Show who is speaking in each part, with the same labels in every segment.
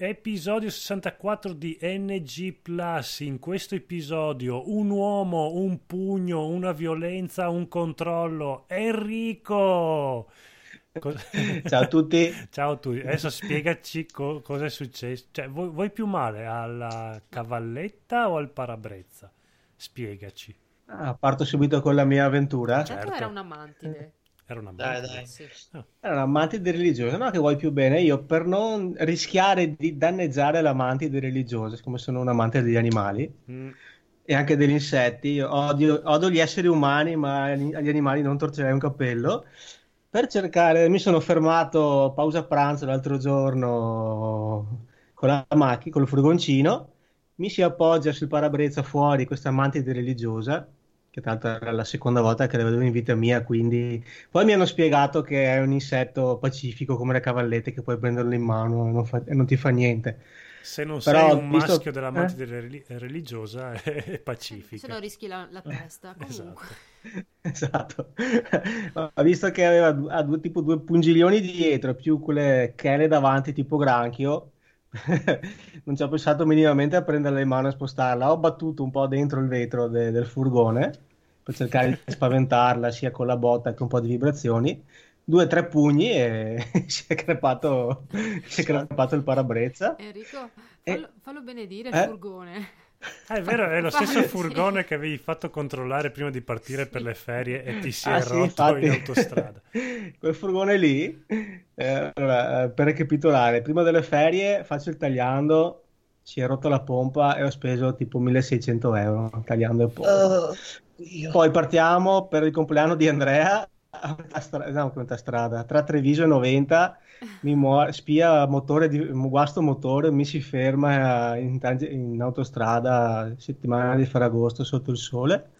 Speaker 1: Episodio 64 di NG Plus. In questo episodio un uomo, un pugno, una violenza, un controllo. Enrico!
Speaker 2: Ciao a tutti.
Speaker 1: Ciao a tutti. Adesso spiegaci co- cosa è successo. Cioè, vuoi, vuoi, più male alla cavalletta o al parabrezza? Spiegaci.
Speaker 2: Ah, parto subito con la mia avventura.
Speaker 3: Certo, era una mantide.
Speaker 1: Era una
Speaker 2: dai, dai. Sì. Oh. Era una mantide religiosa, no? Che vuoi più bene. Io per non rischiare di danneggiare la mantide religiosa, siccome sono un amante degli animali mm. e anche degli insetti, io odio, odio, gli esseri umani, ma agli animali non torcerei un capello. Per cercare, mi sono fermato pausa pranzo l'altro giorno con la macchina, con il furgoncino. Mi si appoggia sul parabrezza fuori questa mantide religiosa che l'altro era la seconda volta che la vedevo in vita mia, quindi poi mi hanno spiegato che è un insetto pacifico come le cavallette che puoi prenderlo in mano e non, fa... e non ti fa niente.
Speaker 1: Se non Però, sei un visto... maschio della mantide eh? religiosa è pacifica.
Speaker 3: Se no rischi la, la testa, comunque.
Speaker 2: Esatto. esatto. Ha visto che aveva ha due, tipo due pungilioni dietro, più quelle chele davanti tipo granchio, non ci ho pensato minimamente a prenderla in mano e spostarla. Ho battuto un po' dentro il vetro de- del furgone per cercare di spaventarla sia con la botta che un po' di vibrazioni. Due o tre pugni e si è crepato, si è crepato il parabrezza.
Speaker 3: Enrico, fallo, fallo benedire il eh? furgone.
Speaker 1: Ah, è vero, è lo stesso furgone che avevi fatto controllare prima di partire sì. per le ferie e ti si ah, è sì, rotto infatti... in autostrada.
Speaker 2: Quel furgone lì, eh, allora, eh, per ricapitolare, prima delle ferie faccio il tagliando, si è rotta la pompa e ho speso tipo 1600 euro tagliando il pompa. Uh, Poi partiamo per il compleanno di Andrea. A metà, stra- no, metà strada, tra Treviso e 90 mi muore, spia motore di, guasto motore, mi si ferma in, in autostrada settimana di Ferragosto sotto il sole,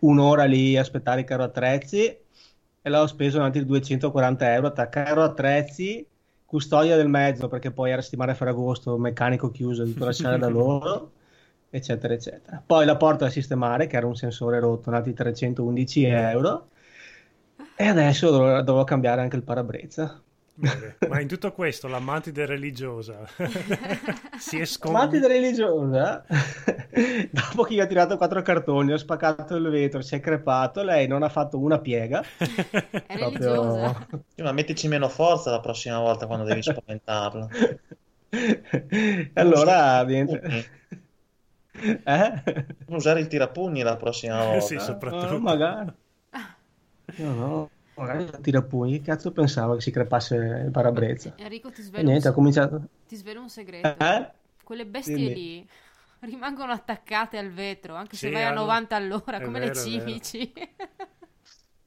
Speaker 2: un'ora lì a aspettare il carro attrezzi e là ho speso altri 240 euro tra carro attrezzi, custodia del mezzo perché poi era settimana di Ferragosto, meccanico chiuso, tutto lasciare da loro eccetera eccetera. Poi la porta da sistemare che era un sensore rotto, altri 311 euro e adesso dovrò cambiare anche il parabrezza.
Speaker 1: Ma in tutto questo la mantide religiosa si è sconfitta.
Speaker 2: Mantide religiosa, dopo che gli ha tirato quattro cartoni, ho spaccato il vetro, si è crepato, lei non ha fatto una piega.
Speaker 3: È Proprio...
Speaker 4: Sì, ma mettici meno forza la prossima volta quando devi spaventarlo.
Speaker 2: allora diventa...
Speaker 4: Eh? Non usare il tirapugni la prossima volta.
Speaker 1: sì, soprattutto.
Speaker 2: Oh, magari. No, no. Magari tirapugni, che cazzo pensava che si crepasse il parabrezza?
Speaker 3: Enrico ti svelo,
Speaker 2: niente,
Speaker 3: un...
Speaker 2: ha cominciato...
Speaker 3: ti svelo un segreto. Eh? Quelle bestie Dimmi. lì rimangono attaccate al vetro, anche sì, se vai a 90 all'ora, come vero, le cimici.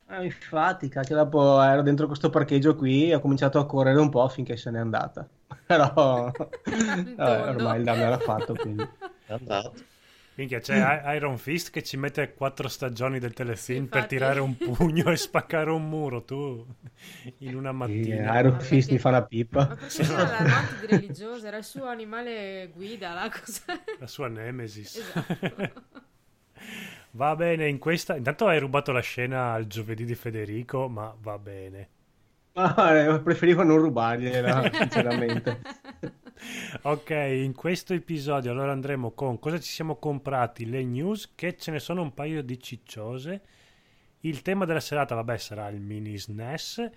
Speaker 2: Eh, infatti, cacchio, dopo ero dentro questo parcheggio qui e ho cominciato a correre un po' finché se n'è andata. Però vabbè, ormai il danno era fatto, quindi
Speaker 4: è andato.
Speaker 1: Minchia, c'è Iron Fist che ci mette quattro stagioni del telefilm sì, per tirare un pugno e spaccare un muro, tu in una mattina.
Speaker 2: Sì, Iron Fist mi fa la pipa.
Speaker 3: Ma perché era l'amante religiosa, era il suo animale guida, la, cosa...
Speaker 1: la sua nemesis.
Speaker 3: Esatto.
Speaker 1: va bene, in questa... Intanto hai rubato la scena al giovedì di Federico, ma va bene.
Speaker 2: Ah, preferivo non rubargliela, sinceramente.
Speaker 1: ok, in questo episodio allora andremo con cosa ci siamo comprati, le news, che ce ne sono un paio di cicciose. Il tema della serata, vabbè, sarà il mini SNES.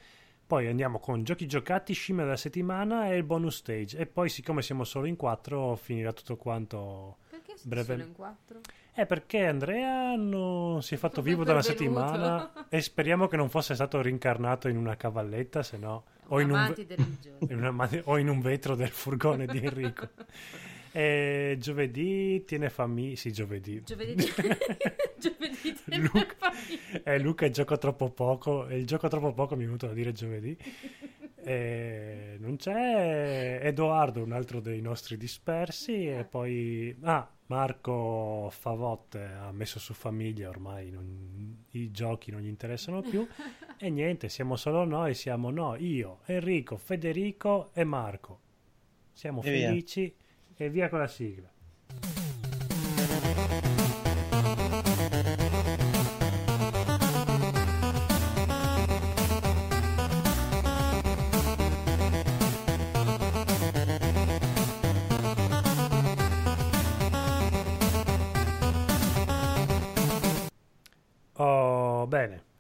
Speaker 1: Poi andiamo con giochi giocati, scimmia della settimana e il bonus stage. E poi, siccome siamo solo in quattro, finirà tutto quanto.
Speaker 3: Perché breve... solo in quattro?
Speaker 1: Eh, perché Andrea non si è fatto vivo da una settimana e speriamo che non fosse stato rincarnato in una cavalletta, se no o in, un, in una, o in un vetro del furgone di Enrico. E giovedì tiene famiglia. Sì, giovedì.
Speaker 3: Giovedì, giovedì tiene
Speaker 1: Luca,
Speaker 3: famiglia.
Speaker 1: Eh, Luca gioca troppo poco. E il gioco troppo poco mi è venuto a dire giovedì. E non c'è Edoardo, un altro dei nostri dispersi. E poi. Ah, Marco Favot ha messo su famiglia, ormai non, i giochi non gli interessano più. e niente, siamo solo noi, siamo no, io, Enrico, Federico e Marco. Siamo e felici via. e via con la sigla.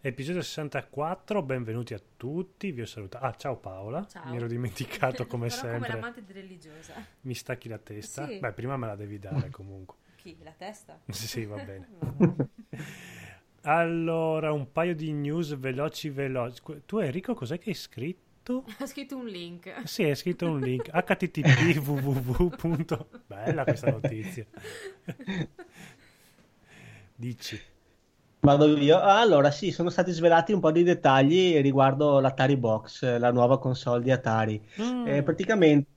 Speaker 1: Episodio 64, benvenuti a tutti, vi ho salutato. Ah, ciao Paola,
Speaker 3: ciao.
Speaker 1: mi ero dimenticato come
Speaker 3: Però
Speaker 1: sempre.
Speaker 3: come l'amante religiosa.
Speaker 1: Mi stacchi la testa?
Speaker 3: Sì.
Speaker 1: Beh, prima me la devi dare comunque.
Speaker 3: Chi? La testa?
Speaker 1: sì, sì, va bene. Allora, un paio di news veloci veloci. Tu Enrico, cos'è che hai scritto?
Speaker 3: Ha scritto un link.
Speaker 1: Sì, hai scritto un link http www. Bella questa notizia. Dici.
Speaker 2: Vado io. Ah, allora, sì, sono stati svelati un po' di dettagli riguardo l'Atari Box, la nuova console di Atari.
Speaker 1: Mm.
Speaker 2: Eh, praticamente,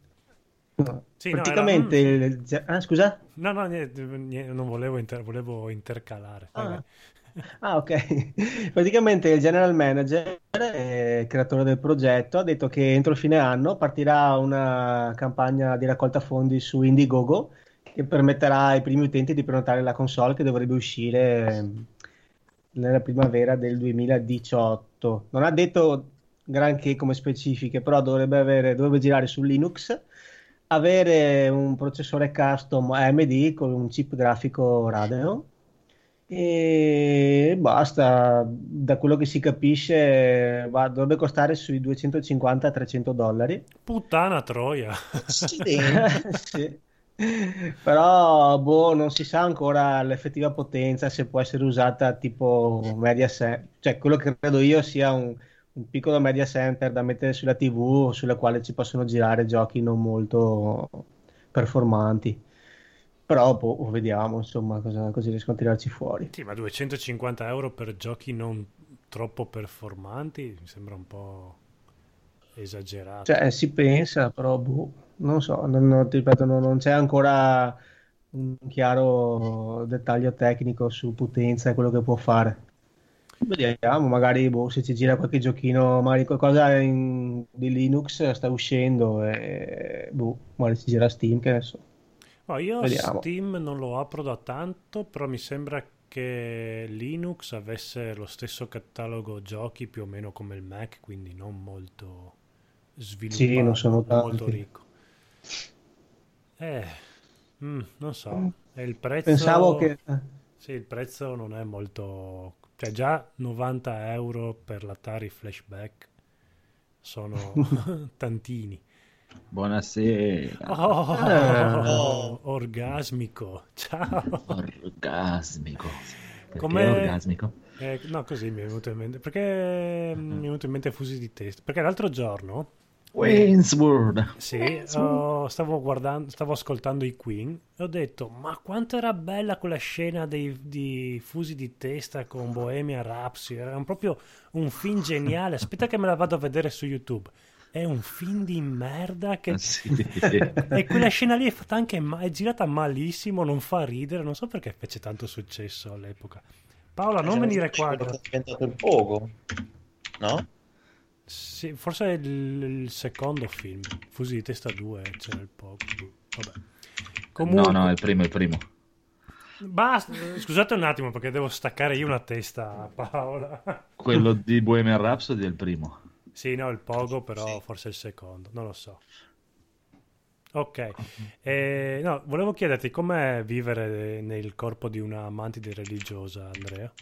Speaker 1: Sì, no,
Speaker 2: praticamente,
Speaker 1: era-
Speaker 2: il- ah, scusa?
Speaker 1: No, no, niente, niente, non volevo, inter- volevo intercalare.
Speaker 2: Ah. Ah, ok. Praticamente il general manager, eh, creatore del progetto, ha detto che entro fine anno partirà una campagna di raccolta fondi su Indiegogo che permetterà ai primi utenti di prenotare la console che dovrebbe uscire nella primavera del 2018. Non ha detto granché come specifiche, però dovrebbe avere, dovrebbe girare su Linux, avere un processore custom AMD con un chip grafico Radeon e basta, da quello che si capisce, va- dovrebbe costare sui 250-300 dollari.
Speaker 1: Puttana troia.
Speaker 2: Sì. Però boh, non si sa ancora l'effettiva potenza, se può essere usata tipo media center, cioè quello che credo io sia un, un piccolo media center da mettere sulla TV sulla quale ci possono girare giochi non molto performanti. Però boh, vediamo insomma cosa, cosa riescono a tirarci fuori.
Speaker 1: Sì, ma 250 euro per giochi non troppo performanti mi sembra un po' esagerato.
Speaker 2: Cioè, si pensa, però boh, non so, non, non- ti ripeto, non, non c'è ancora un chiaro dettaglio tecnico su potenza e quello che può fare. Vediamo, magari boh, se ci gira qualche giochino, magari qualcosa in- di Linux sta uscendo e boh, magari ci gira Steam, che ne so.
Speaker 1: Oh, io
Speaker 2: Vediamo.
Speaker 1: Steam non lo apro da tanto, però mi sembra che Linux avesse lo stesso catalogo giochi più o meno come il Mac, quindi non molto sviluppato,
Speaker 2: Sì, non sono
Speaker 1: non molto
Speaker 2: tanti.
Speaker 1: ricco. Eh, mm, non so, e il prezzo...
Speaker 2: Pensavo che... eh,
Speaker 1: Sì, il prezzo non è molto... Cioè già 90 euro per l'Atari Flashback sono tantini.
Speaker 5: Buonasera.
Speaker 1: Oh,
Speaker 2: Ah.
Speaker 1: orgasmico. Ciao.
Speaker 5: Orgasmico.
Speaker 1: Come-
Speaker 5: orgasmico?
Speaker 1: Eh, no, così mi è venuto in mente. Perché mm, mi è venuto in mente fusi di testa. Perché l'altro giorno,
Speaker 5: Waynesworld.
Speaker 1: sì, oh, stavo guardando, stavo ascoltando i Queen e ho detto, ma quanto era bella quella scena dei, di fusi di testa con Bohemian Rhapsody. Era un- proprio un film geniale. Aspetta che me la vado a vedere su YouTube. È un film di merda che...
Speaker 5: Ah, sì.
Speaker 1: E quella scena lì è fatta anche ma- è girata malissimo, non fa ridere, non so perché fece tanto successo all'epoca. Paola, non venire qua.
Speaker 4: Quello che è diventato il pogo, no?
Speaker 1: Sì, forse è il, il secondo film, Fusi di testa 2, c'era il poco. Vabbè. Comunque,
Speaker 5: No, no, è il primo, è il primo.
Speaker 1: basta, scusate un attimo perché devo staccare io una testa a Paola.
Speaker 5: Quello di Bohemian Rhapsody è il primo.
Speaker 1: Sì, no, il pogo, però
Speaker 4: Sì.
Speaker 1: forse è il secondo, non lo so. Ok, Eh, no, volevo chiederti com'è vivere nel corpo di una mantide religiosa, Andrea?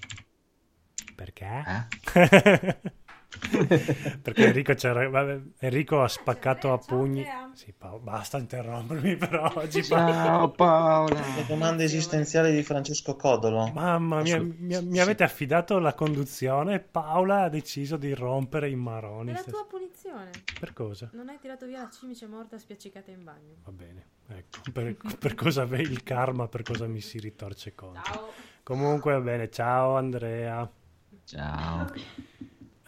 Speaker 1: Perché?
Speaker 5: Eh?
Speaker 1: Perché Enrico, c'era- vabbè, Enrico ha spaccato a pugni. Sì, Paolo, basta interrompermi però oggi. Paolo.
Speaker 5: Ciao Paola.
Speaker 4: Le domande esistenziali di Francesco Codolo.
Speaker 1: Mamma mia, mi, mi
Speaker 4: sì.
Speaker 1: avete affidato la conduzione e Paola ha deciso di rompere i maroni.
Speaker 3: È la tua punizione.
Speaker 1: Per cosa?
Speaker 3: Non hai tirato via la cimice morta spiaccicata in bagno.
Speaker 1: Va bene, ecco, per, per cosa ve- il karma, per cosa mi si ritorce contro.
Speaker 3: Ciao.
Speaker 1: Comunque va bene, ciao Andrea.
Speaker 5: Ciao.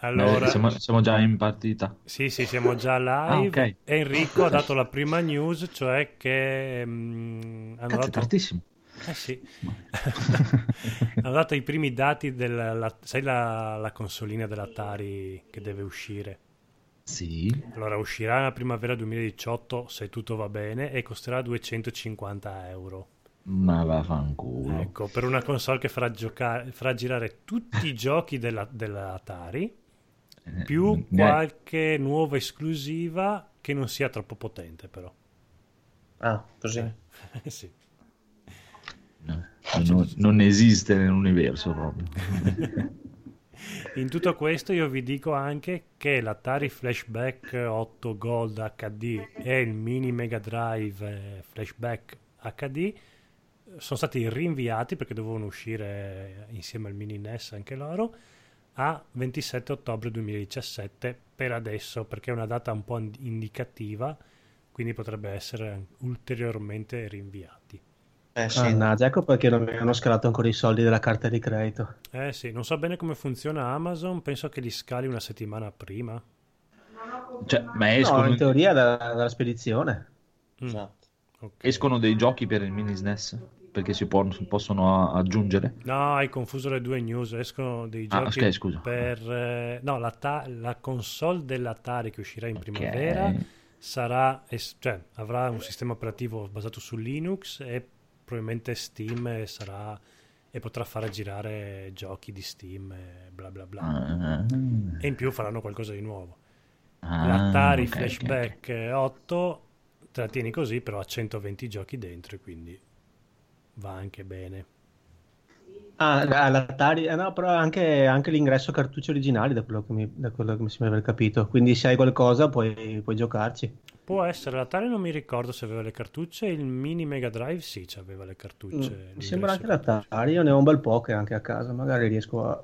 Speaker 1: Allora,
Speaker 5: Eh, siamo, siamo già in partita.
Speaker 1: sì, sì, siamo già live.
Speaker 5: Ah, ok.
Speaker 1: E Enrico ha dato la prima news, cioè che mm, hanno
Speaker 5: Cazzo, è
Speaker 1: dato...
Speaker 5: tardissimo.
Speaker 1: Eh sì, hanno dato i primi dati della... la- sai la, la consolina dell'Atari che deve uscire?
Speaker 5: Sì.
Speaker 1: Allora uscirà nella primavera 2018 se tutto va bene e costerà 250 euro.
Speaker 5: Ma vaffanculo.
Speaker 1: Ecco, per una console che farà, giocare, farà girare tutti i giochi della, dell'Atari più
Speaker 5: ne-
Speaker 1: qualche nuova esclusiva che non sia troppo potente però.
Speaker 4: Ah, così.
Speaker 1: Eh sì.
Speaker 5: no, non, non esiste nell'universo proprio.
Speaker 1: In tutto questo io vi dico anche che l'Atari Flashback 8 Gold HD e il Mini Mega Drive Flashback HD sono stati rinviati perché dovevano uscire insieme al Mini NES anche loro a 27 ottobre 2017 per adesso perché è una data un po' indicativa quindi potrebbe essere ulteriormente rinviati.
Speaker 2: Eh sì, Mannaggia, ecco perché non mi hanno scalato ancora i soldi della carta di credito.
Speaker 1: Eh sì, non so bene come funziona Amazon, penso che li scali una settimana prima.
Speaker 5: Cioè, ma escono...
Speaker 2: No, in teoria dalla, dalla spedizione.
Speaker 4: Mm. Esatto.
Speaker 5: Okay. Escono dei giochi per il mini SNES? Perché si può, possono aggiungere?
Speaker 1: No, hai confuso le due news. Escono dei ah, giochi
Speaker 5: ah, okay,
Speaker 1: per... Eh, no, la, ta- la, console dell'Atari che uscirà in primavera okay. sarà... Es- cioè, avrà un sistema operativo basato su Linux e probabilmente Steam sarà e potrà fare girare giochi di Steam e bla bla bla. Ah, e in più faranno qualcosa di nuovo. Ah, L'Atari okay, Flashback okay, okay. 8 te la tieni così, però ha 120 giochi dentro e quindi va anche bene.
Speaker 2: Ah, l'Atari, eh no, però anche, anche l'ingresso cartucci originali, da quello che mi, da quello che mi sembra aver capito. Quindi se hai qualcosa puoi, puoi giocarci.
Speaker 1: Può essere, l'Atari non mi ricordo se aveva le cartucce, il mini Mega Drive sì, aveva le cartucce.
Speaker 2: Mm, mi sembra anche l'Atari, io ne ho un bel po' che anche a casa, magari riesco a...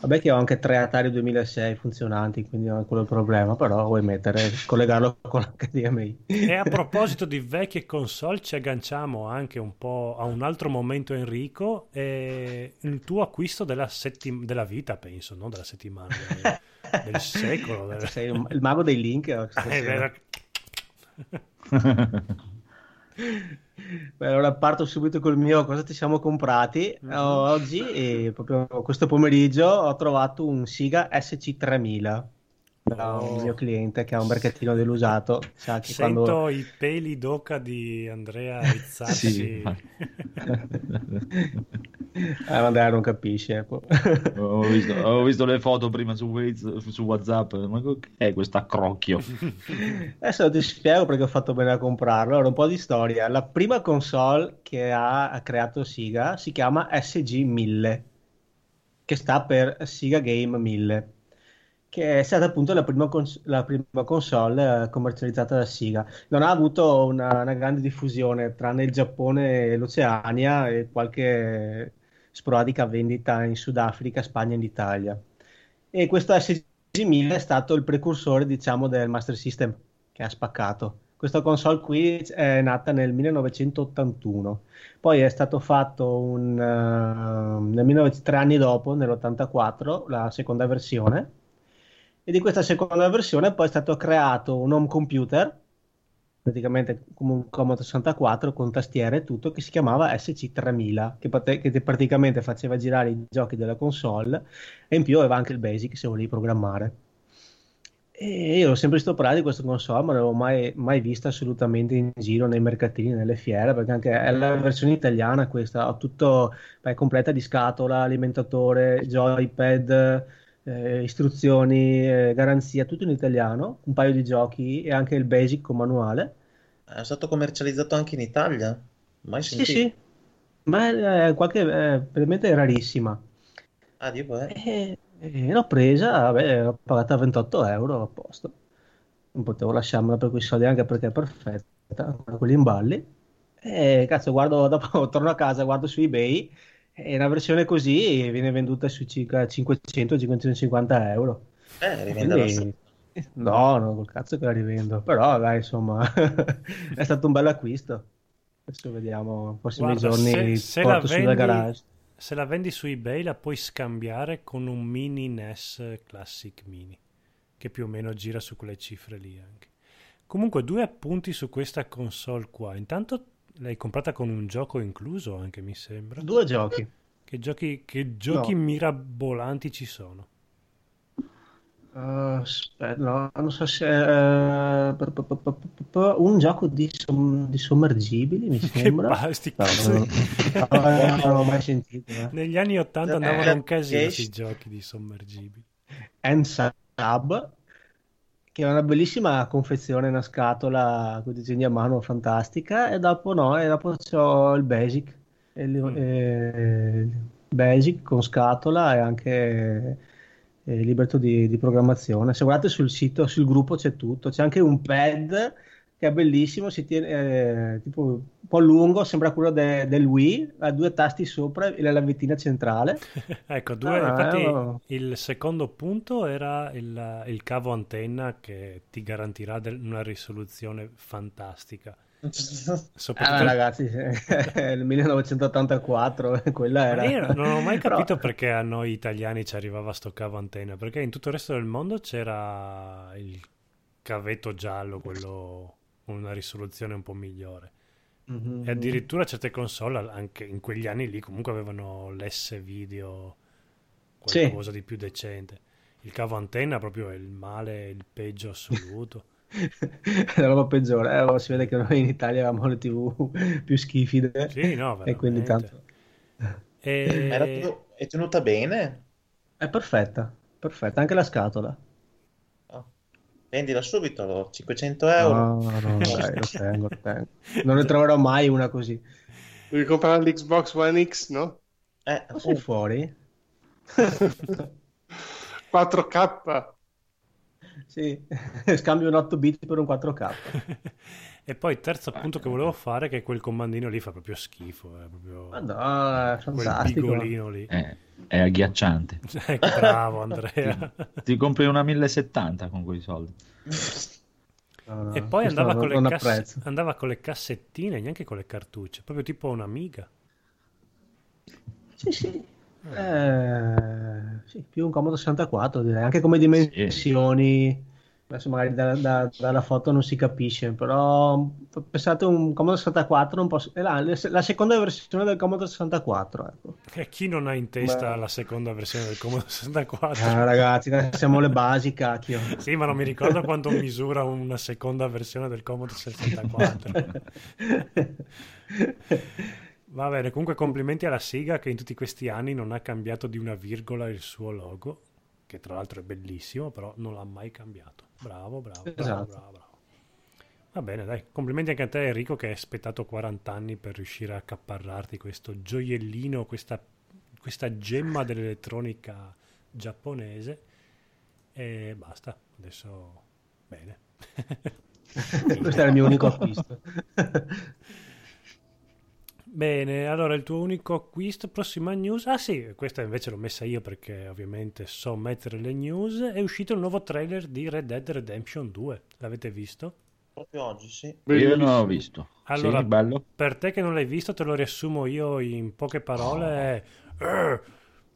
Speaker 2: Vabbè che ho anche tre Atari 2006 funzionanti, quindi non è quello il problema, però vuoi mettere, collegarlo con l'HDMI.
Speaker 1: E a proposito di vecchie console, ci agganciamo anche un po' a un altro momento Enrico, e il tuo acquisto della, settim- della vita, penso, non della settimana. del secolo. Del...
Speaker 2: Sei il mago dei link. Ah, è vero. Beh, allora parto subito col mio cosa ti siamo comprati mm-hmm. oggi e proprio questo pomeriggio ho trovato un Siga SC3000 da oh. un mio cliente che ha un mercatino dell'usato.
Speaker 1: Sa che Sento quando... i peli d'oca di Andrea rizzarsi. sì.
Speaker 2: eh, Andrea non capisce. Ecco.
Speaker 5: ho, visto, ho, visto, le foto prima su, su WhatsApp, ma che è questo accrocchio?
Speaker 2: Adesso ti spiego perché ho fatto bene a comprarlo. Allora, un po' di storia. La prima console che ha, ha creato Siga si chiama SG1000, che sta per Siga Game 1000 che è stata appunto la prima, cons- la prima console eh, commercializzata da Sega. Non ha avuto una, una, grande diffusione tranne il Giappone e l'Oceania e qualche sporadica vendita in Sudafrica, Spagna e Italia. E questo SG1000 è stato il precursore, diciamo, del Master System che ha spaccato. Questa console qui è nata nel 1981, poi è stato fatto un, uh, nel 19, tre anni dopo, nell'84, la seconda versione e di questa seconda versione poi è stato creato un home computer praticamente come un Commodore 64 con tastiere e tutto che si chiamava SC3000 che, che, praticamente faceva girare i giochi della console e in più aveva anche il basic se volevi programmare. E io ho sempre visto parlare di questa console ma non l'avevo mai, mai vista assolutamente in giro nei mercatini, nelle fiere perché anche è la versione italiana questa ha tutto beh, completa di scatola, alimentatore, joypad eh, istruzioni, eh, garanzia, tutto in italiano, un paio di giochi e anche il basic con manuale.
Speaker 4: È stato commercializzato anche in Italia? Mai
Speaker 2: sentito? Sì, sì, ma è, qualche, è veramente rarissima.
Speaker 4: Ah, tipo, eh?
Speaker 2: E, e l'ho presa, vabbè, l'ho pagata 28 euro a posto. Non potevo lasciarmela per quei soldi anche perché è perfetta, con quegli imballi. E cazzo, guardo dopo, torno a casa, guardo su eBay e una versione così viene venduta su circa 500-550 euro.
Speaker 4: Eh, rivenderla Quindi...
Speaker 2: No, no, col cazzo che la rivendo. Però dai, insomma, è stato un bel acquisto. Adesso vediamo, prossimi Guarda, giorni se, se porto vendi, garage.
Speaker 1: Se la vendi su eBay la puoi scambiare con un mini NES Classic Mini, che più o meno gira su quelle cifre lì anche. Comunque, due appunti su questa console qua. Intanto L'hai comprata con un gioco incluso anche, mi sembra.
Speaker 2: Due giochi.
Speaker 1: Che giochi, che giochi no. mirabolanti ci sono?
Speaker 2: Uh, aspetta, no, non so se uh, un gioco di, som- di sommergibili mi sembra.
Speaker 1: Basti, no, non,
Speaker 2: non, non l'ho mai sentito. Eh.
Speaker 1: Negli anni 80 andavano un casino questi giochi di sommergibili.
Speaker 2: N-Sub che è una bellissima confezione, una scatola con disegni a mano fantastica e dopo no, e dopo c'ho il basic e, mm. e, basic con scatola e anche eh, libretto di, di, programmazione. Se guardate sul sito, sul gruppo c'è tutto, c'è anche un pad che è bellissimo, si tiene eh, tipo un po' lungo, sembra quello de, del Wii, ha due tasti sopra e la lavettina centrale.
Speaker 1: ecco, due, ah, infatti no. il secondo punto era il, il, cavo antenna che ti garantirà del, una risoluzione fantastica.
Speaker 2: Soprattutto... Ah, ragazzi, il 1984, quella era...
Speaker 1: io non ho mai capito Però... perché a noi italiani ci arrivava sto cavo antenna, perché in tutto il resto del mondo c'era il cavetto giallo, quello una risoluzione un po' migliore. Mm-hmm. E addirittura certe console, anche in quegli anni lì, comunque avevano l'S video, qualcosa sì. di più decente. Il cavo antenna proprio è il male, il peggio assoluto.
Speaker 2: la roba peggiore, eh, si vede che noi in Italia avevamo le tv più schifide
Speaker 1: sì, no,
Speaker 2: e quindi tanto...
Speaker 4: E... È tenuta bene?
Speaker 2: È perfetta, perfetta, anche la scatola.
Speaker 4: Vendila subito allora, 500 euro.
Speaker 2: No, no, dai, lo tengo, lo tengo. Non ne troverò mai una così.
Speaker 6: Devi comprare l'Xbox One X, no?
Speaker 2: Eh, o sei fuori?
Speaker 6: 4K.
Speaker 2: Sì, scambio un 8 bit per un 4K.
Speaker 1: E poi il terzo punto che volevo fare è che quel comandino lì fa proprio schifo. È proprio...
Speaker 2: Madonna, è fantastico.
Speaker 1: Quel bigolino lì.
Speaker 5: Eh è agghiacciante.
Speaker 1: Eh, bravo Andrea.
Speaker 5: Ti, ti, compri una 1070 con quei soldi.
Speaker 1: No, e poi andava con, le cass- andava con, le cassettine, neanche con le cartucce, proprio tipo un'amiga.
Speaker 2: Sì, sì. Eh, sì, più un Comodo 64 direi, anche come dimensioni. Sì adesso magari da, da, dalla foto non si capisce, però pensate un Commodore 64 un po', è la, la seconda versione del Commodore 64. Ecco.
Speaker 1: E chi non ha in testa Beh. la seconda versione del Commodore 64?
Speaker 2: Ah, ragazzi, siamo le basi, cacchio.
Speaker 1: sì, ma non mi ricordo quanto misura una seconda versione del Commodore 64. Va bene, comunque complimenti alla Siga che in tutti questi anni non ha cambiato di una virgola il suo logo, che tra l'altro è bellissimo, però non l'ha mai cambiato. Bravo, bravo, bravo, esatto. bravo, bravo. Va bene, dai. Complimenti anche a te, Enrico, che hai aspettato 40 anni per riuscire a accaparrarti questo gioiellino, questa, questa gemma dell'elettronica giapponese. E basta. Adesso, bene.
Speaker 2: questo era il mio unico acquisto.
Speaker 1: Bene, allora il tuo unico acquisto, prossima news. Ah sì, questa invece l'ho messa io perché ovviamente so mettere le news. È uscito il nuovo trailer di Red Dead Redemption 2. L'avete visto?
Speaker 4: Proprio oggi, sì.
Speaker 5: Io non l'ho visto.
Speaker 1: Allora,
Speaker 5: sì, bello.
Speaker 1: per te che non l'hai visto, te lo riassumo io in poche parole. Oh. Eh,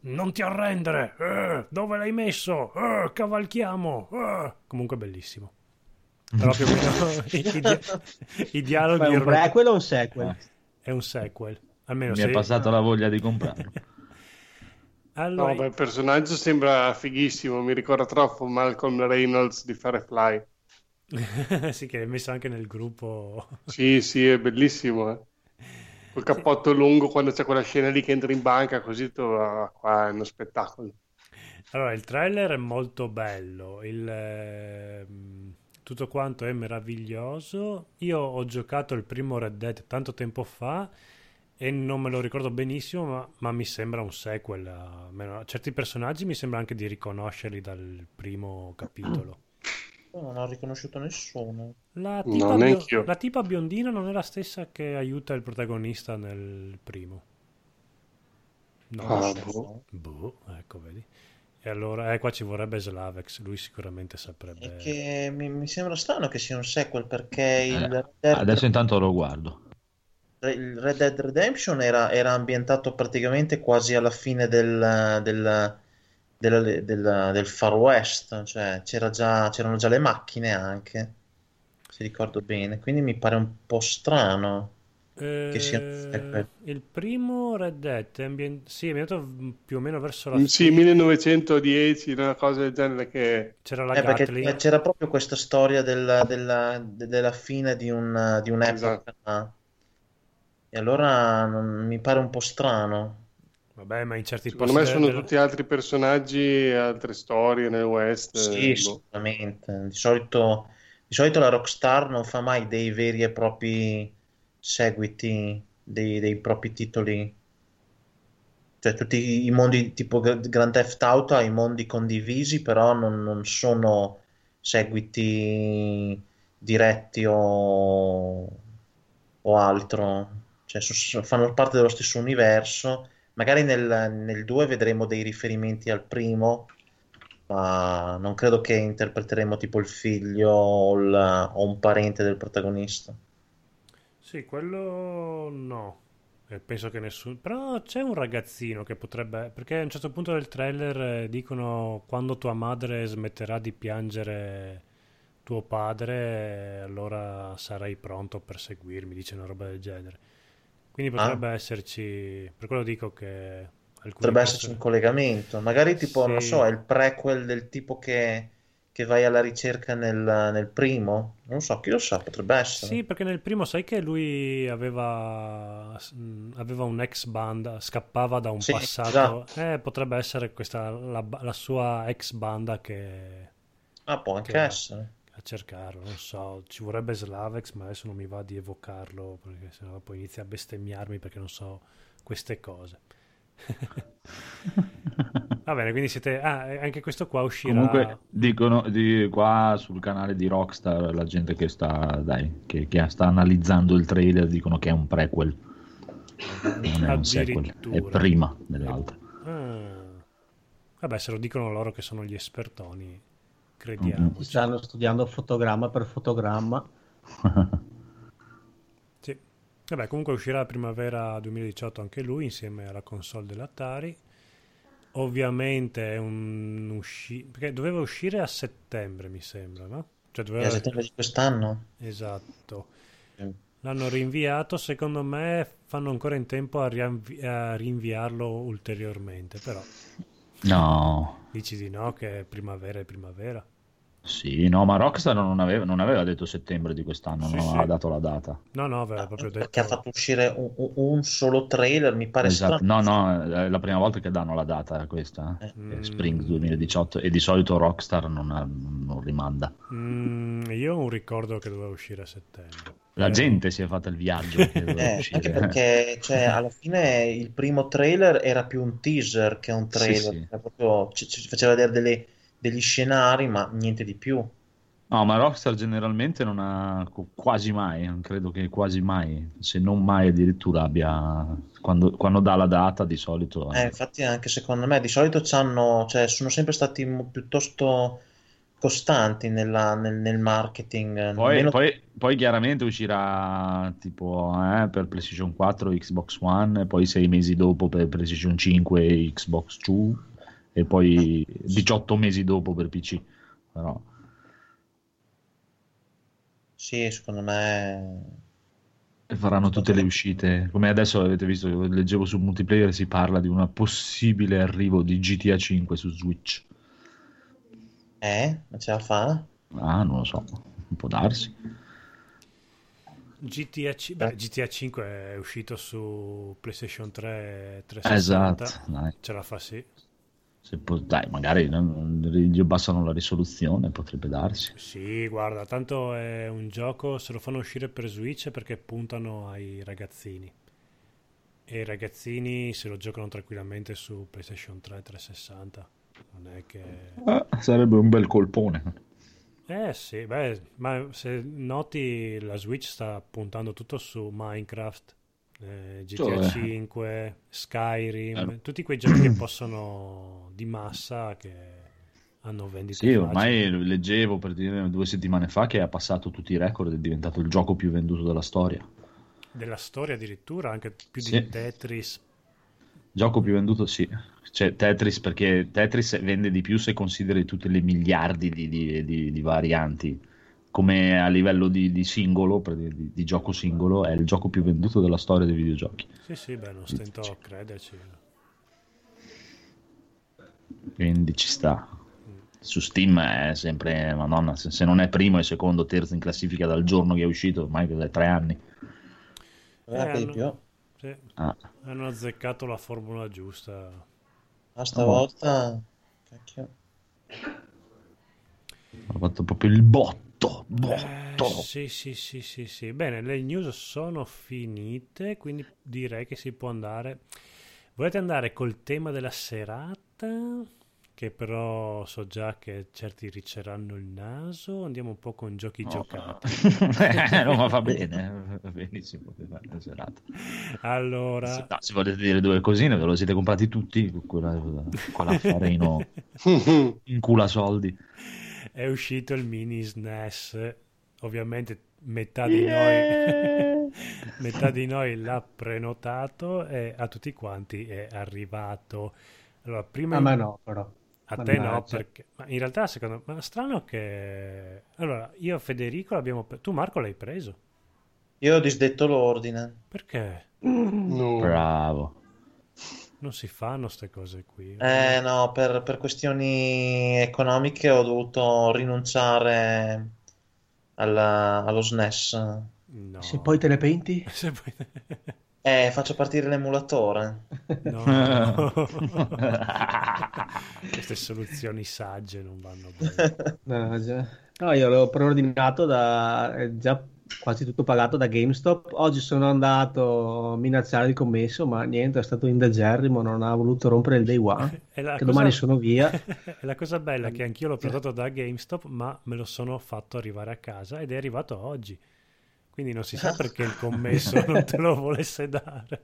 Speaker 1: non ti arrendere! Eh, dove l'hai messo? Eh, cavalchiamo! Eh. Comunque bellissimo. Però più o meno i, i, i dialoghi...
Speaker 2: Ma è un prequel o un sequel?
Speaker 1: È un sequel. Almeno
Speaker 5: Mi
Speaker 1: se...
Speaker 5: è passata la voglia di comprarlo.
Speaker 6: allora... No, beh, il personaggio sembra fighissimo, mi ricorda troppo Malcolm Reynolds di Firefly.
Speaker 1: sì, che è messo anche nel gruppo.
Speaker 6: sì, sì, è bellissimo. Eh. Col cappotto sì. lungo quando c'è quella scena lì che entra in banca, così tu, ah, qua è uno spettacolo.
Speaker 1: Allora, il trailer è molto bello. Il... Eh tutto quanto è meraviglioso. Io ho giocato il primo Red Dead tanto tempo fa e non me lo ricordo benissimo, ma, ma mi sembra un sequel. A, certi personaggi mi sembra anche di riconoscerli dal primo capitolo.
Speaker 4: non ho riconosciuto nessuno.
Speaker 1: La tipa, bio- la tipa biondina non è la stessa che aiuta il protagonista nel primo.
Speaker 6: No, ah, boh.
Speaker 1: boh, ecco, vedi. E allora, eh, qua ci vorrebbe Slavex, lui sicuramente saprebbe.
Speaker 4: Mi, mi sembra strano che sia un sequel perché il
Speaker 5: eh, Dead... Adesso intanto lo guardo.
Speaker 4: Il Red Dead Redemption era, era ambientato praticamente quasi alla fine del, del, del, del, del Far West, cioè c'era già, c'erano già le macchine anche, se ricordo bene, quindi mi pare un po' strano.
Speaker 1: Eh, che sia il primo Red Dead è ambient... sì, è ambientato più o meno verso la fine.
Speaker 6: Sì, 1910, una cosa del genere che...
Speaker 1: C'era la
Speaker 4: eh, perché c'era proprio questa storia della, della, della fine di, un, di un'epoca. Esatto. E allora non, mi pare un po' strano.
Speaker 1: Vabbè, ma in certi
Speaker 6: Secondo me sono del... tutti altri personaggi, altre storie nel West.
Speaker 4: Sì, boh. sicuramente. Di solito, di solito la Rockstar non fa mai dei veri e propri seguiti dei, dei propri titoli Cioè tutti i mondi tipo Grand Theft Auto ha i mondi condivisi, però non, non sono seguiti diretti o, o altro. Cioè so, fanno parte dello stesso universo. Magari nel, nel 2 vedremo dei riferimenti al primo, ma non credo che interpreteremo tipo il figlio o, il, o un parente del protagonista.
Speaker 1: Sì, quello no. Eh, penso che nessuno. Però c'è un ragazzino che potrebbe. Perché a un certo punto del trailer eh, dicono quando tua madre smetterà di piangere tuo padre, allora sarai pronto per seguirmi. Dice una roba del genere. Quindi potrebbe ah. esserci. Per quello dico che.
Speaker 4: Potrebbe esserci un collegamento. Magari tipo, sì. non so, è il prequel del tipo che che vai alla ricerca nel, nel, primo? Non so, chi lo sa, potrebbe essere.
Speaker 1: Sì, perché nel primo sai che lui aveva, aveva un ex banda, scappava da un sì, passato. Eh, potrebbe essere questa la, la, sua ex banda che...
Speaker 4: Ah, può anche essere.
Speaker 1: A cercarlo, non so, ci vorrebbe Slavex, ma adesso non mi va di evocarlo perché sennò poi inizia a bestemmiarmi perché non so queste cose. Va bene, quindi siete... Ah, anche questo qua uscirà...
Speaker 5: Comunque dicono di, qua sul canale di Rockstar la gente che sta, dai, che, che sta analizzando il trailer dicono che è un prequel. Non è un sequel, è prima dell'altro. Ah.
Speaker 1: Vabbè, se lo dicono loro che sono gli espertoni, crediamo. Mm-hmm.
Speaker 2: Stanno studiando fotogramma per fotogramma.
Speaker 1: sì. Vabbè, comunque uscirà a primavera 2018 anche lui insieme alla console dell'Atari ovviamente è un uscita perché doveva uscire a settembre mi sembra no?
Speaker 4: Cioè doveva... a settembre di quest'anno
Speaker 1: esatto mm. l'hanno rinviato secondo me fanno ancora in tempo a, rianvi- a rinviarlo ulteriormente però
Speaker 5: no
Speaker 1: dici di no che è primavera è primavera
Speaker 5: sì, no, ma Rockstar non aveva, non aveva detto settembre di quest'anno, sì, non sì. ha dato la data.
Speaker 1: No, no, aveva proprio detto...
Speaker 4: Perché ha fatto uscire un, un solo trailer, mi pare
Speaker 5: esatto. No, no, è la prima volta che danno la data questa, eh. Mm. Spring 2018, e di solito Rockstar non, ha, non rimanda.
Speaker 1: Mm, io ho un ricordo che doveva uscire a settembre.
Speaker 5: La eh. gente si è fatta il viaggio.
Speaker 4: eh, anche perché cioè, alla fine il primo trailer era più un teaser che un trailer, sì, sì. Cioè, proprio, ci, ci faceva vedere delle degli scenari, ma niente di più.
Speaker 5: No, ma Rockstar generalmente non ha quasi mai, non credo che quasi mai, se non mai addirittura abbia, quando, quando dà la data di solito...
Speaker 4: Eh, infatti anche secondo me di solito cioè, sono sempre stati piuttosto costanti nella, nel, nel, marketing.
Speaker 5: Poi, Meno... poi, poi, chiaramente uscirà tipo eh, per PlayStation 4, Xbox One, poi sei mesi dopo per PlayStation 5 e Xbox 2 e poi 18 mesi dopo per PC. Però...
Speaker 4: Sì, secondo me...
Speaker 5: E faranno tutte le uscite. Come adesso avete visto, leggevo su multiplayer si parla di un possibile arrivo di GTA 5 su Switch.
Speaker 4: Eh? Ma ce la fa?
Speaker 5: Ah, non lo so, può darsi.
Speaker 1: GTA, C- beh, GTA 5 è uscito su PlayStation 3 360. Esatto, dai. ce la fa sì.
Speaker 5: Se po- dai, magari gli abbassano la risoluzione, potrebbe darsi.
Speaker 1: Sì, guarda, tanto è un gioco, se lo fanno uscire per Switch perché puntano ai ragazzini. E i ragazzini se lo giocano tranquillamente su PlayStation 3 360. Non è che...
Speaker 5: Ah, sarebbe un bel colpone.
Speaker 1: Eh sì, beh, ma se noti la Switch sta puntando tutto su Minecraft eh, GTA cioè, 5, Skyrim, eh. tutti quei giochi che possono di massa che hanno vendite
Speaker 5: Sì, ormai leggevo per dire due settimane fa che ha passato tutti i record, è diventato il gioco più venduto della storia.
Speaker 1: Della storia addirittura, anche più sì. di Tetris.
Speaker 5: Gioco più venduto, sì. Cioè Tetris perché Tetris vende di più se consideri tutte le miliardi di, di, di, di varianti come a livello di, di singolo, di, di, gioco singolo, è il gioco più venduto della storia dei videogiochi.
Speaker 1: Sì, sì, beh, non stento a crederci.
Speaker 5: Quindi ci sta. Su Steam è sempre, madonna, se, se non è primo e secondo, terzo in classifica dal giorno che è uscito, ormai da tre anni.
Speaker 1: Eh, hanno, sì, ah. hanno azzeccato la formula giusta.
Speaker 4: Ah, stavolta... Oh. Cacchio.
Speaker 5: Ha fatto proprio il botto botto, botto.
Speaker 1: Eh, sì, sì, sì, sì, sì. Bene, le news sono finite, quindi direi che si può andare. Volete andare col tema della serata? Che però so già che certi riceranno il naso. Andiamo un po' con giochi no, giocati.
Speaker 5: no, ma va bene, va benissimo la serata.
Speaker 1: Allora,
Speaker 5: se, no, se volete dire due cosine, ve lo siete comprati tutti. Quella, quell'affarino in cula soldi.
Speaker 1: È uscito il mini SNES. Ovviamente metà di yeah! noi metà di noi l'ha prenotato e a tutti quanti è arrivato. Allora, prima...
Speaker 2: A me no, però.
Speaker 1: A te no, perché ma in realtà secondo me è strano che allora io Federico l'abbiamo tu Marco l'hai preso.
Speaker 4: Io ho disdetto l'ordine.
Speaker 1: Perché?
Speaker 5: No. Bravo.
Speaker 1: Non si fanno queste cose qui.
Speaker 4: Eh no, per, per questioni economiche ho dovuto rinunciare alla, allo SNES.
Speaker 2: No. Se poi te ne penti? Se poi...
Speaker 4: Eh, faccio partire l'emulatore.
Speaker 1: No. Queste soluzioni sagge non vanno bene.
Speaker 2: No, no io l'ho preordinato da già quasi tutto pagato da GameStop. Oggi sono andato a minacciare il commesso, ma niente, è stato indegerrimo, non ha voluto rompere il day one. che cosa... domani sono via.
Speaker 1: è la cosa bella che anch'io l'ho prodotto da GameStop, ma me lo sono fatto arrivare a casa ed è arrivato oggi. Quindi non si sa perché il commesso non te lo volesse dare.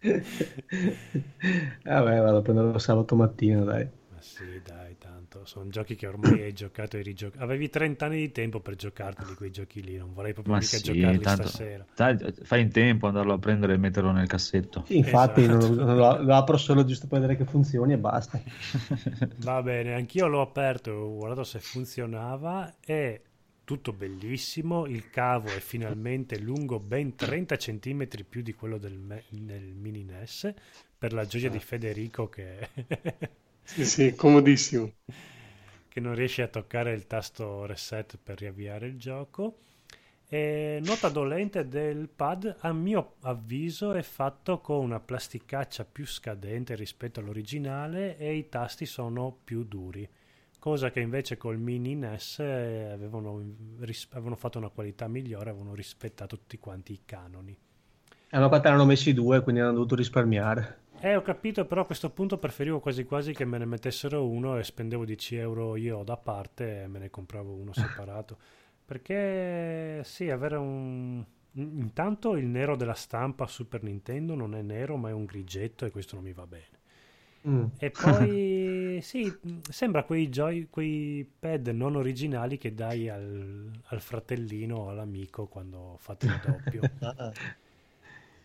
Speaker 2: Vabbè, vado a prenderlo sabato mattina, dai.
Speaker 1: Sì, dai, tanto. Sono giochi che ormai hai giocato e rigiocato. Avevi 30 anni di tempo per giocarteli quei giochi lì, non vorrei proprio Ma mica sì, giocarli tanto, stasera.
Speaker 5: Dai, fai in tempo andarlo a prendere e metterlo nel cassetto.
Speaker 2: Sì, infatti esatto. non, lo, lo, apro solo giusto per vedere che funzioni e basta.
Speaker 1: Va bene, anch'io l'ho aperto, ho guardato se funzionava e tutto bellissimo, il cavo è finalmente lungo ben 30 cm più di quello del, me- del mini NES, per la gioia di Federico che...
Speaker 6: sì, sì, comodissimo.
Speaker 1: Che non riesce a toccare il tasto reset per riavviare il gioco. E nota dolente del pad, a mio avviso, è fatto con una plasticaccia più scadente rispetto all'originale e i tasti sono più duri cosa che invece col mini NES eh, avevano, ris- avevano fatto una qualità migliore, avevano rispettato tutti quanti i canoni.
Speaker 2: Hanno fatto erano messi due, quindi hanno dovuto risparmiare.
Speaker 1: Eh, ho capito, però a questo punto preferivo quasi quasi che me ne mettessero uno e spendevo 10 euro io da parte e me ne compravo uno separato. Perché sì, avere un... Intanto il nero della stampa Super Nintendo non è nero, ma è un grigetto e questo non mi va bene. Mm. E poi sì, sembra quei, joy, quei pad non originali che dai al, al fratellino o all'amico quando fate il doppio.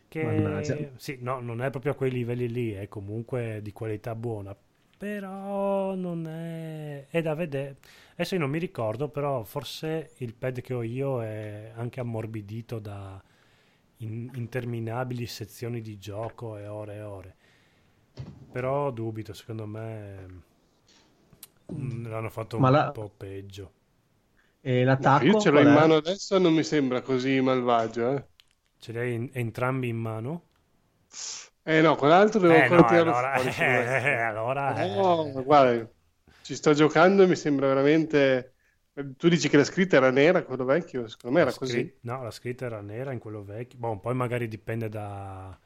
Speaker 1: Che sì, no, non è proprio a quei livelli lì, è comunque di qualità buona, però non è, è da vedere. Adesso io non mi ricordo, però forse il pad che ho io è anche ammorbidito da in, interminabili sezioni di gioco e ore e ore. Però dubito, secondo me mm, l'hanno fatto un la... po' peggio.
Speaker 2: E l'attacco?
Speaker 6: Io ce l'ho in mano adesso non mi sembra così malvagio. Eh.
Speaker 1: Ce li hai in, entrambi in mano?
Speaker 6: Eh no, quell'altro devo
Speaker 1: eh,
Speaker 6: ancora
Speaker 1: no, tirarlo allora, fuori. Eh, allora...
Speaker 6: No, eh. guarda, ci sto giocando e mi sembra veramente... Tu dici che la scritta era nera, quello vecchio? Secondo me era scri... così.
Speaker 1: No, la scritta era nera in quello vecchio. Boh, poi magari dipende da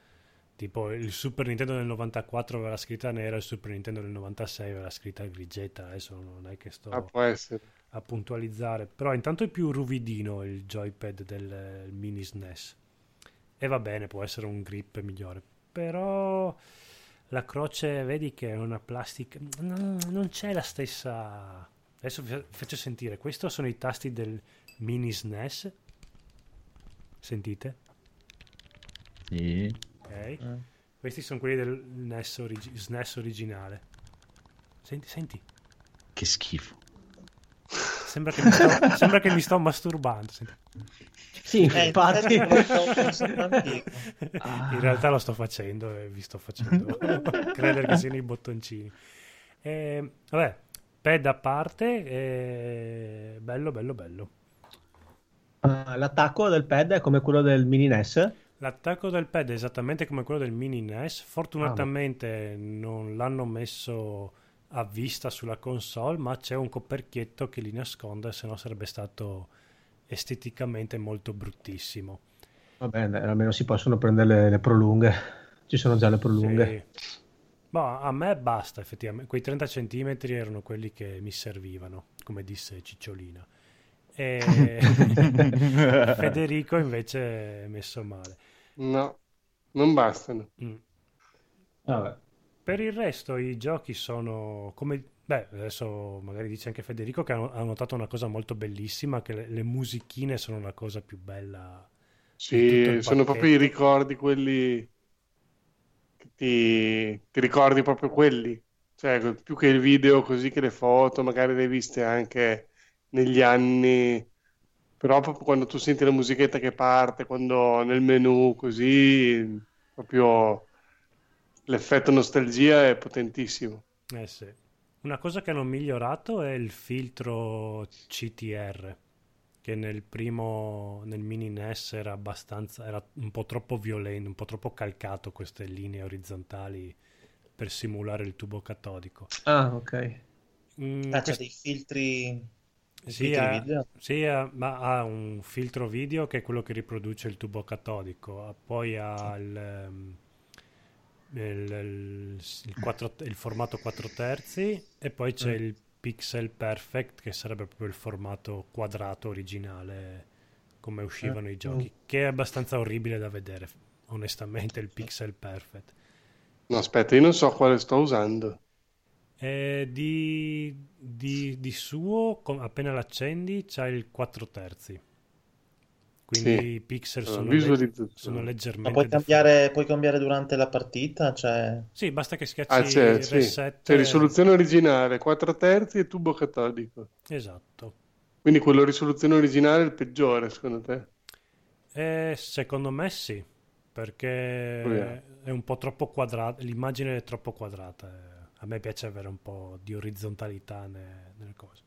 Speaker 1: Tipo il Super Nintendo del 94 aveva la scritta nera, il Super Nintendo del 96 aveva la scritta grigetta. Adesso non è che sto
Speaker 6: ah,
Speaker 1: a puntualizzare. Però intanto è più ruvidino il joypad del mini SNES. E va bene, può essere un grip migliore. Però la croce, vedi che è una plastica. Non c'è la stessa. Adesso vi faccio sentire. Questi sono i tasti del mini SNES. Sentite?
Speaker 5: Sì.
Speaker 1: Eh. Questi sono quelli del NES, origi- SNES originale. Senti, senti.
Speaker 5: Che schifo.
Speaker 1: Sembra che mi sto, sembra che mi sto masturbando.
Speaker 2: Sì, eh, infatti. In
Speaker 1: realtà lo sto facendo e vi sto facendo credere che siano i bottoncini. Eh, vabbè, pad a parte, eh, bello, bello, bello.
Speaker 2: Uh, l'attacco del pad è come quello del mini NES?
Speaker 1: L'attacco del pad è esattamente come quello del mini NES. Fortunatamente ah, non l'hanno messo a vista sulla console, ma c'è un coperchietto che li nasconde, se no sarebbe stato esteticamente molto bruttissimo.
Speaker 2: Va bene, almeno si possono prendere le, le prolunghe. ci sono già le prolunghe.
Speaker 1: Sì. Boh, a me basta effettivamente, quei 30 cm erano quelli che mi servivano, come disse Cicciolina. E Federico invece è messo male.
Speaker 6: No, non bastano.
Speaker 1: Mm. Per il resto i giochi sono come... Beh, adesso magari dice anche Federico che ha notato una cosa molto bellissima, che le, le musichine sono la cosa più bella.
Speaker 6: Sì, sono proprio i ricordi quelli ti, ti ricordi proprio quelli. Cioè, più che il video, così che le foto, magari le hai viste anche negli anni, però proprio quando tu senti la musichetta che parte, quando nel menu così, proprio l'effetto nostalgia è potentissimo.
Speaker 1: Eh sì. Una cosa che hanno migliorato è il filtro CTR, che nel primo, nel mini NES era abbastanza, era un po' troppo violento, un po' troppo calcato queste linee orizzontali per simulare il tubo catodico.
Speaker 2: Ah, ok.
Speaker 4: Mm, ah, c'è dei filtri
Speaker 1: sì, ha, sì ha, ma ha un filtro video che è quello che riproduce il tubo catodico, poi ha il, um, il, il, il, 4, il formato 4 terzi e poi c'è mm. il pixel perfect che sarebbe proprio il formato quadrato originale come uscivano eh. i giochi, mm. che è abbastanza orribile da vedere, onestamente, il pixel perfect.
Speaker 6: No, aspetta, io non so quale sto usando.
Speaker 1: Eh, di, di, di, suo, appena l'accendi, c'ha il 4 terzi. Quindi sì. i pixel sono, le- sono leggermente.
Speaker 4: Ma puoi cambiare, puoi cambiare, durante la partita? Cioè...
Speaker 1: Sì, basta che schiacci ah, c'è, reset. Sì.
Speaker 6: C'è risoluzione originale, 4 terzi e tubo catodico.
Speaker 1: Esatto.
Speaker 6: Quindi quello risoluzione originale è il peggiore, secondo te?
Speaker 1: Eh, secondo me sì, perché oh yeah. è un po' troppo quadrata, l'immagine è troppo quadrata a me piace avere un po' di orizzontalità nelle, nelle cose.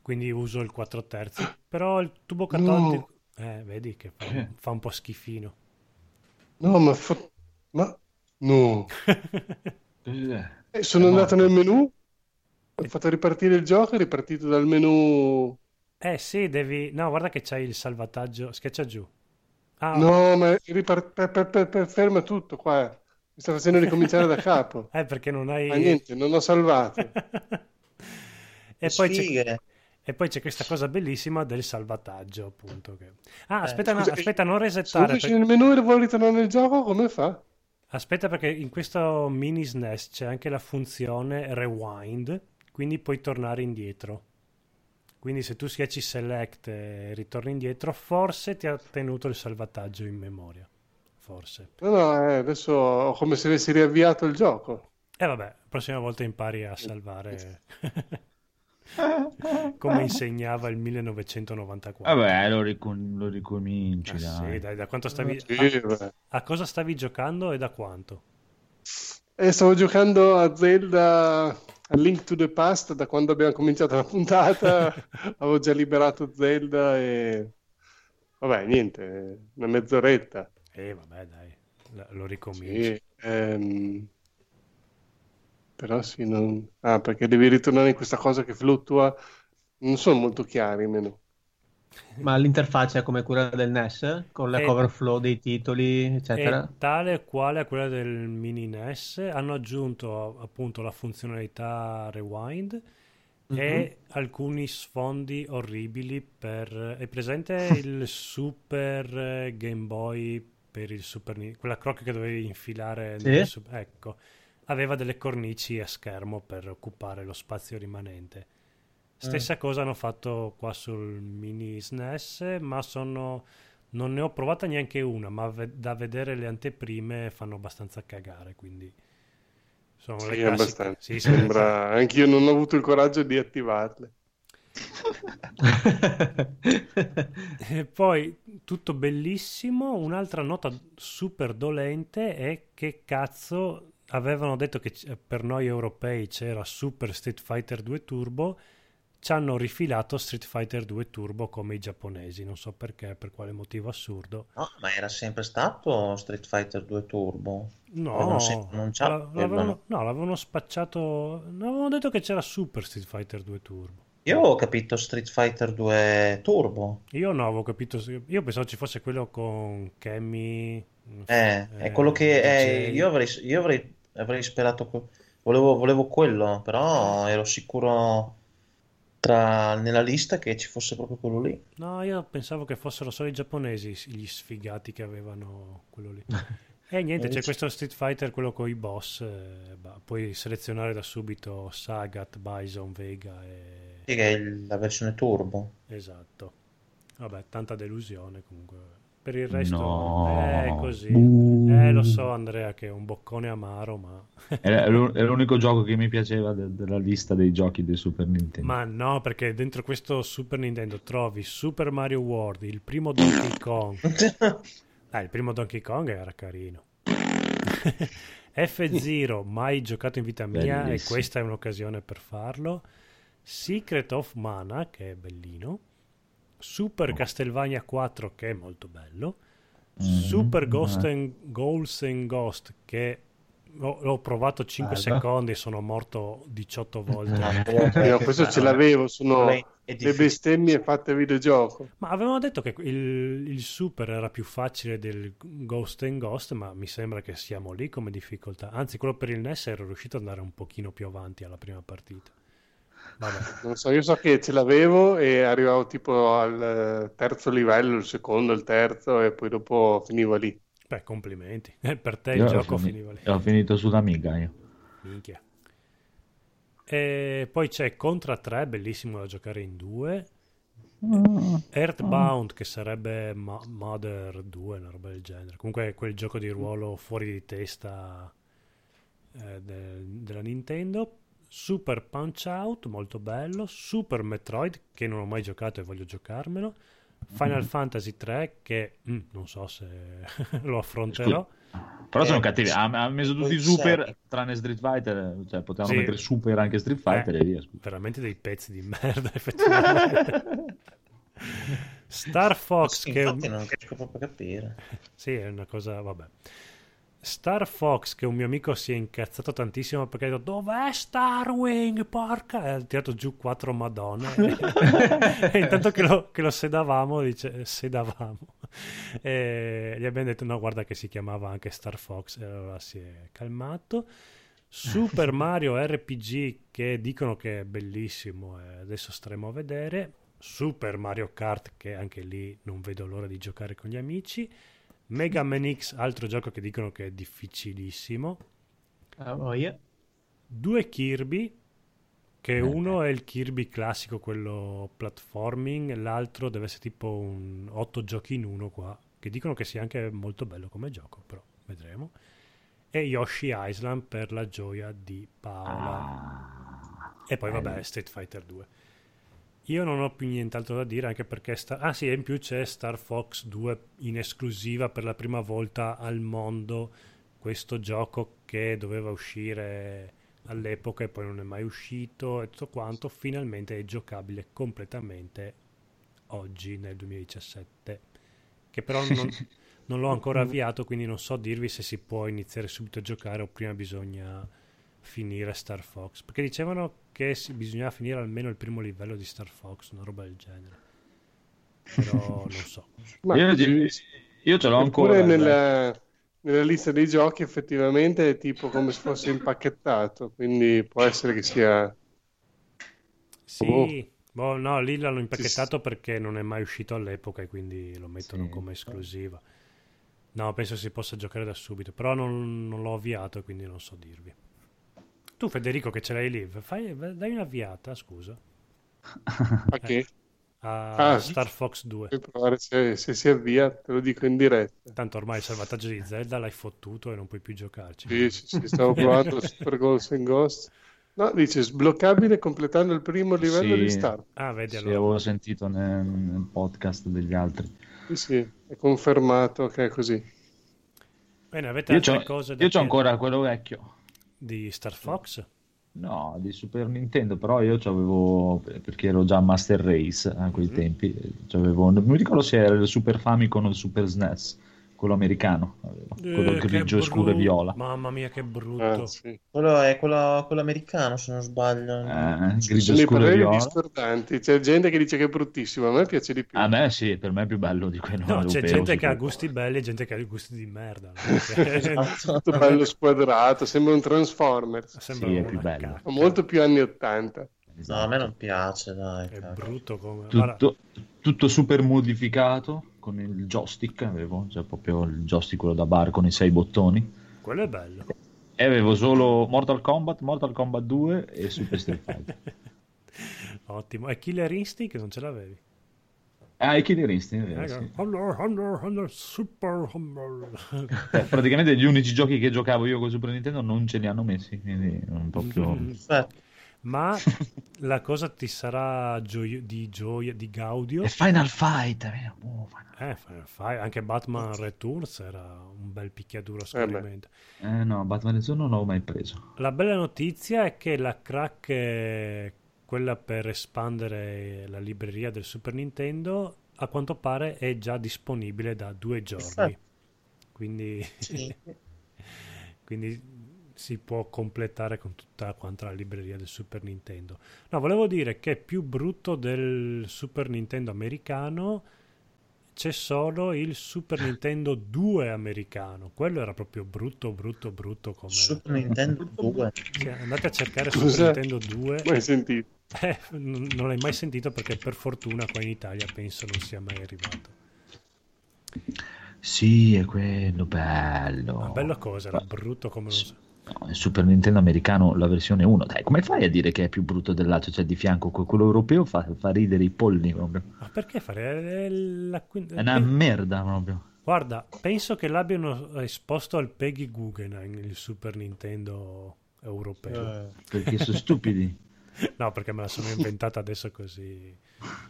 Speaker 1: Quindi uso il 4 terzi. Però il tubo catodico... No. Eh, vedi che fa, eh. fa, un po' schifino.
Speaker 6: No, ma... Fa... Ma... No. eh, sono andato nel menu, ho fatto ripartire il gioco, è ripartito dal menu...
Speaker 1: Eh sì, devi... No, guarda che c'hai il salvataggio. Schiaccia giù.
Speaker 6: Ah, no, ma ripart... per, per, per, ferma tutto qua. Mi sta facendo ricominciare da capo.
Speaker 1: Eh, perché non hai...
Speaker 6: Ma niente, non ho salvato.
Speaker 1: e, poi c'è, e, poi c'è, questa cosa bellissima del salvataggio, appunto. Che... Ah, eh, aspetta, scusa, no, aspetta, non resettare.
Speaker 6: Se per... nel menu e vuole ritornare nel gioco, come fa?
Speaker 1: Aspetta, perché in questo mini SNES c'è anche la funzione rewind, quindi puoi tornare indietro. Quindi se tu schiacci select e ritorni indietro, forse ti ha tenuto il salvataggio in memoria forse.
Speaker 6: No, no, eh, adesso ho come se avessi riavviato il gioco.
Speaker 1: E eh, vabbè, la prossima volta impari a salvare come insegnava il 1994.
Speaker 5: Vabbè, lo, ricom- lo ricominci.
Speaker 1: Ah,
Speaker 5: dai.
Speaker 1: Sì, dai, da quanto stavi... Sì, a, a, cosa stavi giocando e da quanto?
Speaker 6: Eh, stavo giocando a Zelda a Link to the Past da quando abbiamo cominciato la puntata. avevo già liberato Zelda e... Vabbè, niente, una mezz'oretta.
Speaker 1: Eh, vabbè, dai, lo ricominci.
Speaker 6: Sì, ehm... Però sì, non... Ah, perché devi ritornare in questa cosa che fluttua. Non sono molto chiari, meno.
Speaker 2: Ma l'interfaccia è come quella del NES, con la è, cover flow dei titoli, eccetera?
Speaker 1: È tale quale a quella del mini NES. Hanno aggiunto appunto la funzionalità rewind mm-hmm. e alcuni sfondi orribili per... È presente il Super Game Boy per il Super Nintendo, quella crocca che dovevi infilare
Speaker 2: sì? nel
Speaker 1: Super... ecco, aveva delle cornici a schermo per occupare lo spazio rimanente. Stessa eh. cosa hanno fatto qua sul mini SNES, ma sono non ne ho provata neanche una, ma ve- da vedere le anteprime fanno abbastanza cagare, quindi
Speaker 6: sono sì, le abbastanza. Sì, sembra anch'io non ho avuto il coraggio di attivarle.
Speaker 1: e poi tutto bellissimo. Un'altra nota super dolente è che cazzo avevano detto che per noi europei c'era Super Street Fighter 2 Turbo. Ci hanno rifilato Street Fighter 2 Turbo come i giapponesi. Non so perché, per quale motivo assurdo.
Speaker 4: No, ma era sempre stato Street Fighter 2 Turbo.
Speaker 1: No, non, si, non l'avevano, no, l'avevano spacciato. Non avevano detto che c'era Super Street Fighter 2 Turbo.
Speaker 4: Io ho capito Street Fighter 2 Turbo.
Speaker 1: Io no, avevo capito. Io pensavo ci fosse quello con Cammy.
Speaker 4: Eh, è quello che è, io, avrei, io avrei, avrei sperato. Volevo, volevo quello, però ero sicuro tra, nella lista che ci fosse proprio quello lì.
Speaker 1: No, io pensavo che fossero solo i giapponesi gli sfigati che avevano quello lì. E niente, c'è questo Street Fighter, quello con i boss. Eh, bah, puoi selezionare da subito Sagat, Bison, Vega e...
Speaker 4: Sì, che è la versione turbo.
Speaker 1: Esatto. Vabbè, tanta delusione comunque. Per il resto
Speaker 5: no.
Speaker 1: è così. Uh. Eh, lo so Andrea che è un boccone amaro, ma...
Speaker 5: è l'unico gioco che mi piaceva de- della lista dei giochi del Super Nintendo.
Speaker 1: Ma no, perché dentro questo Super Nintendo trovi Super Mario World, il primo Donkey Kong... Ah, il primo Donkey Kong era carino. F0, mai giocato in vita mia Bellissimo. e questa è un'occasione per farlo. Secret of Mana, che è bellino. Super oh. Castlevania 4, che è molto bello. Mm-hmm. Super Ghost and Goals and Ghost, che l'ho provato 5 Bello. secondi e sono morto 18 volte.
Speaker 6: Io questo ce l'avevo, sono le bestemmie fatte a videogioco.
Speaker 1: Ma avevamo detto che il, il, super era più facile del Ghost and Ghost, ma mi sembra che siamo lì come difficoltà. Anzi, quello per il NES ero riuscito ad andare un pochino più avanti alla prima partita.
Speaker 6: Vabbè. Non so, io so che ce l'avevo e arrivavo tipo al terzo livello, il secondo, il terzo e poi dopo finivo lì.
Speaker 1: Beh, complimenti. Eh, per te io il gioco
Speaker 5: fini-
Speaker 1: finiva lì.
Speaker 5: Ho finito sull'Amiga io.
Speaker 1: Minchia. E poi c'è Contra 3, bellissimo da giocare in due. Mm. Earthbound, che sarebbe Mo- Mother 2, una roba del genere. Comunque quel gioco di ruolo fuori di testa eh, de- della Nintendo. Super Punch Out, molto bello. Super Metroid, che non ho mai giocato e voglio giocarmelo. Final Fantasy 3 che mm, non so se lo affronterò.
Speaker 5: Però sono eh, cattivi, ha, messo tutti i super tranne Street Fighter, cioè potevano sì. mettere super anche Street Fighter
Speaker 1: eh,
Speaker 5: e via.
Speaker 1: Scusa. Veramente dei pezzi di merda, effettivamente. Star Fox
Speaker 4: sì,
Speaker 1: che
Speaker 4: infatti non riesco proprio a capire.
Speaker 1: sì, è una cosa, vabbè. Star Fox, che un mio amico si è incazzato tantissimo perché ha detto dov'è Starwing, porca? E ha tirato giù quattro madonne. e intanto che lo, che lo, sedavamo, dice sedavamo. E gli abbiamo detto no, guarda che si chiamava anche Star Fox. E allora si è calmato. Super Mario RPG, che dicono che è bellissimo e adesso staremo a vedere. Super Mario Kart, che anche lì non vedo l'ora di giocare con gli amici. Mega Man X, altro gioco che dicono che è difficilissimo.
Speaker 2: Oh, yeah.
Speaker 1: Due Kirby, che eh. uno è il Kirby classico, quello platforming, l'altro deve essere tipo un 8 giochi in uno qua, che dicono che sia anche molto bello come gioco, però vedremo. E Yoshi Island per la gioia di Paola. Ah, e poi vabbè, Street Fighter 2. Io non ho più nient'altro da dire anche perché sta... ah sì, in più c'è Star Fox 2 in esclusiva per la prima volta al mondo. Questo gioco che doveva uscire all'epoca e poi non è mai uscito e tutto quanto finalmente è giocabile completamente oggi nel 2017 che però non, non l'ho ancora avviato quindi non so dirvi se si può iniziare subito a giocare o prima bisogna finire Star Fox? Perché dicevano che bisognava finire almeno il primo livello di Star Fox una roba del genere. Però non so.
Speaker 6: Ma io, io ce l'ho ancora nella, nella, lista dei giochi effettivamente è tipo come se fosse impacchettato quindi può essere che sia
Speaker 1: sì. Oh. boh, no lì l'hanno impacchettato sì. perché non è mai uscito all'epoca e quindi lo mettono sì. come esclusiva. No penso si possa giocare da subito però non, non l'ho avviato quindi non so dirvi tu Federico che ce l'hai lì, fai, dai un'avviata, scusa.
Speaker 6: A che? Eh,
Speaker 1: a ah, Star Fox 2.
Speaker 6: provare se, se, si avvia, te lo dico in diretta.
Speaker 1: Tanto ormai il salvataggio di Zelda l'hai fottuto e non puoi più giocarci.
Speaker 6: Sì, sì, sì stavo provando Super Ghost and Ghost. No, dice sbloccabile completando il primo livello
Speaker 5: sì.
Speaker 6: di Star.
Speaker 1: Ah, vedi
Speaker 5: allora. Sì, avevo sentito nel, nel, podcast degli altri.
Speaker 6: Sì, sì, è confermato che è così.
Speaker 1: Bene, avete altre io cose
Speaker 5: da Io ho ancora quello vecchio.
Speaker 1: Di Star Fox?
Speaker 5: No, di Super Nintendo, però io avevo perché ero già Master Race a quei mm-hmm. tempi, non mi ricordo se era il Super Famicom o il Super SNES, quello americano, quello eh, grigio bru... scuro e viola.
Speaker 1: Mamma mia, che brutto.
Speaker 4: Eh, sì. Quello è quello, quello, americano, se non sbaglio.
Speaker 5: Eh, grigio scuro e viola.
Speaker 6: discordanti. C'è gente che dice che è bruttissimo, a me piace di più.
Speaker 5: A me sì, per me è più bello di quello no,
Speaker 1: europeo, c'è gente che ha gusti belli e gente che ha gusti di merda. esatto.
Speaker 6: Tutto bello squadrato, sembra un Transformer.
Speaker 5: Sembra sì, è più bello.
Speaker 6: Molto più anni 80.
Speaker 4: No, a me non piace, dai.
Speaker 1: È caro. brutto come...
Speaker 5: Tutto, tutto super modificato con il joystick, avevo cioè proprio il joystick quello da bar con i sei bottoni.
Speaker 1: Quello è bello.
Speaker 5: E avevo solo Mortal Kombat, Mortal Kombat 2 e Super Street Fighter.
Speaker 1: Ottimo. E Killer Instinct non ce l'avevi?
Speaker 5: Ah, i Killer Instinct, vero, ecco. sì. Under, under, under, super, eh, praticamente gli unici giochi che giocavo io con Super Nintendo non ce li hanno messi, quindi non proprio... Mm-hmm
Speaker 1: ma la cosa ti sarà gioia, di gioia, di gaudio.
Speaker 5: E Final Fight, eh, oh,
Speaker 1: Final... Eh, Final Fight, anche Batman Returns era un bel picchiaduro scorrimento.
Speaker 5: Eh, eh, no, Batman Returns non l'ho mai preso.
Speaker 1: La bella notizia è che la crack, quella per espandere la libreria del Super Nintendo, a quanto pare è già disponibile da due giorni. Quindi... Sì. quindi si può completare con tutta quanta la libreria del Super Nintendo. No, volevo dire che più brutto del Super Nintendo americano c'è solo il Super Nintendo 2 americano. Quello era proprio brutto, brutto, brutto come
Speaker 4: Super Nintendo 2.
Speaker 1: Cioè, andate a cercare Super Nintendo 2.
Speaker 6: Mai sentito?
Speaker 1: Eh, non, non l'hai mai sentito perché per fortuna qua in Italia penso non sia mai arrivato.
Speaker 5: Sì, è quello bello.
Speaker 1: Ma bello cosa, era brutto come lo so.
Speaker 5: No, il Super Nintendo americano, la versione 1. Dai, come fai a dire che è più brutto dell'altro? Cioè, di fianco quello europeo fa, fa ridere i polli proprio.
Speaker 1: Ma perché fare la
Speaker 5: È una merda proprio.
Speaker 1: Guarda, penso che l'abbiano esposto al Peggy Guggenheim il Super Nintendo europeo.
Speaker 5: Eh. Perché sono stupidi.
Speaker 1: no, perché me la sono inventata adesso così.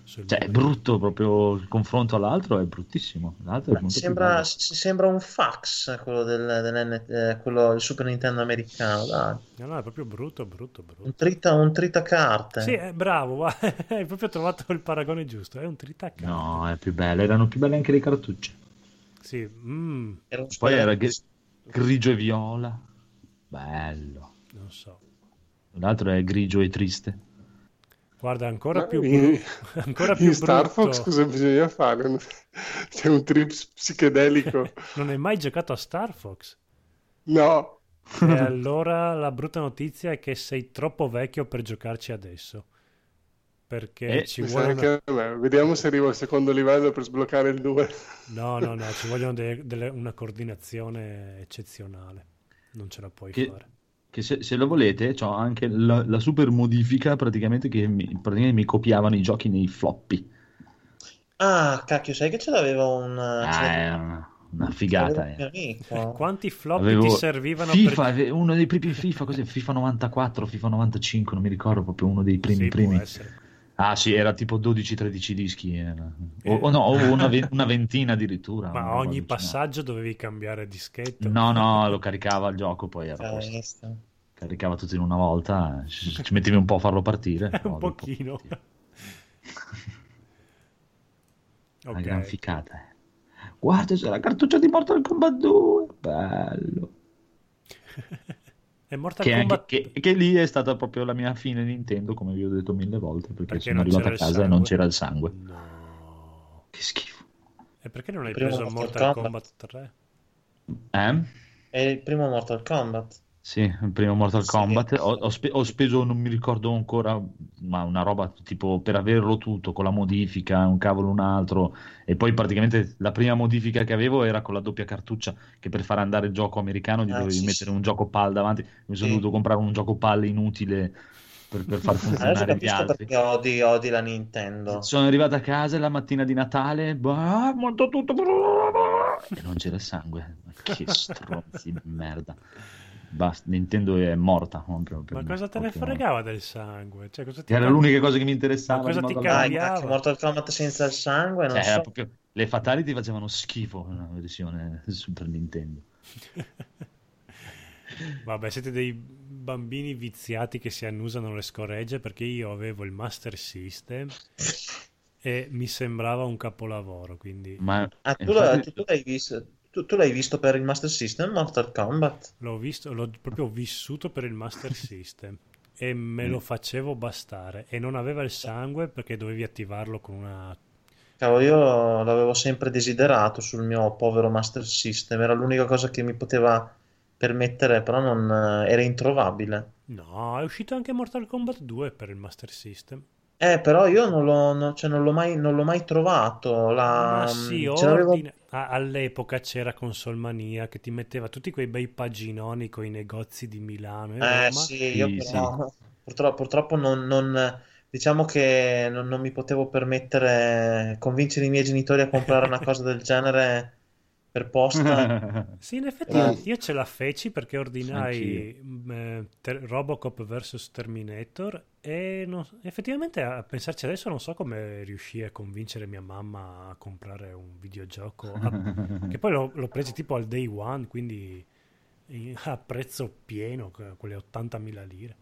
Speaker 5: Cioè, è brutto proprio il confronto all'altro, è bruttissimo. L'altro
Speaker 4: è sembra, sembra, un fax quello del, eh, quello, il Super Nintendo americano. Dai.
Speaker 1: No, no, è proprio brutto, brutto, brutto.
Speaker 4: Un, trita, un tritacarte.
Speaker 1: Sì, è bravo, hai proprio trovato il paragone giusto. È un tritacarte.
Speaker 5: No, è più bello. Erano più belle anche le cartucce.
Speaker 1: Sì, mm.
Speaker 5: era poi era grigio e viola. Bello.
Speaker 1: Non so.
Speaker 5: L'altro è grigio e triste.
Speaker 1: Guarda, ancora più, in, ancora più in
Speaker 6: Star Fox cosa bisogna fare? C'è un trip psichedelico.
Speaker 1: non hai mai giocato a Star Fox?
Speaker 6: No.
Speaker 1: E allora la brutta notizia è che sei troppo vecchio per giocarci adesso. Perché eh, ci vuole...
Speaker 6: Una... Vediamo se arrivo al secondo livello per sbloccare il 2.
Speaker 1: No, no, no, ci vogliono de- de- una coordinazione eccezionale. Non ce la puoi che... fare
Speaker 5: che se, se, lo volete ho anche la, la, super modifica praticamente che mi, praticamente mi, copiavano i giochi nei floppy.
Speaker 4: Ah cacchio sai che ce l'aveva un
Speaker 5: ah, una, una figata eh.
Speaker 1: quanti floppy Avevo... ti servivano
Speaker 5: FIFA, per... uno dei primi FIFA così, FIFA 94 FIFA 95 non mi ricordo proprio uno dei primi sì, primi Ah sì, era tipo 12-13 dischi. Era. O, o, no, o una, una, ventina addirittura.
Speaker 1: Ma ogni passaggio no. dovevi cambiare dischetto?
Speaker 5: No, no, lo caricava il gioco, poi era Caricava tutto in una volta, ci, ci mettevi un po' a farlo partire.
Speaker 1: un pochino.
Speaker 5: okay. Una gran ficata. Eh. Guarda, c'è la cartuccia di Mortal Kombat 2. Bello.
Speaker 1: E Mortal che, Kombat...
Speaker 5: che, che, lì è stata proprio la mia fine Nintendo, come vi ho detto mille volte, perché, perché sono arrivato a casa e non c'era il sangue.
Speaker 1: No.
Speaker 5: Che schifo.
Speaker 1: E perché non hai preso Mortal, Mortal Kombat 3?
Speaker 5: Eh?
Speaker 4: È il primo Mortal Kombat.
Speaker 5: Sì, il primo Mortal. Kombat. Ho, ho, spe- ho, speso, non mi ricordo ancora, ma una roba tipo per averlo tutto con la modifica, un cavolo, un altro. E poi praticamente la prima modifica che avevo era con la doppia cartuccia, che per far andare il gioco americano gli ah, dovevi sì, mettere sì. un gioco PAL davanti. Mi sono sì. dovuto comprare un gioco PAL inutile per, per far funzionare gli altri.
Speaker 4: perché odi, odi, la Nintendo.
Speaker 5: Sono arrivato a casa la mattina di Natale, bah, monto tutto, e non c'era sangue. Ma che stronzi di merda. Basta, Nintendo è morta.
Speaker 1: Proprio, ma cosa te ne fregava del sangue? Cioè, cosa
Speaker 5: ti Era cambia... l'unica cosa che mi interessava.
Speaker 1: Ma cosa ti cambiava?
Speaker 4: Dai, Mortal Kombat senza il sangue? Non cioè, so.
Speaker 5: proprio... Le fatality facevano schifo nella versione Super Nintendo.
Speaker 1: Vabbè, siete dei bambini viziati che si annusano le scoregge perché io avevo il Master System e mi sembrava un capolavoro. Quindi...
Speaker 5: Ma
Speaker 4: ah, tu, infatti... tu l'hai visto? Tu, tu, l'hai visto per il Master System, Mortal Kombat?
Speaker 1: L'ho visto, l'ho proprio vissuto per il Master System e me lo facevo bastare e non aveva il sangue perché dovevi attivarlo con una
Speaker 4: Cavolo, io l'avevo sempre desiderato sul mio povero Master System, era l'unica cosa che mi poteva permettere, però non era introvabile.
Speaker 1: No, è uscito anche Mortal Kombat 2 per il Master System.
Speaker 4: Eh, però io non l'ho, no, cioè non l'ho, mai, non l'ho mai trovato. La...
Speaker 1: Ma sì, ordine... ah, all'epoca c'era Consolmania che ti metteva tutti quei bei paginoni con i negozi di Milano.
Speaker 4: Eh, sì, io sì, però, sì. Purtroppo, purtroppo non, non diciamo che non, non, mi potevo permettere convincere i miei genitori a comprare una cosa del genere per posta.
Speaker 1: sì, in effetti eh. io ce la feci perché ordinai eh, Robocop vs Terminator e non, effettivamente a pensarci adesso non so come riuscì a convincere mia mamma a comprare un videogioco a, che poi l'ho, l'ho preso tipo al day one, quindi a prezzo pieno, quelle 80.000 lire.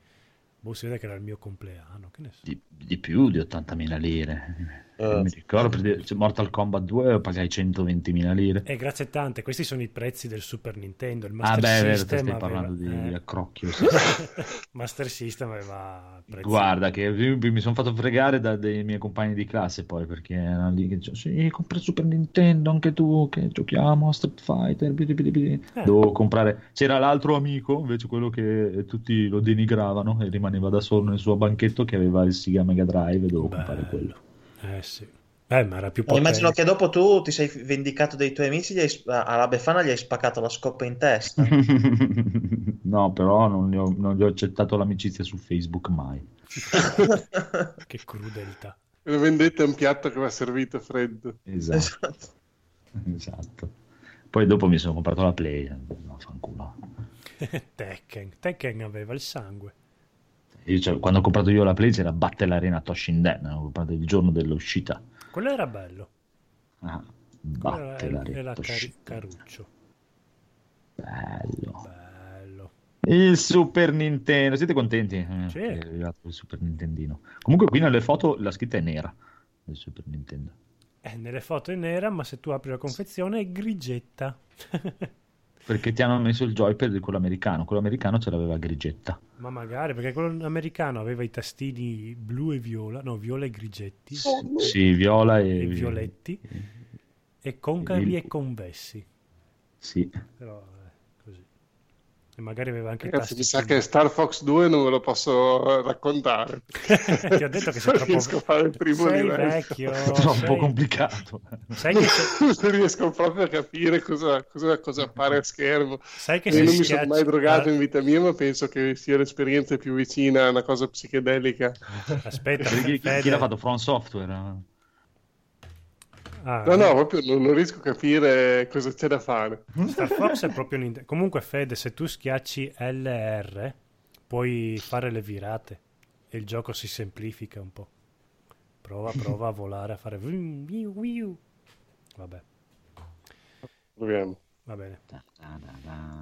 Speaker 1: Boh, si vede che era il mio compleanno. So.
Speaker 5: Di, di, più di 80.000 lire. Uh, mi ricordo, per cioè, Mortal Kombat 2 pagai 120.000 lire.
Speaker 1: E grazie tante, questi sono i prezzi del Super Nintendo. Il Master ah, beh, System
Speaker 5: stai parlando di, eh... accrocchio.
Speaker 1: Sì. Master System aveva
Speaker 5: prezzi. Guarda, che mi sono fatto fregare da dei miei compagni di classe poi perché erano lì che dicevano: Sì, compra il Super Nintendo anche tu, che giochiamo a Street Fighter. Bidi bidi bidi. Eh. Devo comprare. C'era l'altro amico, invece quello che tutti lo denigravano e rimaneva da solo nel suo banchetto che aveva il Sega Mega Drive e dovevo Bello. comprare quello.
Speaker 1: Eh sì. Eh, ma era più potente.
Speaker 4: Immagino che dopo tu ti sei vendicato dei tuoi amici, hai, alla Befana gli hai spaccato la scoppa in testa.
Speaker 5: no, però non gli, ho, non gli, ho, accettato l'amicizia su Facebook mai.
Speaker 1: che crudeltà.
Speaker 6: La vendetta è un piatto che va servito freddo.
Speaker 5: Esatto. esatto. esatto. Poi dopo mi sono comprato la Play. No, fanculo.
Speaker 1: Tekken. Tekken aveva il sangue.
Speaker 5: Io, cioè, quando ho comprato io la Play c'era Battle Arena Toshinden, ho comprato il giorno dell'uscita.
Speaker 1: Quello era bello.
Speaker 5: Ah, Battle
Speaker 1: Arena era cari- caruccio.
Speaker 5: Bello. Bello. Il Super Nintendo, siete contenti? Eh,
Speaker 1: sì. È
Speaker 5: arrivato il Super Nintendino. Comunque qui nelle foto la scritta è nera del Super Nintendo.
Speaker 1: Eh, nelle foto è nera, ma se tu apri la confezione è grigetta.
Speaker 5: Perché ti hanno messo il joypad di quello americano, quello americano ce l'aveva grigetta.
Speaker 1: Ma magari, perché quello americano aveva i tastini blu e viola, no, viola e grigetti.
Speaker 5: Sì, viola e...
Speaker 1: e violetti. E concavi il... e convessi.
Speaker 5: Sì.
Speaker 1: Però e magari aveva anche
Speaker 6: Ragazzi, mi sa che Star Fox 2 non ve lo posso raccontare.
Speaker 1: Ti ho detto che sei troppo...
Speaker 6: riesco a fare il primo
Speaker 1: sei
Speaker 6: livello.
Speaker 1: vecchio.
Speaker 5: È troppo sei... complicato.
Speaker 1: Sai che
Speaker 6: non riesco proprio a capire cosa, cosa, cosa appare a schermo.
Speaker 1: Sai che
Speaker 6: Io non mi sono mai drogato in vita mia, ma penso che sia l'esperienza più vicina a una cosa psichedelica.
Speaker 1: Aspetta,
Speaker 5: chi, chi l'ha fatto? From Software?
Speaker 6: Ah, no, no, proprio non, non, riesco a capire cosa c'è da fare.
Speaker 1: Star Fox è proprio un... Comunque, Fede, se tu schiacci LR, puoi fare le virate e il gioco si semplifica un po'. Prova, prova a volare, a fare... Vabbè.
Speaker 6: Proviamo.
Speaker 1: Va bene.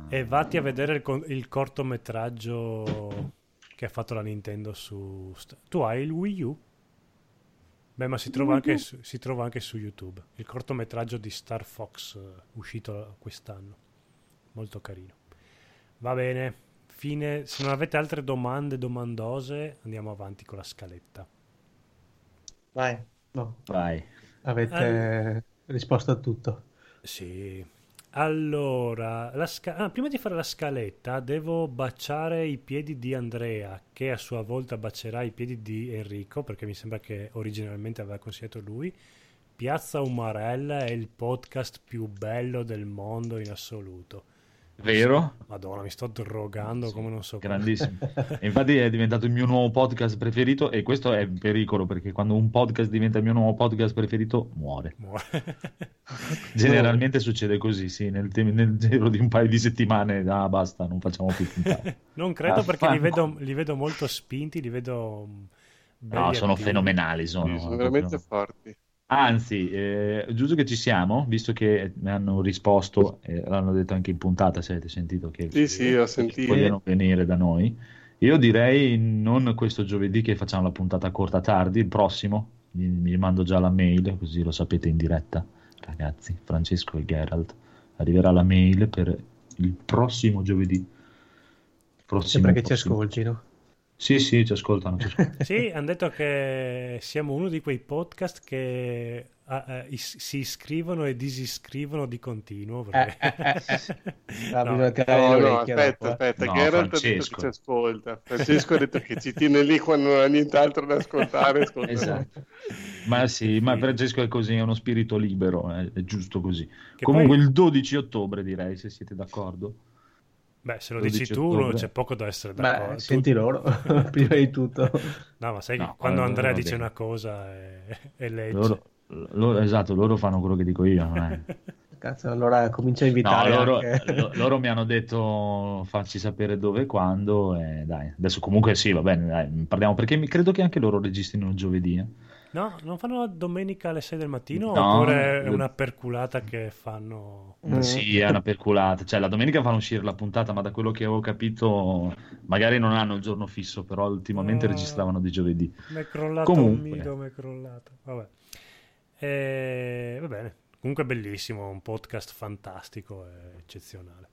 Speaker 1: E vatti a vedere il, il cortometraggio che ha fatto la Nintendo su... Tu hai il Wii U? Beh, ma si trova, anche su, si trova anche su YouTube. Il cortometraggio di Star Fox uh, uscito quest'anno. Molto carino. Va bene. Fine. Se non avete altre domande
Speaker 2: domandose,
Speaker 1: andiamo avanti con la scaletta.
Speaker 4: Vai.
Speaker 2: No.
Speaker 5: Vai.
Speaker 2: Avete eh. risposto a tutto.
Speaker 1: Sì. Allora, sca- ah, prima di fare la scaletta devo baciare i piedi di Andrea, che a sua volta bacerà i piedi di Enrico, perché mi sembra che originalmente aveva consigliato lui. Piazza Umarella è il podcast più bello del mondo in assoluto.
Speaker 5: Vero?
Speaker 1: Madonna, mi sto drogando sì, come non so
Speaker 5: Grandissimo. Infatti è diventato il mio nuovo podcast preferito e questo è un pericolo perché quando un podcast diventa il mio nuovo podcast preferito muore.
Speaker 1: muore.
Speaker 5: Generalmente succede così, sì, nel, te- nel, giro di un paio di settimane, ah basta, non facciamo più puntate.
Speaker 1: non credo ah, perché li vedo, li vedo, molto spinti, li vedo...
Speaker 5: Mm, no, sono attivi. fenomenali, sono,
Speaker 6: sono veramente forti.
Speaker 5: Anzi, eh, giusto che ci siamo, visto che mi hanno risposto, e eh, l'hanno detto anche in puntata, se avete sentito che,
Speaker 6: sì, sì, ho sentito.
Speaker 5: vogliono venire da noi, io direi non questo giovedì che facciamo la puntata corta tardi, il prossimo, mi, mi mando già la mail così lo sapete in diretta, ragazzi, Francesco e Geralt arriverà la mail per il prossimo giovedì.
Speaker 2: Prossimo Sembra che ci ascoltino.
Speaker 5: Sì, sì, ci ascoltano. Ci ascoltano.
Speaker 1: sì, hanno detto che siamo uno di quei podcast che ah, eh, si iscrivono e disiscrivono di continuo. Perché...
Speaker 6: Eh, eh, eh, eh. no, no, no aspetta, aspetta, no, Geralt ha detto che ci ascolta. Francesco ha detto che ci tiene lì quando non ha nient'altro da ascoltare.
Speaker 5: esatto. Ma sì, ma Francesco è così, è uno spirito libero, è, è giusto così. Che Comunque poi... il 12 ottobre direi, se siete d'accordo.
Speaker 1: Beh, se lo dici tu ottobre. c'è poco da essere d'accordo. Beh,
Speaker 2: senti loro, prima di tutto.
Speaker 1: No, ma sai no, quando Andrea dice bene. una cosa è, è legge.
Speaker 5: Loro, loro, esatto, loro fanno quello che dico io.
Speaker 2: Cazzo, allora comincia a invitare.
Speaker 5: No, loro, anche... loro, mi hanno detto facci sapere dove e quando. E dai, adesso comunque sì, va bene, dai, parliamo perché credo che anche loro registrino giovedì. Eh.
Speaker 1: No, non fanno domenica alle 6 del mattino no, oppure è una perculata che fanno?
Speaker 5: Mm. Sì, è una perculata. Cioè, la domenica fanno uscire la puntata, ma da quello che avevo capito, magari non hanno il giorno fisso, però ultimamente oh, registravano di giovedì.
Speaker 1: Mi è crollato Comunque. un mito, mi è crollato. Vabbè. E... Va bene. Comunque bellissimo, un podcast fantastico e eccezionale.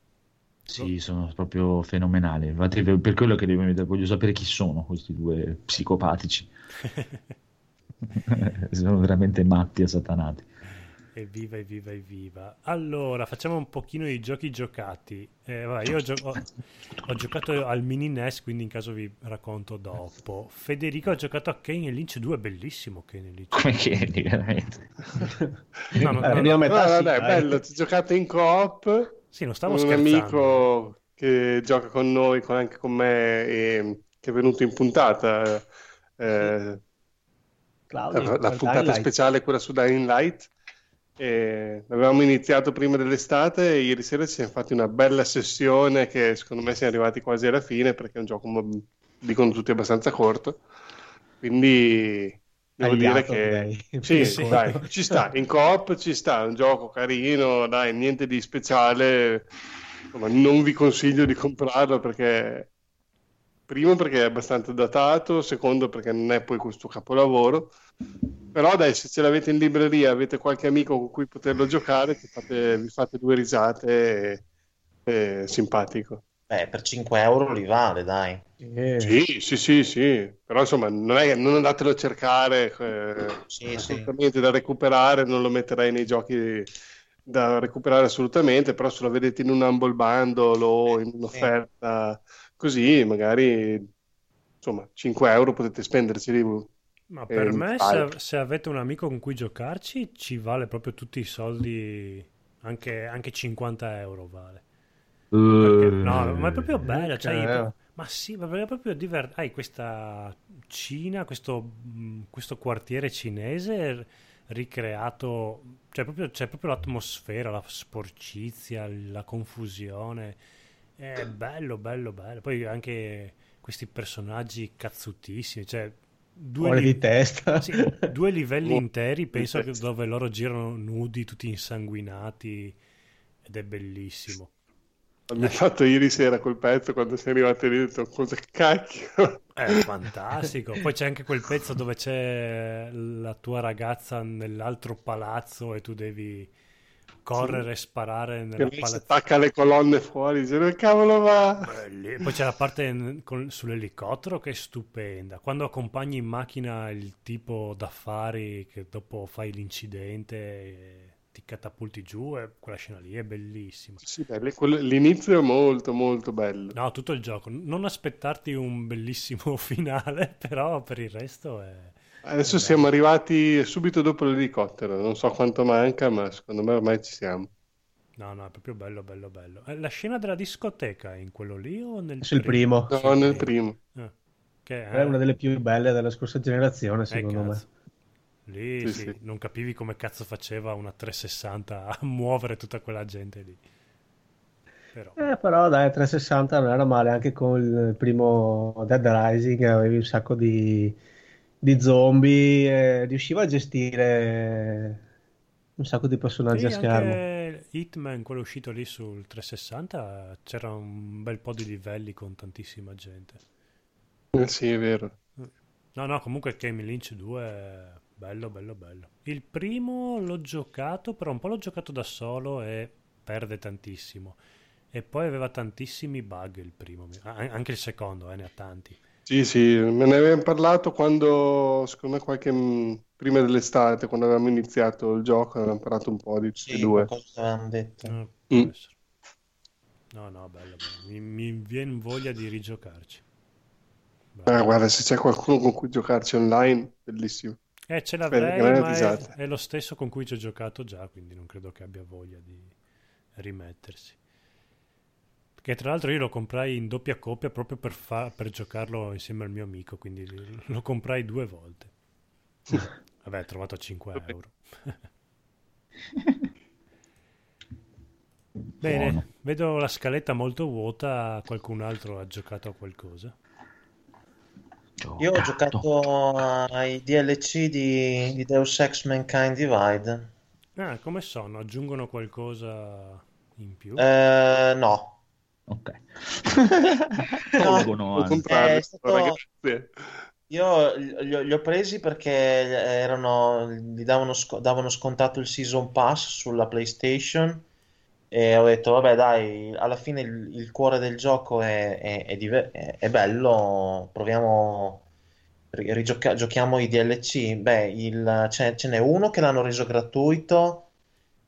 Speaker 5: Sì, sono proprio fenomenali. Infatti, per quello che voglio sapere chi sono questi due psicopatici. sono veramente matti e satanati.
Speaker 1: Evviva, evviva, evviva. Allora, facciamo un pochino i giochi giocati. Eh, vabbè, io ho, gio- ho, ho, giocato al mini NES, quindi in caso vi racconto dopo. Federico ha giocato a Kane Lynch 2, bellissimo Kane Lynch.
Speaker 5: Come Kane, veramente.
Speaker 6: no, no, no, no, metà, no, sì, è bello, ti giocato in coop.
Speaker 1: Sì, non stavo
Speaker 6: un
Speaker 1: scherzando.
Speaker 6: Un amico che gioca con noi, con, anche con me, e che è venuto in puntata. Eh, Claudio, la, la puntata speciale, quella su Dying Light. E avevamo iniziato prima dell'estate e ieri sera ci siamo fatti una bella sessione che secondo me siamo arrivati quasi alla fine perché è un gioco, dicono tutti, abbastanza corto. Quindi devo Agliato, dire che sì, sì. Dai, ci sta, in coop ci sta, è un gioco carino, dai, niente di speciale. Insomma, non vi consiglio di comprarlo perché primo perché è abbastanza datato, secondo perché non è poi questo capolavoro. Però dai, se ce l'avete in libreria, avete qualche amico con cui poterlo giocare, fate, vi fate due risate, è, è simpatico.
Speaker 4: Beh, per 5 euro li vale, dai.
Speaker 6: Eh. Sì, sì, sì, sì. Però insomma, non, è, non andatelo a cercare, eh, sì, assolutamente sì. da recuperare, non lo metterei nei giochi da recuperare assolutamente, però se lo vedete in un humble bundle o in un'offerta... Sì così magari insomma 5 euro potete spenderceli
Speaker 1: ma per me se, se, avete un amico con cui giocarci ci vale proprio tutti i soldi anche, anche 50 euro vale. Perché, no ma è proprio bello cioè, ma sì ma è proprio divertente hai questa Cina questo, questo quartiere cinese ricreato cioè proprio, c'è proprio l'atmosfera la sporcizia la confusione è bello, bello, bello. Poi anche questi personaggi cazzutissimi, cioè
Speaker 2: due, li- di testa.
Speaker 1: Sì, due livelli interi, penso che dove loro girano nudi, tutti insanguinati ed è bellissimo.
Speaker 6: Mi ha fatto ieri sera quel pezzo quando sei arrivato lì ho detto cosa cacchio.
Speaker 1: È fantastico. Poi c'è anche quel pezzo dove c'è la tua ragazza nell'altro palazzo e tu devi correre e sparare nella
Speaker 6: che palazzo. attacca le colonne fuori, dice dove cavolo va?
Speaker 1: Belli. Poi c'è la parte con, sull'elicottero che è stupenda. Quando accompagni in macchina il tipo d'affari che dopo fai l'incidente ti catapulti giù, e quella scena lì è bellissima.
Speaker 6: Sì, belli. l'inizio è molto molto bello.
Speaker 1: No, tutto il gioco. Non aspettarti un bellissimo finale, però per il resto è
Speaker 6: Adesso siamo arrivati subito dopo l'elicottero, non so quanto manca, ma secondo me ormai ci siamo.
Speaker 1: No, no, è proprio bello, bello, bello. Eh, la scena della discoteca è in quello lì o nel
Speaker 2: Sul primo?
Speaker 6: No, Sul nel primo.
Speaker 2: Ah, che è... è... una delle più belle della scorsa generazione, eh, secondo eh, me.
Speaker 1: Lì sì, sì, sì. non capivi come cazzo faceva una 360 a muovere tutta quella gente lì.
Speaker 2: Però. Eh, però dai, 360 non era male, anche con il primo Dead Rising avevi un sacco di di zombie, eh, riusciva a gestire un sacco di personaggi sì, a schermo.
Speaker 1: Hitman, quello uscito lì sul 360, c'era un bel po' di livelli con tantissima gente.
Speaker 6: Eh sì, è vero.
Speaker 1: No, no, comunque Game Lynch 2 è bello, bello, bello. Il primo l'ho giocato, però un po' l'ho giocato da solo e perde tantissimo. E poi aveva tantissimi bug il primo, anche il secondo, eh, ne ha tanti.
Speaker 6: Sì, sì, me ne avevamo parlato quando, secondo me, qualche mm, prima dell'estate, quando avevamo iniziato il gioco, avevamo parlato un po' di tutti e due.
Speaker 4: Cosa avevamo detto?
Speaker 1: No, mm. no, no, bello, bello. Mi, mi viene voglia di rigiocarci.
Speaker 6: Ah, guarda, se c'è qualcuno con cui giocarci online, bellissimo.
Speaker 1: Eh, ce l'avrei, Beh, ma è, è, lo stesso con cui ci ho giocato già, quindi non credo che abbia voglia di rimettersi. Che tra l'altro io lo comprai in doppia coppia proprio per, fa- per giocarlo insieme al mio amico, quindi lo comprai due volte. Vabbè, trovato a 5 euro. Bene, Buono. vedo la scaletta molto vuota. Qualcun altro ha giocato a qualcosa?
Speaker 4: Giocato. Io ho giocato ai DLC di, di Deus Ex Mankind Divide.
Speaker 1: Ah, come sono? Aggiungono qualcosa in più?
Speaker 4: Eh, no,
Speaker 5: Ok.
Speaker 4: no, è stato... Io li ho, li ho, presi perché erano, gli davano, davano, scontato il Season Pass sulla PlayStation e ho detto, vabbè dai, alla fine il, il cuore del gioco è, è, è, diver- è bello, proviamo, rigioca- giochiamo i DLC. Beh, il, ce, ce n'è uno che l'hanno reso gratuito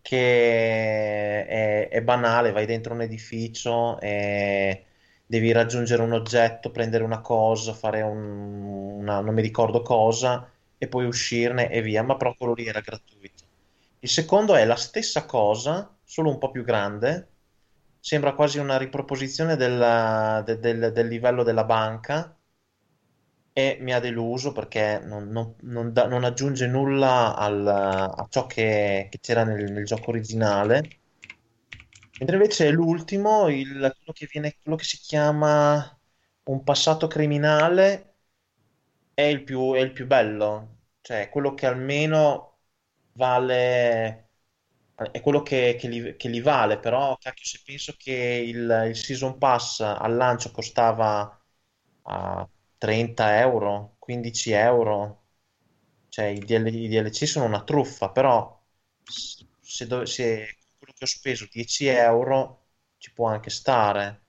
Speaker 4: che è, è, banale, vai dentro un edificio e devi raggiungere un oggetto, prendere una cosa, fare un, una, non mi ricordo cosa, e poi uscirne e via, ma però quello lì era gratuito. Il secondo è la stessa cosa, solo un po' più grande, sembra quasi una riproposizione del, del, del, del livello della banca, e mi ha deluso perché non, non, non, da, non aggiunge nulla al, a ciò che, che c'era nel, nel, gioco originale. Mentre invece l'ultimo, il, quello, che viene, quello che si chiama un passato criminale, è il più, è il più bello, cioè quello che almeno vale è quello che, che, li, che, li, vale, però cacchio, se penso che il, il Season Pass al lancio costava uh, 30 euro, 15 euro, cioè i, DL, i DLC sono una truffa, però se, dove, se quello che ho speso 10 euro ci può anche stare.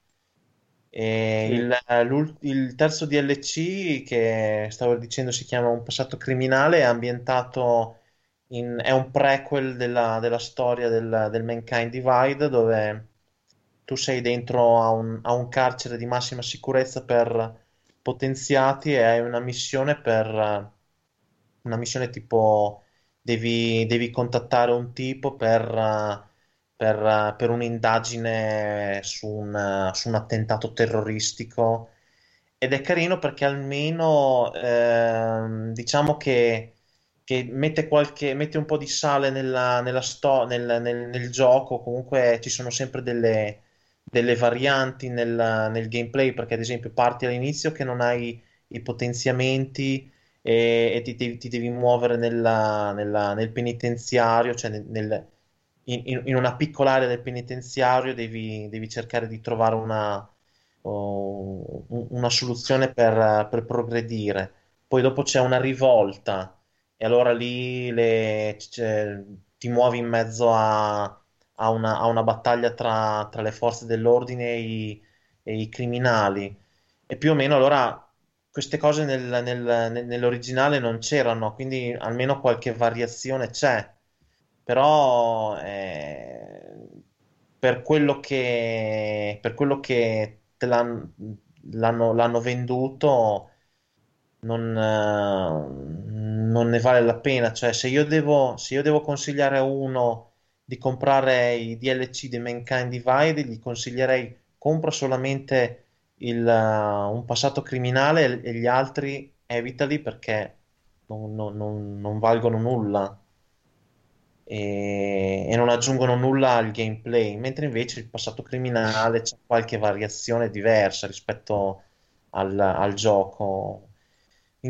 Speaker 4: E il, il, terzo DLC che stavo dicendo si chiama Un passato criminale, è ambientato in, è un prequel della, della storia del, del, Mankind Divide dove tu sei dentro a un, a un carcere di massima sicurezza per potenziati e hai una missione per una missione tipo devi, devi contattare un tipo per, per, per un'indagine su un, su un, attentato terroristico. Ed è carino perché almeno eh, diciamo che, che mette, qualche, mette un po' di sale nella, nella sto- nel, nel, nel gioco. Comunque ci sono sempre delle delle varianti nel, nel, gameplay, perché ad esempio parti all'inizio che non hai i potenziamenti e, e ti, ti, ti, devi muovere nella, nella, nel penitenziario, cioè nel, in, in, una piccola area del penitenziario devi, devi cercare di trovare una, oh, una soluzione per, per, progredire. Poi dopo c'è una rivolta e allora lì le, ti muovi in mezzo a a una, a una battaglia tra, tra, le forze dell'ordine e i, e i, criminali. E più o meno allora queste cose nel, nel, nell'originale non c'erano, quindi almeno qualche variazione c'è. Però eh, per quello che, per quello che te l'hanno, l'hanno, l'hanno venduto non, non, ne vale la pena. Cioè, se io devo, se io devo consigliare a uno di comprare i DLC di Mankind Divide, gli consiglierei compra solamente il, uh, un passato criminale e gli altri evitali perché non, non, non, non valgono nulla e, e, non aggiungono nulla al gameplay, mentre invece il passato criminale c'è qualche variazione diversa rispetto al, al gioco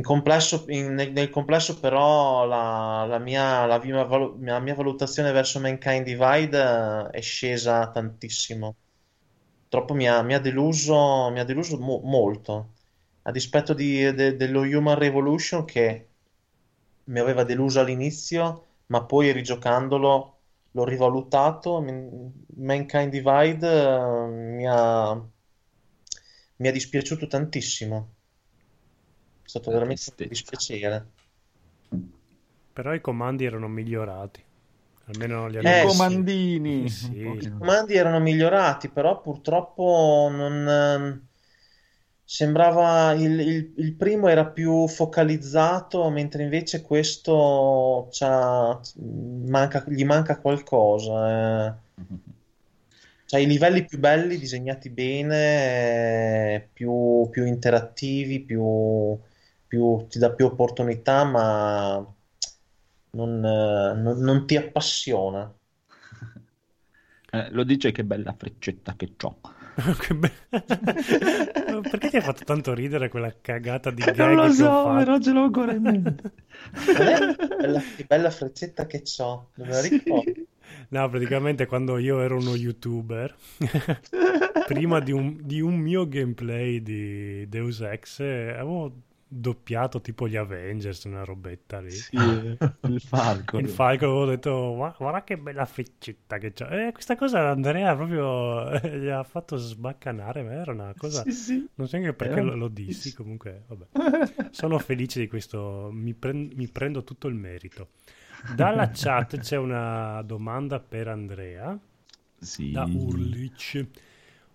Speaker 4: complesso, in, nel, complesso, però, la, la, mia, la, mia, la, mia, valutazione verso Mankind Divide è scesa tantissimo. Troppo mi ha, mi ha deluso, mi ha deluso mo- molto. A dispetto di, de, dello Human Revolution, che mi aveva deluso all'inizio, ma poi rigiocandolo l'ho rivalutato. Mankind Divide uh, mi, ha, mi ha dispiaciuto tantissimo. È stato veramente un dispiacere.
Speaker 1: Però i comandi erano migliorati. Almeno
Speaker 5: gli eh, I comandini.
Speaker 4: Sì. I comandi erano migliorati, però purtroppo non ehm, sembrava il, il, il, primo era più focalizzato, mentre invece questo manca, gli manca qualcosa. Eh. Cioè, i livelli più belli, disegnati bene, eh, più, più interattivi, più, più, ti dà più opportunità, ma non, non, non ti appassiona.
Speaker 5: Eh, lo dice che bella freccetta che ho.
Speaker 1: be... Perché ti ha fatto tanto ridere quella cagata di gag
Speaker 5: non lo so, però ce l'ho ancora in mente.
Speaker 4: bella, che bella freccetta che ho, non me la ricordo.
Speaker 1: No, praticamente quando io ero uno youtuber, prima di un, di un, mio gameplay di Deus Ex, avevo doppiato tipo gli Avengers, una robetta lì.
Speaker 5: Sì, il Falco.
Speaker 1: Il Falco, avevo detto, guarda che bella freccetta che c'ha. E questa cosa Andrea proprio gli ha fatto sbaccanare, ma era una cosa... Sì, sì. Non so neanche perché lo, lo, dissi, comunque, vabbè. Sono felice di questo, mi, prend- mi prendo tutto il merito. Dalla chat c'è una domanda per Andrea.
Speaker 5: Sì.
Speaker 1: Da Urlich.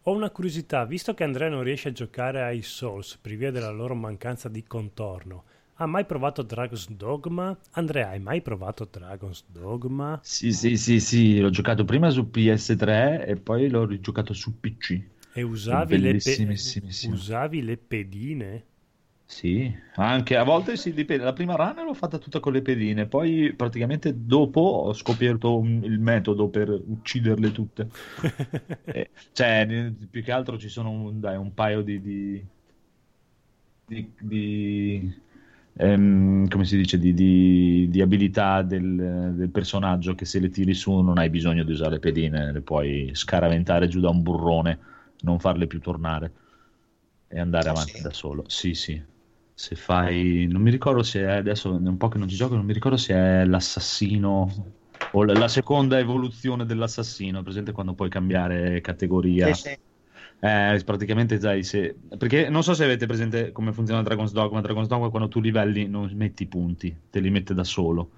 Speaker 1: Ho una curiosità, visto che Andrea non riesce a giocare ai Souls per via della loro mancanza di contorno, ha mai provato Dragon's Dogma? Andrea, hai mai provato Dragon's Dogma?
Speaker 5: Sì, sì, sì, sì, l'ho giocato prima su PS3 e poi l'ho rigiocato su PC.
Speaker 1: E usavi, le, pe- usavi le pedine?
Speaker 5: Sì, anche a volte si dipende. La prima run l'ho fatta tutta con le pedine, poi praticamente dopo ho scoperto un, il metodo per ucciderle tutte. eh, cioè, più che altro ci sono un, dai, un paio di, di, di, di ehm, come si dice, di, di abilità del, del, personaggio che se le tiri su non hai bisogno di usare le pedine, le puoi scaraventare giù da un burrone, non farle più tornare e andare ah, avanti sì. da solo. Sì, sì se fai non mi ricordo se è adesso è un po' che non ci gioco non mi ricordo se è l'assassino o la seconda evoluzione dell'assassino presente quando puoi cambiare categoria. Sì, sì. Eh, praticamente dai, se... perché non so se avete presente come funziona Dragon's Dogma. Dragon's Dogma quando tu livelli non metti punti te li mette da solo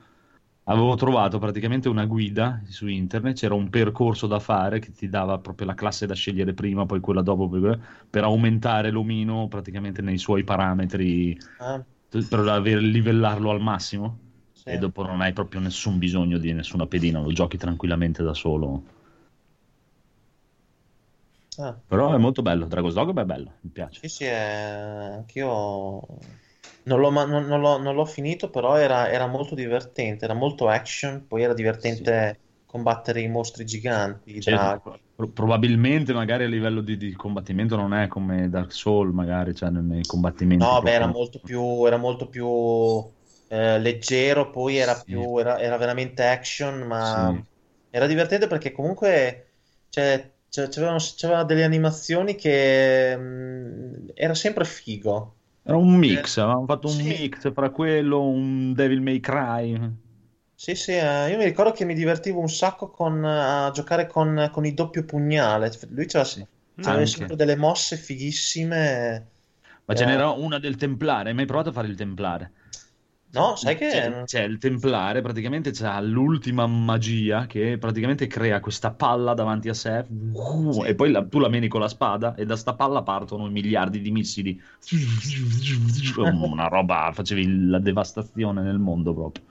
Speaker 5: avevo trovato praticamente una guida su internet, c'era un percorso da fare che ti dava proprio la classe da scegliere prima, poi quella dopo, per, aumentare l'omino praticamente nei suoi parametri, ah. per aver, livellarlo al massimo. Sì. E dopo non hai proprio nessun bisogno di nessuna pedina, lo giochi tranquillamente da solo. Ah. Però è molto bello, Dragon's Dogma è bello, mi piace.
Speaker 4: Sì, sì, è... anch'io non l'ho, non, non l'ho, non l'ho finito, però era, era, molto divertente, era molto action, poi era divertente sì. combattere i mostri giganti.
Speaker 5: Cioè, probabilmente magari a livello di, di, combattimento non è come Dark Souls, magari, cioè nei combattimenti.
Speaker 4: No, beh, era molto più, era molto più eh, leggero, poi era, sì. più, era, era, veramente action, ma sì. era divertente perché comunque cioè, c'erano, c'erano delle animazioni che mh, mm, era sempre figo.
Speaker 5: Era un mix, avevamo fatto un sì. mix fra quello, un Devil May Cry.
Speaker 4: Sì, sì, eh, io mi ricordo che mi divertivo un sacco con, a giocare con, con il doppio pugnale. Lui c'era, sì. c'aveva sempre delle mosse fighissime.
Speaker 5: Ma eh. ce n'era una del templare, hai mai provato a fare il templare?
Speaker 4: No, sai che...
Speaker 5: C'è, c'è, il templare, praticamente c'ha l'ultima magia che praticamente crea questa palla davanti a sé sì. e poi la, tu la meni con la spada e da sta palla partono miliardi di missili. Una roba, facevi la devastazione nel mondo proprio.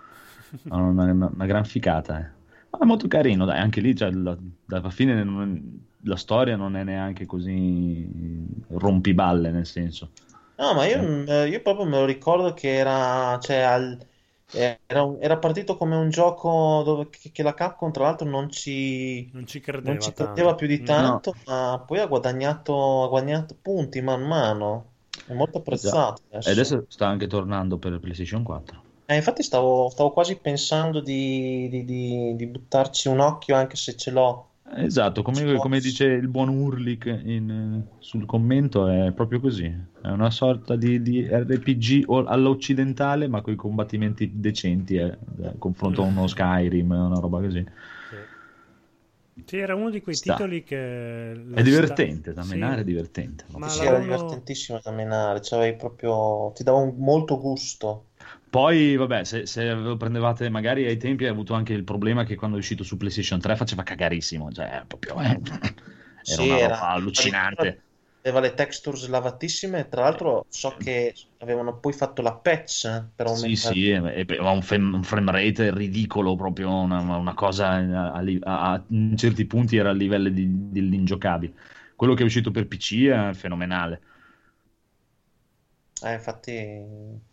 Speaker 5: Una, una, una gran ficata, eh. Ma è molto carino, dai, anche lì, cioè, la, alla fine non, la storia non è neanche così rompiballe, nel senso
Speaker 4: No, ma io, eh. io proprio me lo ricordo che era, cioè, al- era, un- era partito come un gioco dove, che, che la Capcom, tra l'altro, non ci,
Speaker 1: Non ci
Speaker 4: non
Speaker 1: credeva
Speaker 4: ci
Speaker 1: tanto.
Speaker 4: credeva più di No. tanto, ma poi ha guadagnato, ha guadagnato punti man mano. È molto apprezzato
Speaker 5: E adesso. sta anche tornando per PlayStation 4.
Speaker 4: Eh, infatti stavo, stavo quasi pensando di, di- di- di buttarci un occhio, anche se ce l'ho.
Speaker 5: Esatto, come, come dice il buon Urlik in, sul commento, è proprio così. È una sorta di, di RPG all'occidentale, ma con i combattimenti decenti, eh, confronto a uno Skyrim, una roba così.
Speaker 1: Sì, era uno di quei Sta. titoli che...
Speaker 5: È divertente, sta... da menare sì. è divertente.
Speaker 4: Ma sì, era divertentissimo da menare, cioè proprio... ti dava un... molto gusto.
Speaker 5: Poi, vabbè, se, se, lo prendevate magari ai tempi, hai avuto anche il problema che quando è uscito su PlayStation 3 faceva cagarissimo, cioè proprio... Eh, era sì, una roba allucinante
Speaker 4: aveva le textures lavatissime. Tra l'altro, so che avevano poi fatto la patch per
Speaker 5: aumentare. Sì, sì, aveva un, un, frame rate ridicolo, proprio una, una cosa a, a, a, in certi punti era a livello di, dell'ingiocabile. Quello che è uscito per PC è fenomenale.
Speaker 4: Eh, infatti.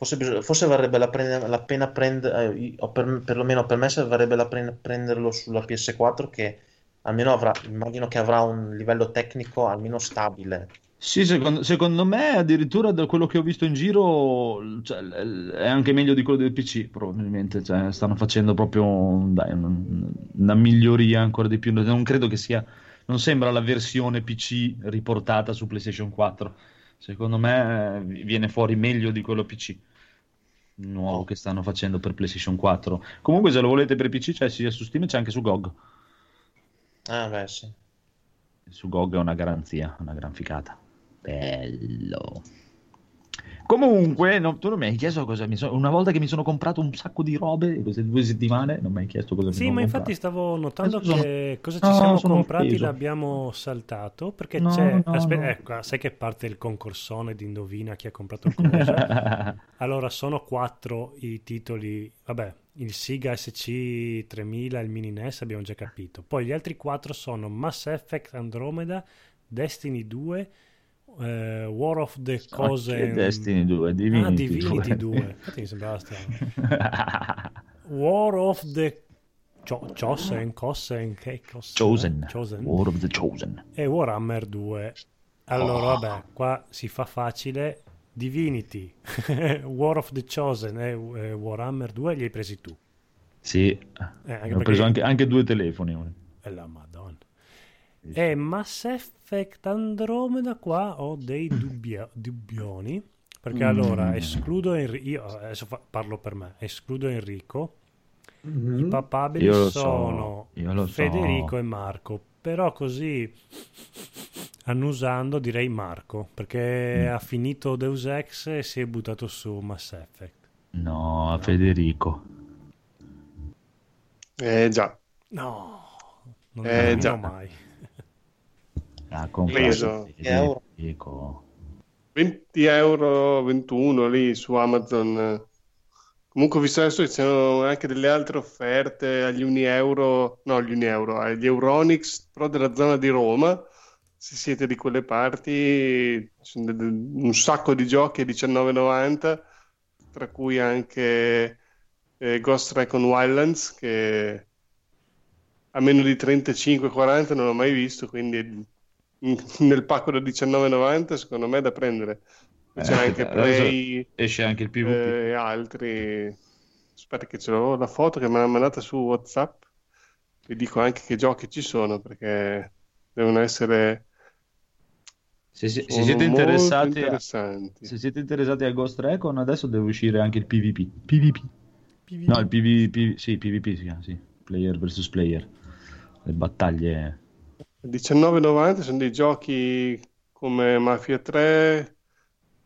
Speaker 4: Forse, forse varrebbe la, pre- la pena prendere, eh, per, perlomeno per me, varrebbe la pena prenderlo sulla PS4 che almeno avrà, immagino che avrà un livello tecnico almeno stabile.
Speaker 5: Sì, secondo, secondo me addirittura da quello che ho visto in giro cioè, è anche meglio di quello del PC probabilmente, cioè, stanno facendo proprio dai, una, miglioria ancora di più, non credo che sia, non sembra la versione PC riportata su PlayStation 4, secondo me viene fuori meglio di quello PC nuovo che stanno facendo per PlayStation 4. Comunque se lo volete per PC c'è sia su Steam c'è anche su GOG.
Speaker 4: Ah, beh, sì.
Speaker 5: Su GOG è una garanzia, una gran ficata. Bello. Comunque, no, tu non mi hai chiesto cosa mi sono. Una volta che mi sono comprato un sacco di robe, queste due settimane, non mi hai chiesto cosa
Speaker 1: sì,
Speaker 5: mi
Speaker 1: sono comprato. Sì, ma infatti stavo notando Adesso che sono... cosa ci no, siamo comprati offeso. l'abbiamo saltato. Perché no, c'è. Aspetta, ecco, sai che parte il concorsone di indovina chi ha comprato cosa? allora, sono quattro i titoli. Vabbè, il Siga SC3000 il Mini NES abbiamo già capito. Poi gli altri quattro sono Mass Effect Andromeda, Destiny 2 eh, War of the Cosen
Speaker 5: Destiny 2 Divinity,
Speaker 1: ah, Divinity 2, 2. infatti mi sembrava strano. War of the Cho- Chosen Cosen che
Speaker 5: Chosen. Chosen. War of the Chosen.
Speaker 1: E Warhammer 2 allora oh. vabbè qua si fa facile. Divinity. War of the Chosen e eh, Warhammer 2 li hai presi tu.
Speaker 5: Sì. Eh, ho preso anche, anche due telefoni
Speaker 1: e la madonna e Mass Effect Andromeda qua ho dei dubbia, dubbioni. Perché mm. allora escludo Enrico. Io adesso fa, parlo per me. Escludo Enrico. Mm-hmm. I papabili sono so, Federico so. e Marco. Però così annusando direi Marco. Perché mm. ha finito Deus Ex e si è buttato su Mass Effect.
Speaker 5: No, no. Federico.
Speaker 6: Eh già.
Speaker 1: No, non eh, già. mai.
Speaker 5: Ha comprato
Speaker 6: 20 euro. 20 euro, 21 lì su Amazon. Comunque ho visto adesso che c'erano anche delle altre offerte agli Uni Euro, no agli Uni Euro, agli Euronix, però della zona di Roma. Se siete di quelle parti, c'è un sacco di giochi a 19,90, tra cui anche eh, Ghost Recon Wildlands, che a meno di 35-40 non l'ho mai visto, quindi nel pacco da 19,90 secondo me è da prendere. C'è eh, anche Play
Speaker 5: esce anche il PvP
Speaker 6: eh, e altri. Aspetta che ce l'ho la foto che mi hanno mandata su Whatsapp. Vi dico anche che giochi ci sono perché devono essere
Speaker 5: se, se, se siete interessati a, se siete interessati a Ghost Recon adesso deve uscire anche il PvP PvP, PvP. no il PvP sì PvP si chiama sì. Player versus player. Le battaglie
Speaker 6: 19,90 sono dei giochi come Mafia 3,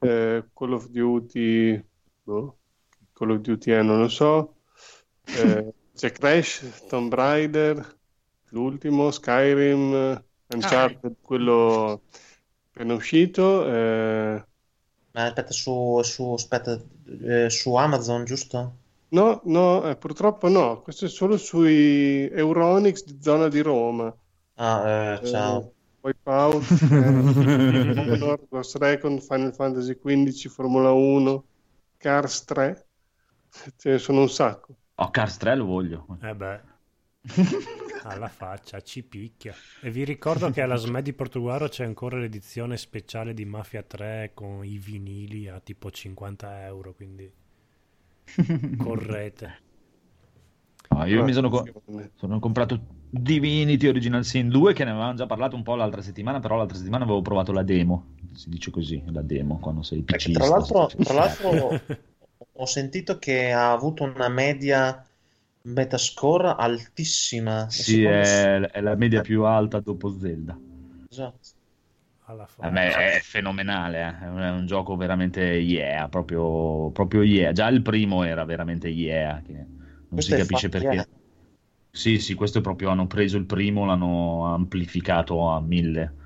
Speaker 6: eh, Call of Duty, boh, Call of Duty è, non lo so, eh, c'è Crash, Tomb Raider, l'ultimo, Skyrim, Uncharted, ah. quello appena uscito. Eh...
Speaker 4: Ma aspetta, su, su, aspetta, eh, su Amazon, giusto?
Speaker 6: No, no, eh, purtroppo no, questo è solo sui Euronics di zona di Roma.
Speaker 4: Ah, eh, ciao.
Speaker 6: Eh, Wipeout, eh, Ghost Recon, Final Fantasy XV, Formula 1, Cars 3. Ce ne sono un sacco.
Speaker 5: Oh, Cars 3 lo voglio.
Speaker 1: Eh beh. Alla faccia, ci picchia. E vi ricordo che alla SME di Portugallo c'è ancora l'edizione speciale di Mafia 3 con i vinili a tipo 50 euro, quindi correte.
Speaker 5: No, io mi sono, co- sono comprato Divinity Original Sin 2 che ne avevamo già parlato un po' l'altra settimana, però l'altra settimana avevo provato la demo, si dice così, la demo quando sei PC.
Speaker 4: Tra l'altro, tra l'altro ho sentito che ha avuto una media Metascore altissima.
Speaker 5: Sì, è, è, la media più alta dopo Zelda.
Speaker 4: Esatto.
Speaker 5: A me è fenomenale, eh. è, un, è un, gioco veramente yeah, proprio, proprio yeah. Già il primo era veramente yeah, che non questo si capisce perché. Yeah. Sì, sì, questo è proprio, hanno preso il primo, l'hanno amplificato a mille.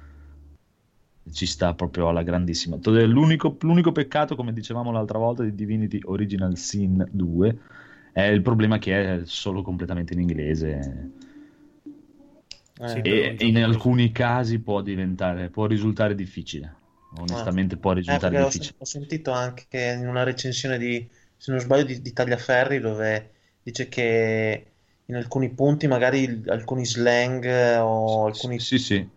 Speaker 5: Ci sta proprio alla grandissima. L'unico, l'unico peccato, come dicevamo l'altra volta, di Divinity Original Sin 2 è il problema che è solo completamente in inglese. Eh, e, in alcuni casi può diventare, può risultare difficile. Onestamente ah. può risultare eh, difficile.
Speaker 4: Ho, sentito anche in una recensione di, se non sbaglio, di, di Tagliaferri dove dice che in alcuni punti magari alcuni slang o alcuni...
Speaker 5: Sì, sì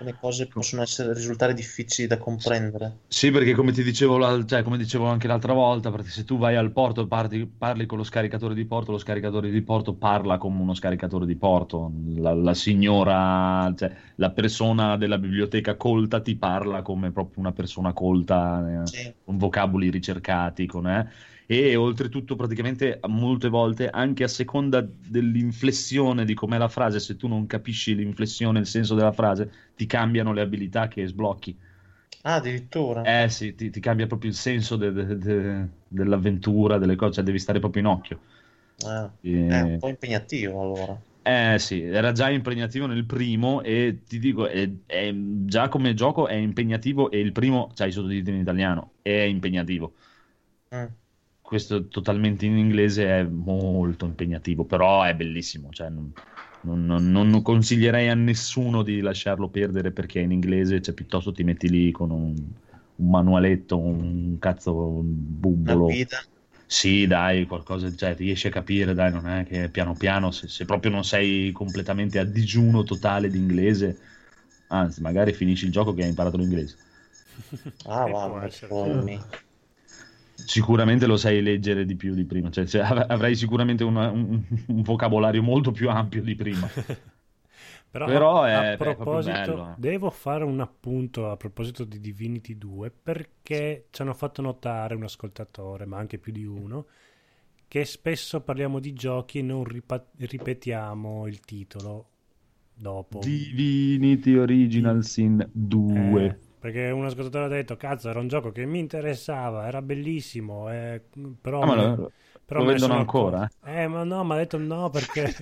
Speaker 4: alcune cose possono essere, risultare difficili da comprendere.
Speaker 5: Sì, perché come ti dicevo, cioè, come dicevo anche l'altra volta, perché se tu vai al porto e parli, parli, con lo scaricatore di porto, lo scaricatore di porto parla come uno scaricatore di porto. La, la signora, cioè, la persona della biblioteca colta ti parla come proprio una persona colta, eh, sì. con vocaboli ricercati, con, eh e oltretutto praticamente molte volte anche a seconda dell'inflessione di com'è la frase, se tu non capisci l'inflessione, il senso della frase, ti cambiano le abilità che sblocchi.
Speaker 4: Ah, addirittura.
Speaker 5: Eh sì, ti, ti cambia proprio il senso de, de, de, dell'avventura, delle cose, cioè devi stare proprio in occhio.
Speaker 4: Ah, e... È un po' impegnativo allora.
Speaker 5: Eh sì, era già impegnativo nel primo e ti dico, è, è, già come gioco è impegnativo e il primo, c'hai cioè, i sottotitoli in italiano, è impegnativo. Mm questo totalmente in inglese è molto impegnativo, però è bellissimo. Cioè, non, non, non, consiglierei a nessuno di lasciarlo perdere perché in inglese cioè, piuttosto ti metti lì con un, un manualetto, un cazzo, un bubbolo. Sì, dai, qualcosa, cioè, riesci a capire, dai, non è che piano piano, se, se proprio non sei completamente a digiuno totale di inglese, anzi, magari finisci il gioco che hai imparato l'inglese.
Speaker 4: Ah, wow,
Speaker 5: sicuramente lo sai leggere di più di prima, cioè, cioè avrai sicuramente una, un, un, vocabolario molto più ampio di prima.
Speaker 1: Però, Però a, è, a proposito, bello, eh. devo fare un appunto a proposito di Divinity 2 perché ci hanno fatto notare un ascoltatore, ma anche più di uno, che spesso parliamo di giochi e non ripa- ripetiamo il titolo dopo.
Speaker 5: Divinity Original Sin 2.
Speaker 1: Eh, perché un ascoltatore ha detto cazzo era un gioco che mi interessava era bellissimo eh, però,
Speaker 5: ah, lo, però lo vendono ancora
Speaker 1: eh? eh ma no ma ha detto no perché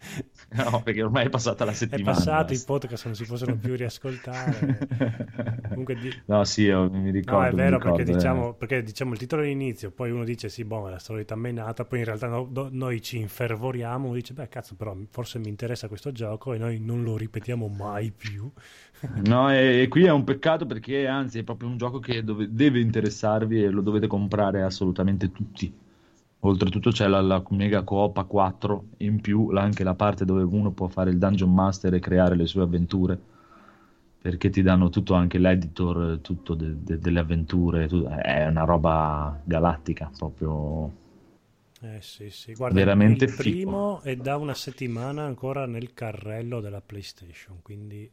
Speaker 5: no perché ormai è passata la settimana
Speaker 1: è passato i podcast non si possono più riascoltare.
Speaker 5: Comunque di... no sì io mi ricordo
Speaker 1: no è vero
Speaker 5: ricordo,
Speaker 1: perché, diciamo, perché diciamo il titolo all'inizio poi uno dice sì boh è la solita menata poi in realtà no, do, noi ci infervoriamo uno dice beh cazzo però forse mi interessa questo gioco e noi non lo ripetiamo mai più
Speaker 5: No, e, e, qui è un peccato perché anzi è proprio un gioco che dove, deve interessarvi e lo dovete comprare assolutamente tutti. Oltretutto c'è la, la Mega Coop 4 in più, anche la parte dove uno può fare il Dungeon Master e creare le sue avventure. Perché ti danno tutto anche l'editor, tutto de, de, delle avventure, tutto, è una roba galattica proprio.
Speaker 1: Eh sì, sì, guarda, veramente il primo fico. è da una settimana ancora nel carrello della PlayStation, quindi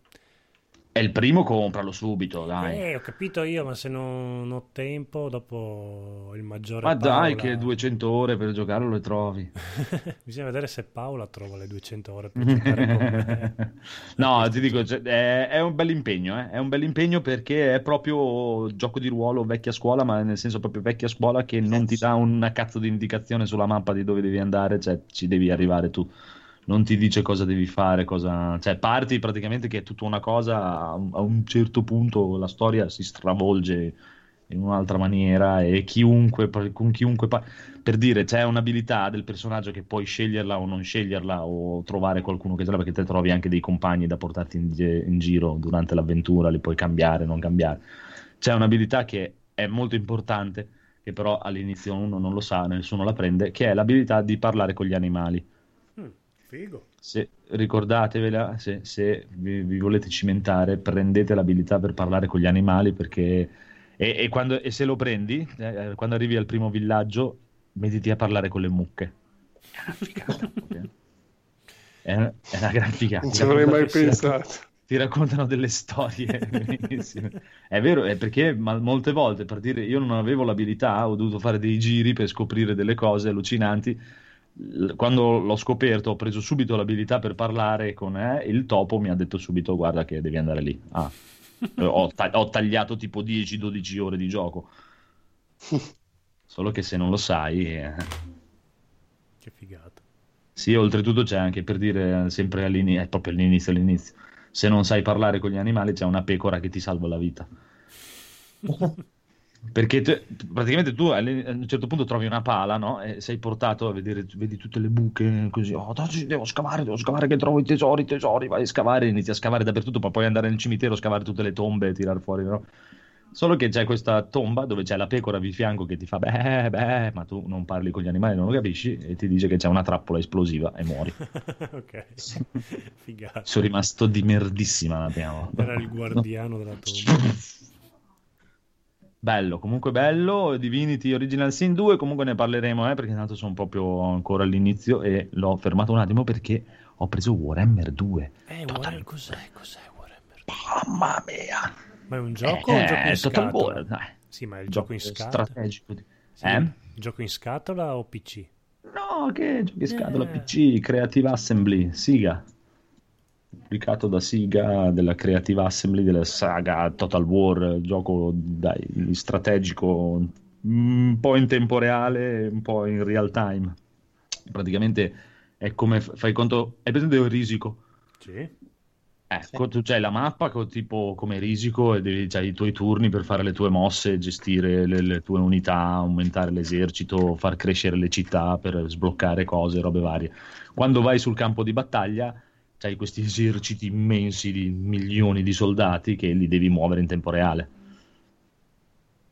Speaker 5: è il primo, compralo subito, dai.
Speaker 1: Eh, ho capito io, ma se non ho tempo, dopo il maggiore
Speaker 5: Ma
Speaker 1: Paola...
Speaker 5: dai, che 200 ore per giocarlo le trovi.
Speaker 1: Bisogna vedere se Paola trova le 200 ore per giocare
Speaker 5: no, ti dico, cioè, è, è, un bel impegno, eh? è un bel impegno perché è proprio gioco di ruolo vecchia scuola, ma nel senso proprio vecchia scuola che non ti dà una cazzo di indicazione sulla mappa di dove devi andare, cioè ci devi arrivare tu non ti dice cosa devi fare, cosa... cioè parti praticamente che è tutta una cosa, a un certo punto la storia si stravolge in un'altra maniera e chiunque, con chiunque, per dire c'è un'abilità del personaggio che puoi sceglierla o non sceglierla o trovare qualcuno che ce l'ha perché te trovi anche dei compagni da portarti in, in giro durante l'avventura, li puoi cambiare, non cambiare. C'è un'abilità che è molto importante, che però all'inizio uno non lo sa, nessuno la prende, che è l'abilità di parlare con gli animali
Speaker 1: Figo.
Speaker 5: Se, ricordatevela, se, se vi, vi, volete cimentare, prendete l'abilità per parlare con gli animali perché... E, e, quando, e se lo prendi, eh, quando arrivi al primo villaggio, mettiti a parlare con le mucche. È una figata. è, una, è una gran figata.
Speaker 6: Non ci avrei mai pensato.
Speaker 5: Ti raccontano delle storie È vero, è perché ma, molte volte per dire io non avevo l'abilità, ho dovuto fare dei giri per scoprire delle cose allucinanti quando l'ho scoperto ho preso subito l'abilità per parlare con eh, il topo mi ha detto subito guarda che devi andare lì. Ah. ho, ta- ho, tagliato tipo 10-12 ore di gioco. Solo che se non lo sai... Eh...
Speaker 1: Che figata.
Speaker 5: Sì, oltretutto c'è anche per dire sempre all'inizio, è proprio all'inizio, all'inizio, se non sai parlare con gli animali c'è una pecora che ti salva la vita. Perché te, praticamente tu a un certo punto trovi una pala, no? E sei portato a vedere, vedi tutte le buche così, oh, devo scavare, devo scavare che trovo i tesori, i tesori, vai a scavare, inizi a scavare dappertutto, poi puoi andare nel cimitero, scavare tutte le tombe e tirare fuori, no? Solo che c'è questa tomba dove c'è la pecora di fianco che ti fa beh, beh, ma tu non parli con gli animali, non lo capisci, e ti dice che c'è una trappola esplosiva e muori.
Speaker 1: ok, figata.
Speaker 5: Sono rimasto di merdissima la prima
Speaker 1: Era il guardiano della tomba.
Speaker 5: Bello, comunque bello. Divinity Original Sin 2, comunque ne parleremo, eh, perché tanto sono proprio ancora all'inizio e l'ho fermato un attimo perché ho preso Warhammer 2.
Speaker 1: Eh, Warhammer, cos'è? Cos'è Warhammer
Speaker 5: 2? Mamma mia!
Speaker 1: Ma è un gioco eh, o un gioco in
Speaker 5: Total
Speaker 1: scatola?
Speaker 5: War, dai.
Speaker 1: Sì, ma è il gioco, gioco in scatola.
Speaker 5: strategico.
Speaker 1: Sì, eh? Gioco in scatola o PC?
Speaker 5: No, che giochi in scatola, yeah. PC, Creative Assembly, Siga pubblicato da Siga della Creative Assembly della saga Total War, gioco dai, strategico un po' in tempo reale, un po' in real time. Praticamente è come fai conto, hai presente il risico?
Speaker 1: Sì.
Speaker 5: Ecco, sì. tu c'hai la mappa tipo come risico e devi, hai i tuoi turni per fare le tue mosse, gestire le, le, tue unità, aumentare l'esercito, far crescere le città per sbloccare cose, robe varie. Quando vai sul campo di battaglia hai questi eserciti immensi di milioni di soldati che li devi muovere in tempo reale.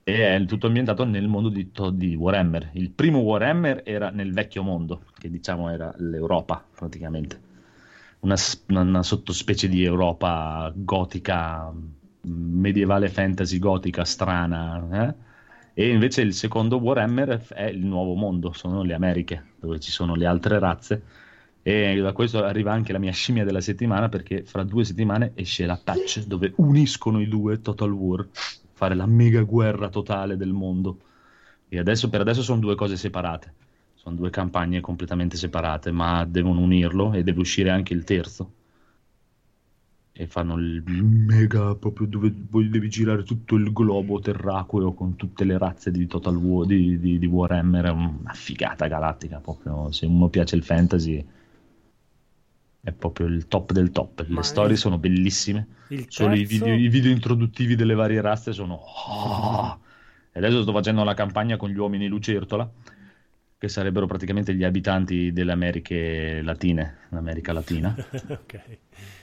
Speaker 5: E è tutto ambientato nel mondo di, di, Warhammer. Il primo Warhammer era nel vecchio mondo, che diciamo era l'Europa praticamente. Una, una sottospecie di Europa gotica, medievale fantasy gotica strana. Eh? E invece il secondo Warhammer è il nuovo mondo, sono le Americhe, dove ci sono le altre razze e da questo arriva anche la mia scimmia della settimana perché fra due settimane esce la patch dove uniscono i due Total War, fare la mega guerra totale del mondo. E adesso, per adesso sono due cose separate, sono due campagne completamente separate, ma devono unirlo e deve uscire anche il terzo. E fanno il mega proprio dove devi girare tutto il globo terraqueo con tutte le razze di Total War, di, di, di Warhammer, è una figata galattica proprio. Se uno piace il fantasy è proprio il top del top. Le Ma storie è... sono bellissime. Solo terzo... i, video, i, video, introduttivi delle varie razze sono. Oh! E adesso sto facendo una campagna con gli uomini lucertola, che sarebbero praticamente gli abitanti delle Americhe Latine, l'America Latina.
Speaker 1: ok.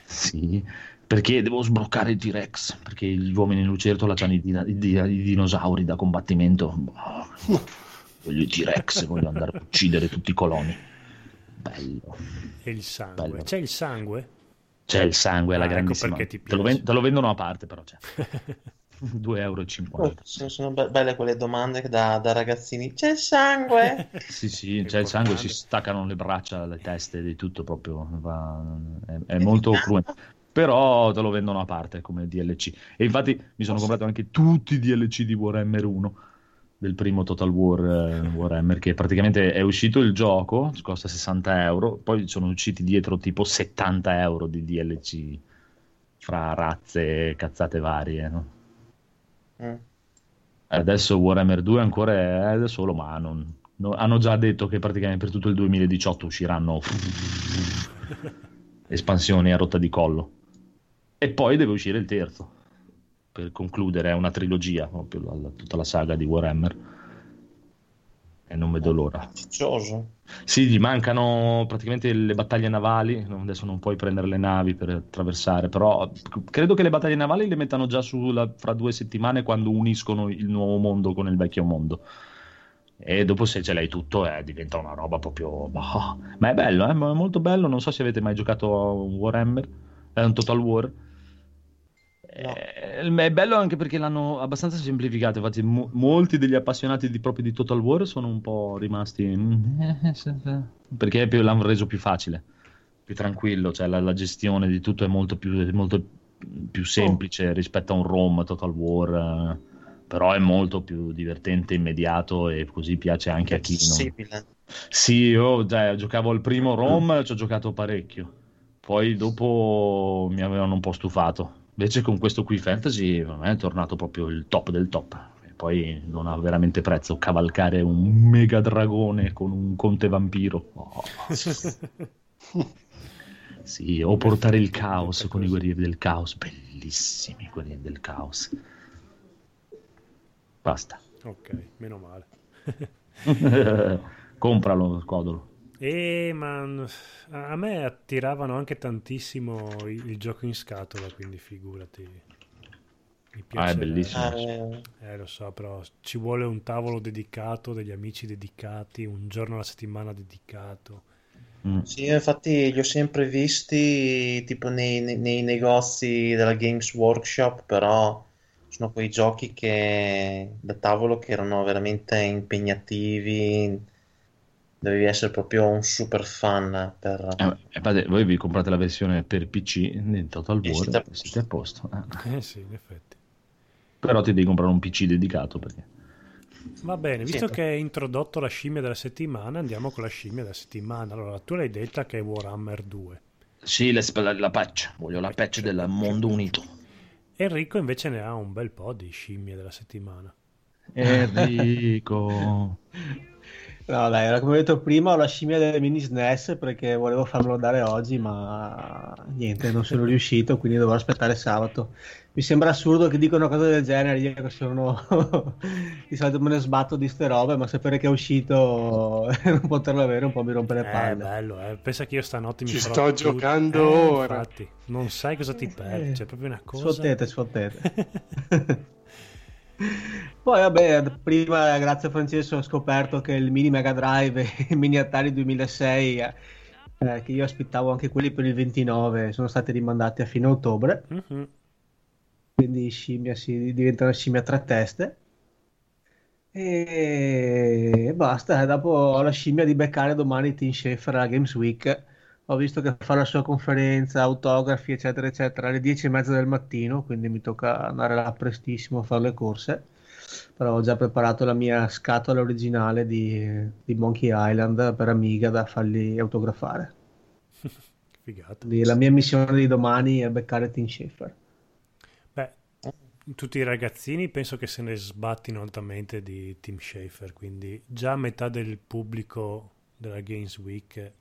Speaker 5: Sì, perché devo sbloccare i T-Rex, perché gli uomini lucertola hanno i, i, i, dinosauri da combattimento. voglio i T-Rex, voglio andare a uccidere tutti i coloni. Bello.
Speaker 1: E il sangue. Bello. C'è il sangue?
Speaker 5: C'è il sangue, ah, la ecco grandissima. Ecco te, lo ven- te, lo vendono a parte, però c'è. 2,50 euro. Oh,
Speaker 4: sono, sono be- belle quelle domande da, da, ragazzini. C'è il sangue?
Speaker 5: sì, sì, c'è il sangue, si staccano le braccia, le teste, di tutto proprio. Va... È, è molto cruento. Però te lo vendono a parte come DLC. E infatti mi sono oh, comprato anche tutti i DLC di Warhammer 1 del primo Total War eh, Warhammer, che praticamente è uscito il gioco, costa 60 euro, poi sono usciti dietro tipo 70 euro di DLC fra razze e cazzate varie. No? Mm. Adesso Warhammer 2 ancora è da solo, ma non, no, hanno già detto che praticamente per tutto il 2018 usciranno espansioni a rotta di collo. E poi deve uscire il terzo per concludere è una trilogia, proprio la, tutta la saga di Warhammer. E non vedo l'ora.
Speaker 4: Ambizioso.
Speaker 5: Sì, gli mancano praticamente le battaglie navali. Adesso non puoi prendere le navi per attraversare, però credo che le battaglie navali le mettano già su la, fra due settimane quando uniscono il nuovo mondo con il vecchio mondo. E dopo se ce l'hai tutto eh, diventa una roba proprio... Boh. Ma è bello, eh? è molto bello. Non so se avete mai giocato a Warhammer, è un Total War No. Eh, è bello anche perché l'hanno abbastanza semplificato. Infatti, mo- molti degli appassionati di, proprio di Total War sono un po' rimasti perché più, l'hanno reso più facile, più tranquillo. Cioè, la, la gestione di tutto è molto più, molto più semplice oh. rispetto a un ROM Total War. però è molto più divertente, immediato e così piace anche a chi non... Sì, io cioè, giocavo al primo Rom, ci ho giocato parecchio, poi dopo mi avevano un po' stufato. Invece con questo qui Fantasy è tornato proprio il top del top. E poi non ha veramente prezzo cavalcare un mega dragone con un conte vampiro. Oh. sì, o portare il caos con i guerrieri del caos. Bellissimi quelli del caos. Basta.
Speaker 1: Ok, meno male.
Speaker 5: Compralo, Scodolo.
Speaker 1: Eh, ma a me attiravano anche tantissimo il, il gioco in scatola, quindi figurati.
Speaker 5: Mi piace. Ah, è bellissimo.
Speaker 1: Eh, eh, lo so, però ci vuole un tavolo dedicato, degli amici dedicati, un giorno alla settimana dedicato.
Speaker 4: Mm. Sì, infatti li ho sempre visti tipo nei, nei, nei negozi della Games Workshop, però sono quei giochi che da tavolo che erano veramente impegnativi dovevi essere proprio un super fan per...
Speaker 5: Eh, eh, voi vi comprate la versione per PC in Total War siete a siete a posto
Speaker 1: eh. eh sì in effetti
Speaker 5: però ti devi comprare un PC dedicato perché
Speaker 1: Va bene, visto sì. che hai introdotto la scimmia della settimana, andiamo con la scimmia della settimana. Allora, tu l'hai detta che è Warhammer 2.
Speaker 5: Sì, la, la patch, voglio la patch del mondo unito.
Speaker 1: Enrico invece ne ha un bel po' di scimmie della settimana.
Speaker 5: Enrico.
Speaker 2: No, dai, come ho detto prima, ho la scimmia delle mini SNES perché volevo farmelo dare oggi, ma niente, non sono riuscito, quindi dovrò aspettare sabato. Mi sembra assurdo che dicono cose del genere, io che sono di solito me ne sbatto di ste robe, ma sapere che è uscito e non poterlo avere un po' mi rompe le palle.
Speaker 1: È bello, eh. pensa che io stanotte mi
Speaker 6: Ci sto tutto... giocando eh, ora. Infatti,
Speaker 1: non sai cosa ti perdi, eh, c'è proprio una cosa.
Speaker 2: Sfottete, sfottete. Poi vabbè, prima grazie a Francesco ho scoperto che il mini Mega Drive e il mini Atari 2006 eh, che io aspettavo anche quelli per il 29 sono stati rimandati a fine ottobre. Mm-hmm. Quindi scimmia si diventa una scimmia a tre teste. E basta, dopo ho la scimmia di beccare domani Tim Schafer alla Games Week ho visto che fa la sua conferenza, autografi, eccetera, eccetera, alle 10 e mezza del mattino, quindi mi tocca andare là prestissimo a fare le corse. Però ho già preparato la mia scatola originale di, di Monkey Island per Amiga da fargli autografare. Figata. Quindi la mia missione di domani è beccare Tim Schafer.
Speaker 1: Beh, tutti i ragazzini penso che se ne sbattino altamente di Tim Schafer, quindi già metà del pubblico della Games Week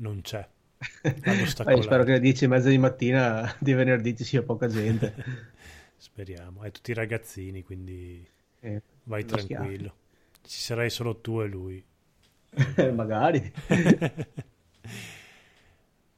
Speaker 1: non c'è.
Speaker 2: Beh, spero che alle 10 e mezza di mattina di venerdì ci sia poca gente.
Speaker 1: Speriamo. Hai tutti i ragazzini, quindi eh, vai tranquillo. Ci sarai solo tu e lui.
Speaker 2: Magari.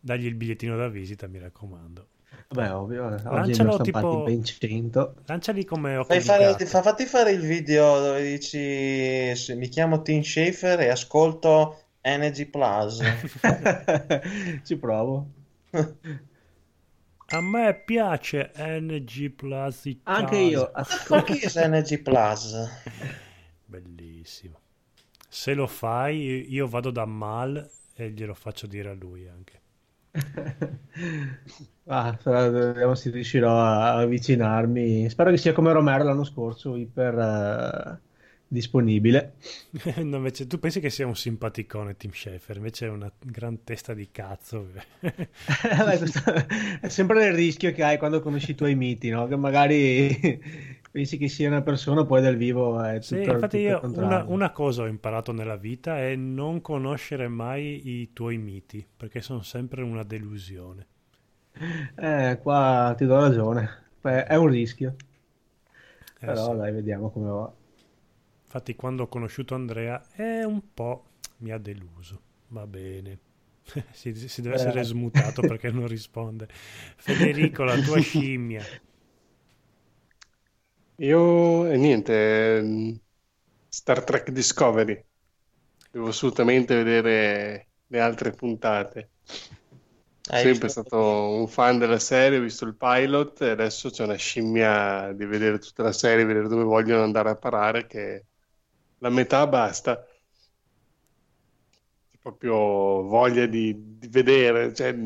Speaker 1: Dagli il bigliettino da visita, mi raccomando.
Speaker 2: Beh, ovvio, lancialo tipo ben 100.
Speaker 1: Lanciali come
Speaker 4: Fai fare, fa, fatti fare il video dove dici mi chiamo Tim Schafer e ascolto Energy Plus.
Speaker 2: Ci provo.
Speaker 1: A me piace Energy Plus.
Speaker 2: Anche io.
Speaker 4: Ma chi è Energy Plus?
Speaker 1: Bellissimo. Se lo fai, io vado da Mal e glielo faccio dire a lui anche.
Speaker 2: ah, vediamo se riuscirò a avvicinarmi. Spero che sia come Romero l'anno scorso, iper... Uh disponibile.
Speaker 1: no, invece tu pensi che sia un simpaticone Tim Schafer, invece è una gran testa di cazzo.
Speaker 2: è sempre il rischio che hai quando conosci i tuoi miti, no? Che magari pensi che sia una persona, poi dal vivo è tutto,
Speaker 1: sì, infatti io una, una, cosa ho imparato nella vita è non conoscere mai i tuoi miti, perché sono sempre una delusione.
Speaker 2: Eh, qua ti do ragione, è un rischio. Eh, Però sì. dai, vediamo come va.
Speaker 1: Infatti quando ho conosciuto Andrea è un po' mi ha deluso. Va bene. si, si, deve essere smutato perché non risponde. Federico, la tua scimmia.
Speaker 6: Io e niente, mm, Star Trek Discovery. Devo assolutamente vedere le altre puntate. Hai sempre stato un fan della serie, ho visto il pilot e adesso c'è una scimmia di vedere tutta la serie, vedere dove vogliono andare a parare che la metà basta. proprio voglia di, di vedere. Cioè,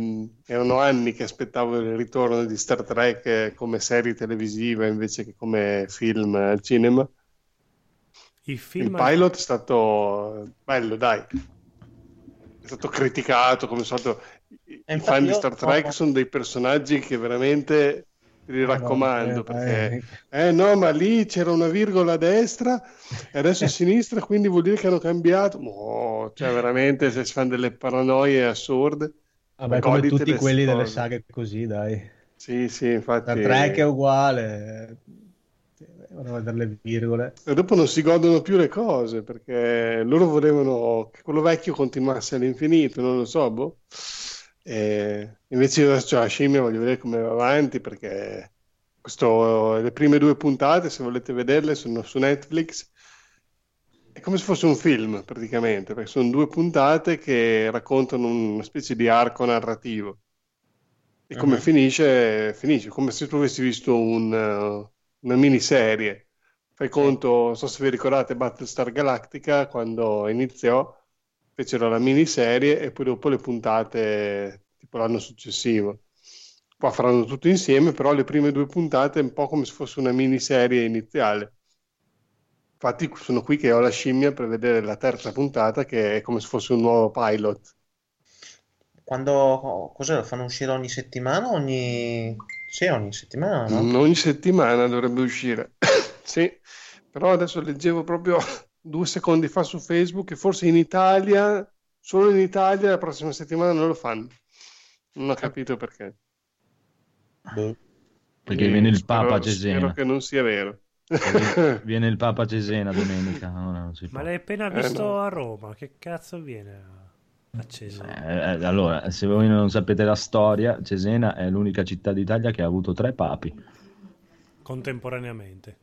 Speaker 6: erano anni che aspettavo il ritorno di Star Trek come serie televisiva invece che come film al cinema. Il, film il pilot è stato bello, dai. È stato criticato come solito. I fan di Star Trek sono dei personaggi che veramente li raccomando perché eh. No ma lì c'era una virgola a destra e adesso a sinistra quindi vuol dire che hanno cambiato. Oh, cioè veramente se si fanno delle paranoie assurde.
Speaker 2: Vabbè come tutti quelli cose. delle saghe così dai.
Speaker 6: Sì sì infatti.
Speaker 2: Star Trek è uguale. A vedere le virgole.
Speaker 6: E dopo non si godono più le cose perché loro volevano che quello vecchio continuasse all'infinito non lo so boh e invece io ho la scimmia, voglio vedere come va avanti perché questo, le prime due puntate, se volete vederle, sono su Netflix. È come se fosse un film praticamente, perché sono due puntate che raccontano una specie di arco narrativo. E come uh-huh. finisce? Finisce come se tu avessi visto un, una miniserie. Fai conto, non so se vi ricordate Battlestar Galactica, quando iniziò, fecero la miniserie e poi dopo le puntate tipo l'anno successivo. Qua faranno tutto insieme, però le prime due puntate è un po' come se fosse una miniserie iniziale. Infatti sono qui che ho la scimmia per vedere la terza puntata che è come se fosse un nuovo pilot.
Speaker 4: Quando cosa fanno uscire ogni settimana? Ogni sì, ogni settimana, no?
Speaker 6: Ogni settimana dovrebbe uscire. sì, però adesso leggevo proprio due secondi fa su Facebook che forse in Italia, solo in Italia, la prossima settimana non lo fanno. Non ho capito perché.
Speaker 5: Boh. Perché viene il Papa spero, Cesena.
Speaker 6: Spero che non sia vero.
Speaker 5: viene il Papa Cesena domenica. No,
Speaker 1: Ma l'hai appena visto eh, no. a Roma, che cazzo viene a Cesena?
Speaker 5: Eh, allora, se voi non sapete la storia, Cesena è l'unica città d'Italia che ha avuto tre papi.
Speaker 1: Contemporaneamente.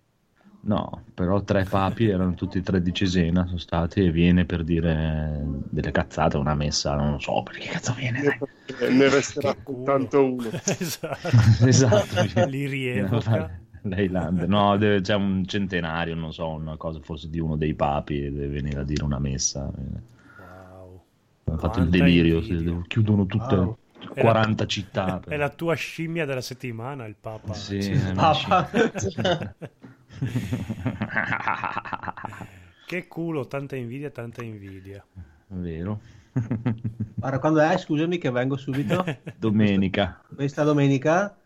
Speaker 5: No, però tre papi erano tutti e tre di Cesena, sono stati e viene per dire delle cazzate, una messa, non so perché cazzo viene.
Speaker 6: Dai. Ne resterà soltanto uno.
Speaker 1: esatto, esatto. li rievoca.
Speaker 5: L'Highlander, no, deve, c'è un centenario, non so, una cosa forse di uno dei papi e deve venire a dire una messa. Wow. Hanno fatto il delirio, chiudono tutte. Wow. 40
Speaker 1: la,
Speaker 5: città.
Speaker 1: È la tua scimmia della settimana, il Papa.
Speaker 5: Sì, il Papa.
Speaker 1: che culo, tanta invidia, tanta invidia.
Speaker 5: Vero.
Speaker 2: Guarda, quando è? Scusami che vengo subito.
Speaker 5: Domenica.
Speaker 2: Questa domenica?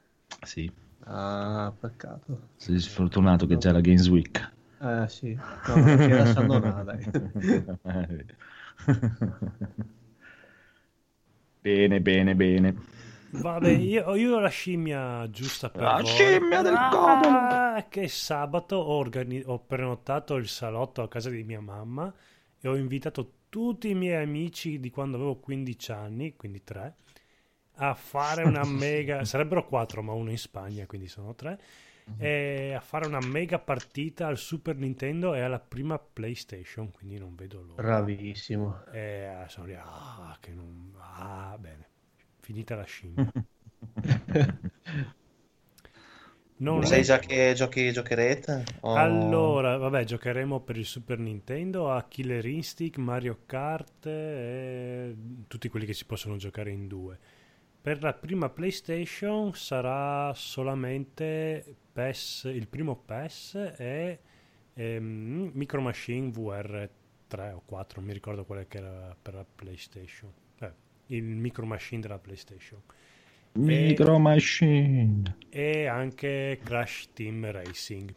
Speaker 5: Sì.
Speaker 2: Ah, peccato.
Speaker 5: Sei sfortunato che c'è la Games Week.
Speaker 2: Eh sì, no, c'era Sandona, dai.
Speaker 5: bene, bene, bene.
Speaker 1: Vabbè, io, io, ho la scimmia giusta per
Speaker 5: La voi. scimmia del ah,
Speaker 1: Che sabato ho, organi- ho prenotato il salotto a casa di mia mamma e ho invitato tutti i miei amici di quando avevo 15 anni, quindi tre, a fare una mega... sarebbero quattro, ma uno in Spagna, quindi sono tre. E a fare una mega partita al Super Nintendo e alla prima PlayStation, quindi non vedo l'ora.
Speaker 2: Bravissimo.
Speaker 1: E sono lì, ah, che non... Ah, bene finita la scimmia.
Speaker 4: non sai già che giochi giocherete?
Speaker 1: O... Allora, vabbè, giocheremo per il Super Nintendo a Killer Instinct, Mario Kart e tutti quelli che si possono giocare in due. Per la prima PlayStation sarà solamente PES, il primo PES e ehm, Micro Machine VR 3 o 4, non mi ricordo quale che era per la PlayStation il micro machine della PlayStation.
Speaker 5: Micro e, Machine.
Speaker 1: E anche Crash Team Racing.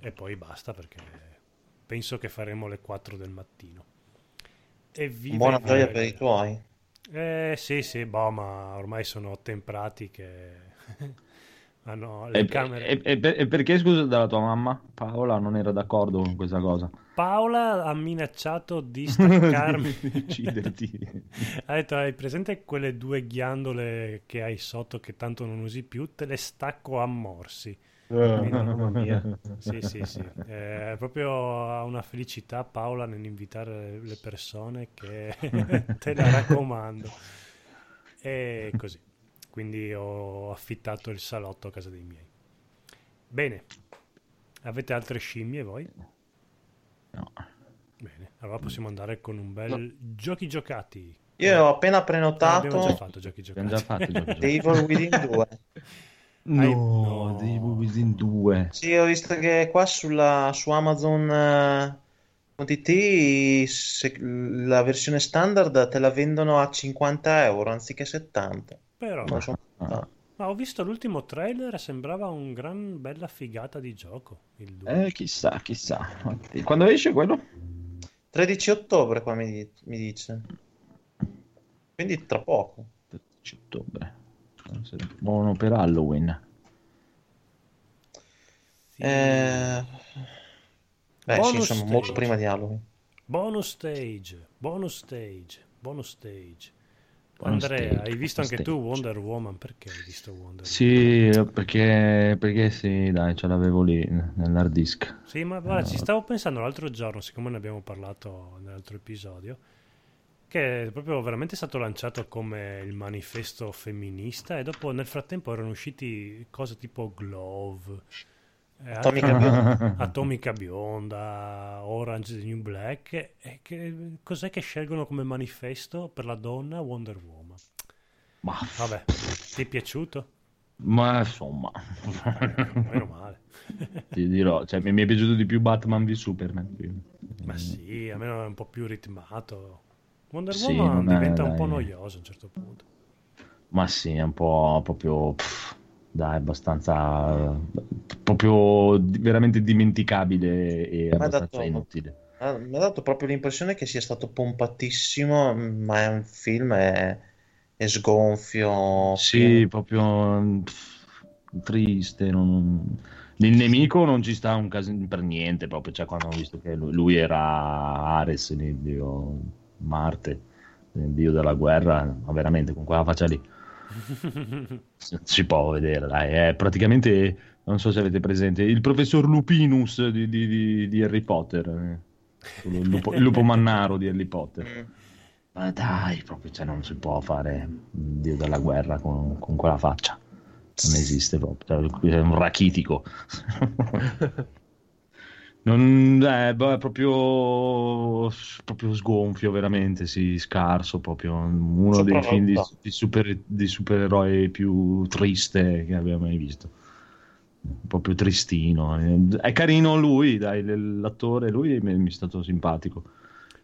Speaker 1: E poi basta perché penso che faremo le 4 del mattino.
Speaker 4: E Buona gioia per i tuoi.
Speaker 1: Eh sì, sì, boh, ma ormai sono temprati che hanno le
Speaker 5: e,
Speaker 1: camere.
Speaker 5: E, e, e, perché, scusa, dalla tua mamma? Paola non era d'accordo con questa cosa.
Speaker 1: Paola ha minacciato di staccarmi.
Speaker 5: di ucciderti.
Speaker 1: ha detto, hai presente quelle due ghiandole che hai sotto che tanto non usi più? Te le stacco a morsi.
Speaker 2: Oh, mamma mia.
Speaker 1: Sì, sì, sì. È proprio una felicità Paola nell'invitare le persone che te la raccomando. E così quindi ho affittato il salotto a casa dei miei. Bene, avete altre scimmie voi?
Speaker 5: No.
Speaker 1: Bene, allora possiamo andare con un bel no. giochi giocati.
Speaker 4: Io ho appena prenotato.
Speaker 1: abbiamo già fatto giochi giocati.
Speaker 5: Abbiamo già fatto giochi
Speaker 4: giocati. Evil Within 2.
Speaker 5: No, no. Evil Within 2.
Speaker 4: Sì, ho visto che qua sulla, su Amazon uh, OTT se, la versione standard te la vendono a 50 euro anziché 70.
Speaker 1: Però. So. Ah. Ma ho visto l'ultimo trailer, sembrava un gran bella figata di gioco. Il
Speaker 5: 2. Eh, chissà, chissà. Quando esce quello?
Speaker 4: 13 ottobre qua mi, mi dice. Quindi tra poco.
Speaker 5: 13 ottobre. Buono per Halloween.
Speaker 4: Sì. Eh... Beh, sì, insomma, stage. molto prima di Halloween.
Speaker 1: Bonus stage, bonus stage, bonus stage. Andrea, hai visto anche tu Wonder Woman? Perché hai visto Wonder Woman?
Speaker 5: Sì, perché, perché sì, dai, ce l'avevo lì nell'hard disk.
Speaker 1: Sì, ma guarda, no. ci stavo pensando l'altro giorno, siccome ne abbiamo parlato nell'altro episodio, che è proprio veramente stato lanciato come il manifesto femminista e dopo nel frattempo erano usciti cose tipo Glove,
Speaker 4: eh, Atomica Bionda.
Speaker 1: Atomica Bionda, Orange the New Black. E che, cos'è che scelgono come manifesto per la donna Wonder Woman?
Speaker 5: Ma
Speaker 1: vabbè, ti è piaciuto?
Speaker 5: Ma insomma,
Speaker 1: meno male.
Speaker 5: ti dirò, cioè, mi è piaciuto di più Batman v Superman.
Speaker 1: Ma sì, almeno è un po' più ritmato. Wonder sì, Woman diventa è, un po' noioso a un certo punto.
Speaker 5: Ma sì, è un po' proprio. Pff dai, abbastanza proprio veramente dimenticabile e mi abbastanza dato, inutile.
Speaker 4: Mi ha dato proprio l'impressione che sia stato pompatissimo, ma è un film è, è sgonfio.
Speaker 5: Sì, pieno. proprio pff, triste. Non... Il nemico non ci sta un caso per niente, proprio cioè, quando ho visto che lui, lui era Ares, il dio Marte, il dio della guerra, ma veramente con quella faccia lì si può vedere, dai, è praticamente, non so se avete presente, il professor Lupinus di, di, di, Harry Potter, eh. il, lupo, il, lupo, mannaro di Harry Potter. Mm. Ma dai, proprio, cioè, non si può fare Dio della guerra con, con quella faccia. Non esiste proprio, cioè, è un rachitico. Non, eh, beh, proprio, proprio sgonfio, veramente, sì, scarso, proprio uno dei film di, di, super, di supereroi più triste che abbia mai visto. Proprio tristino. È carino lui, dai, l'attore, lui mi, mi è stato simpatico.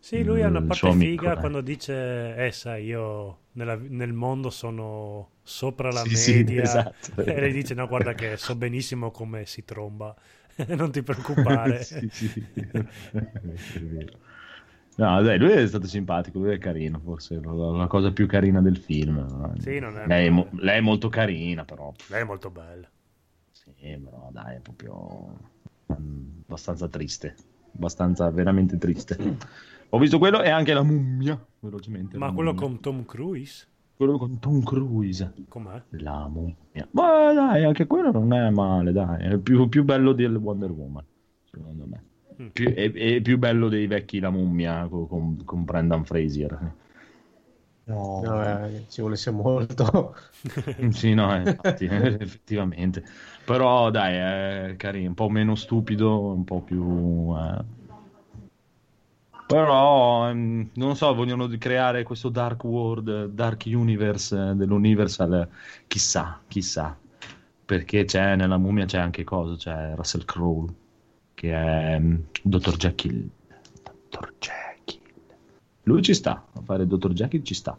Speaker 1: Sì, lui ha una parte figa amico, quando dice, eh sai, io nella, nel mondo sono sopra la sì, media. Sì, esatto. E lei dice, no, guarda che so benissimo come si tromba. non ti preoccupare. sì, sì.
Speaker 5: No, dai, lui è stato simpatico, lui è carino, forse la, cosa più carina del film.
Speaker 1: Sì, non è
Speaker 5: lei, è mo- lei, è molto carina, però.
Speaker 1: Lei è molto bella.
Speaker 5: Sì, però dai, è proprio um, abbastanza triste, abbastanza veramente triste. Ho visto quello e anche la mummia, velocemente.
Speaker 1: Ma quello mummia. con Tom Cruise?
Speaker 5: Quello con Tom Cruise.
Speaker 1: Com'è?
Speaker 5: La mummia. Ma dai, anche quello non è male, dai. È più, più bello di Wonder Woman, secondo me. Mm. Più, è, è, più bello dei vecchi La mummia con, con Brendan Fraser.
Speaker 2: No, no eh, ci volesse molto.
Speaker 5: sì, no, infatti, effettivamente. Però dai, è carino, un po' meno stupido, un po' più... Eh però ehm, non so, vogliono creare questo Dark World, Dark Universe dell'Universal, chissà, chissà. Perché c'è nella mummia c'è anche cosa, c'è Russell Crowe che è um, Dr. Jekyll. Dr. Jekyll. Lui ci sta, a fare Dr. Jekyll ci sta.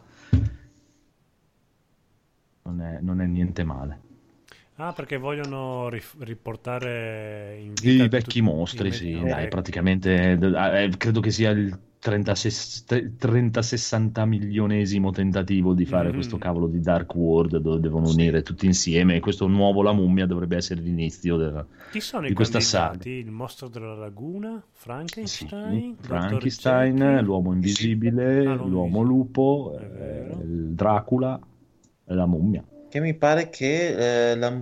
Speaker 5: Non è, non è niente male.
Speaker 1: Ah, perché vogliono rif- riportare in vita
Speaker 5: i vecchi mostri, sì, me- dai, praticamente eh, credo che sia il 30-60 milionesimo tentativo di fare mm-hmm. questo cavolo di Dark World dove devono sì. unire tutti insieme e questo nuovo La Mummia dovrebbe essere l'inizio della,
Speaker 1: Chi sono
Speaker 5: di questa saga.
Speaker 1: Il mostro della laguna, Frankenstein,
Speaker 5: sì, Frankenstein l'uomo invisibile, ah, l'uomo lupo, eh, Dracula e la mummia.
Speaker 4: Che mi pare che eh, la...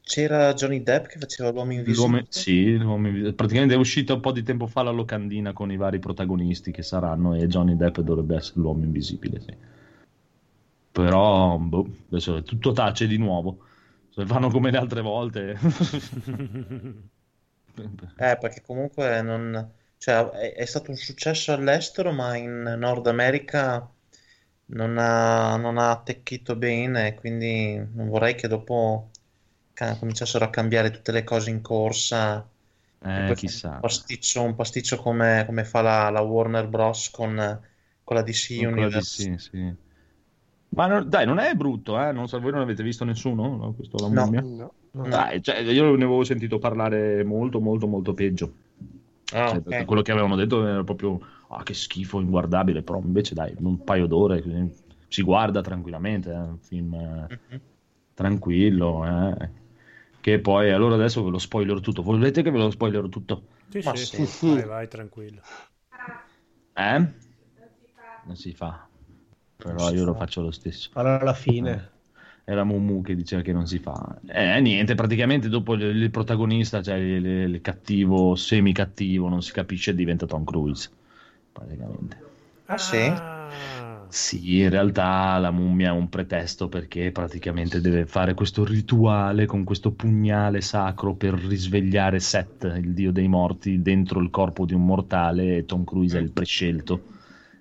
Speaker 4: c'era Johnny Depp che faceva l'uomo invisibile. L'uomo...
Speaker 5: Sì, l'uomo invisibile. praticamente è uscita un po' di tempo fa la locandina con i vari protagonisti che saranno e Johnny Depp dovrebbe essere l'uomo invisibile, sì. Però boh, adesso è tutto tace di nuovo. Se fanno come le altre volte.
Speaker 4: eh, perché comunque non cioè, è, è, stato un successo all'estero, ma in Nord America non ha, non ha attecchito bene, quindi non vorrei che dopo cominciassero a cambiare tutte le cose in corsa.
Speaker 5: Eh, chissà.
Speaker 4: Un pasticcio, un pasticcio come, come, fa la, la, Warner Bros. con, con la DC con Universe.
Speaker 5: DC, sì. Ma non, dai, non è brutto, eh? Non so, voi non avete visto nessuno? No, questo, la
Speaker 4: no,
Speaker 5: no, no. Dai, cioè, io ne avevo sentito parlare molto, molto, molto peggio. Ah, cioè, okay. Quello che avevano detto era proprio ah, che schifo, inguardabile, però invece dai, un paio d'ore si guarda tranquillamente, è eh, un film mm-hmm. tranquillo, eh. che poi allora adesso ve lo spoiler tutto, volete che ve lo spoiler tutto?
Speaker 1: Sì, Ma sì, sì. vai, vai, tranquillo.
Speaker 5: Eh? Non si fa, però io lo faccio lo stesso.
Speaker 2: Allora alla fine. Eh
Speaker 5: era Mumu che diceva che non si fa. Eh, niente, praticamente dopo il, il protagonista, cioè il, il, cattivo, semi-cattivo, non si capisce, diventa Tom Cruise. Praticamente.
Speaker 4: Ah, sì?
Speaker 5: Sì, in realtà la mummia è un pretesto perché praticamente deve fare questo rituale con questo pugnale sacro per risvegliare Seth, il dio dei morti, dentro il corpo di un mortale e Tom Cruise è il prescelto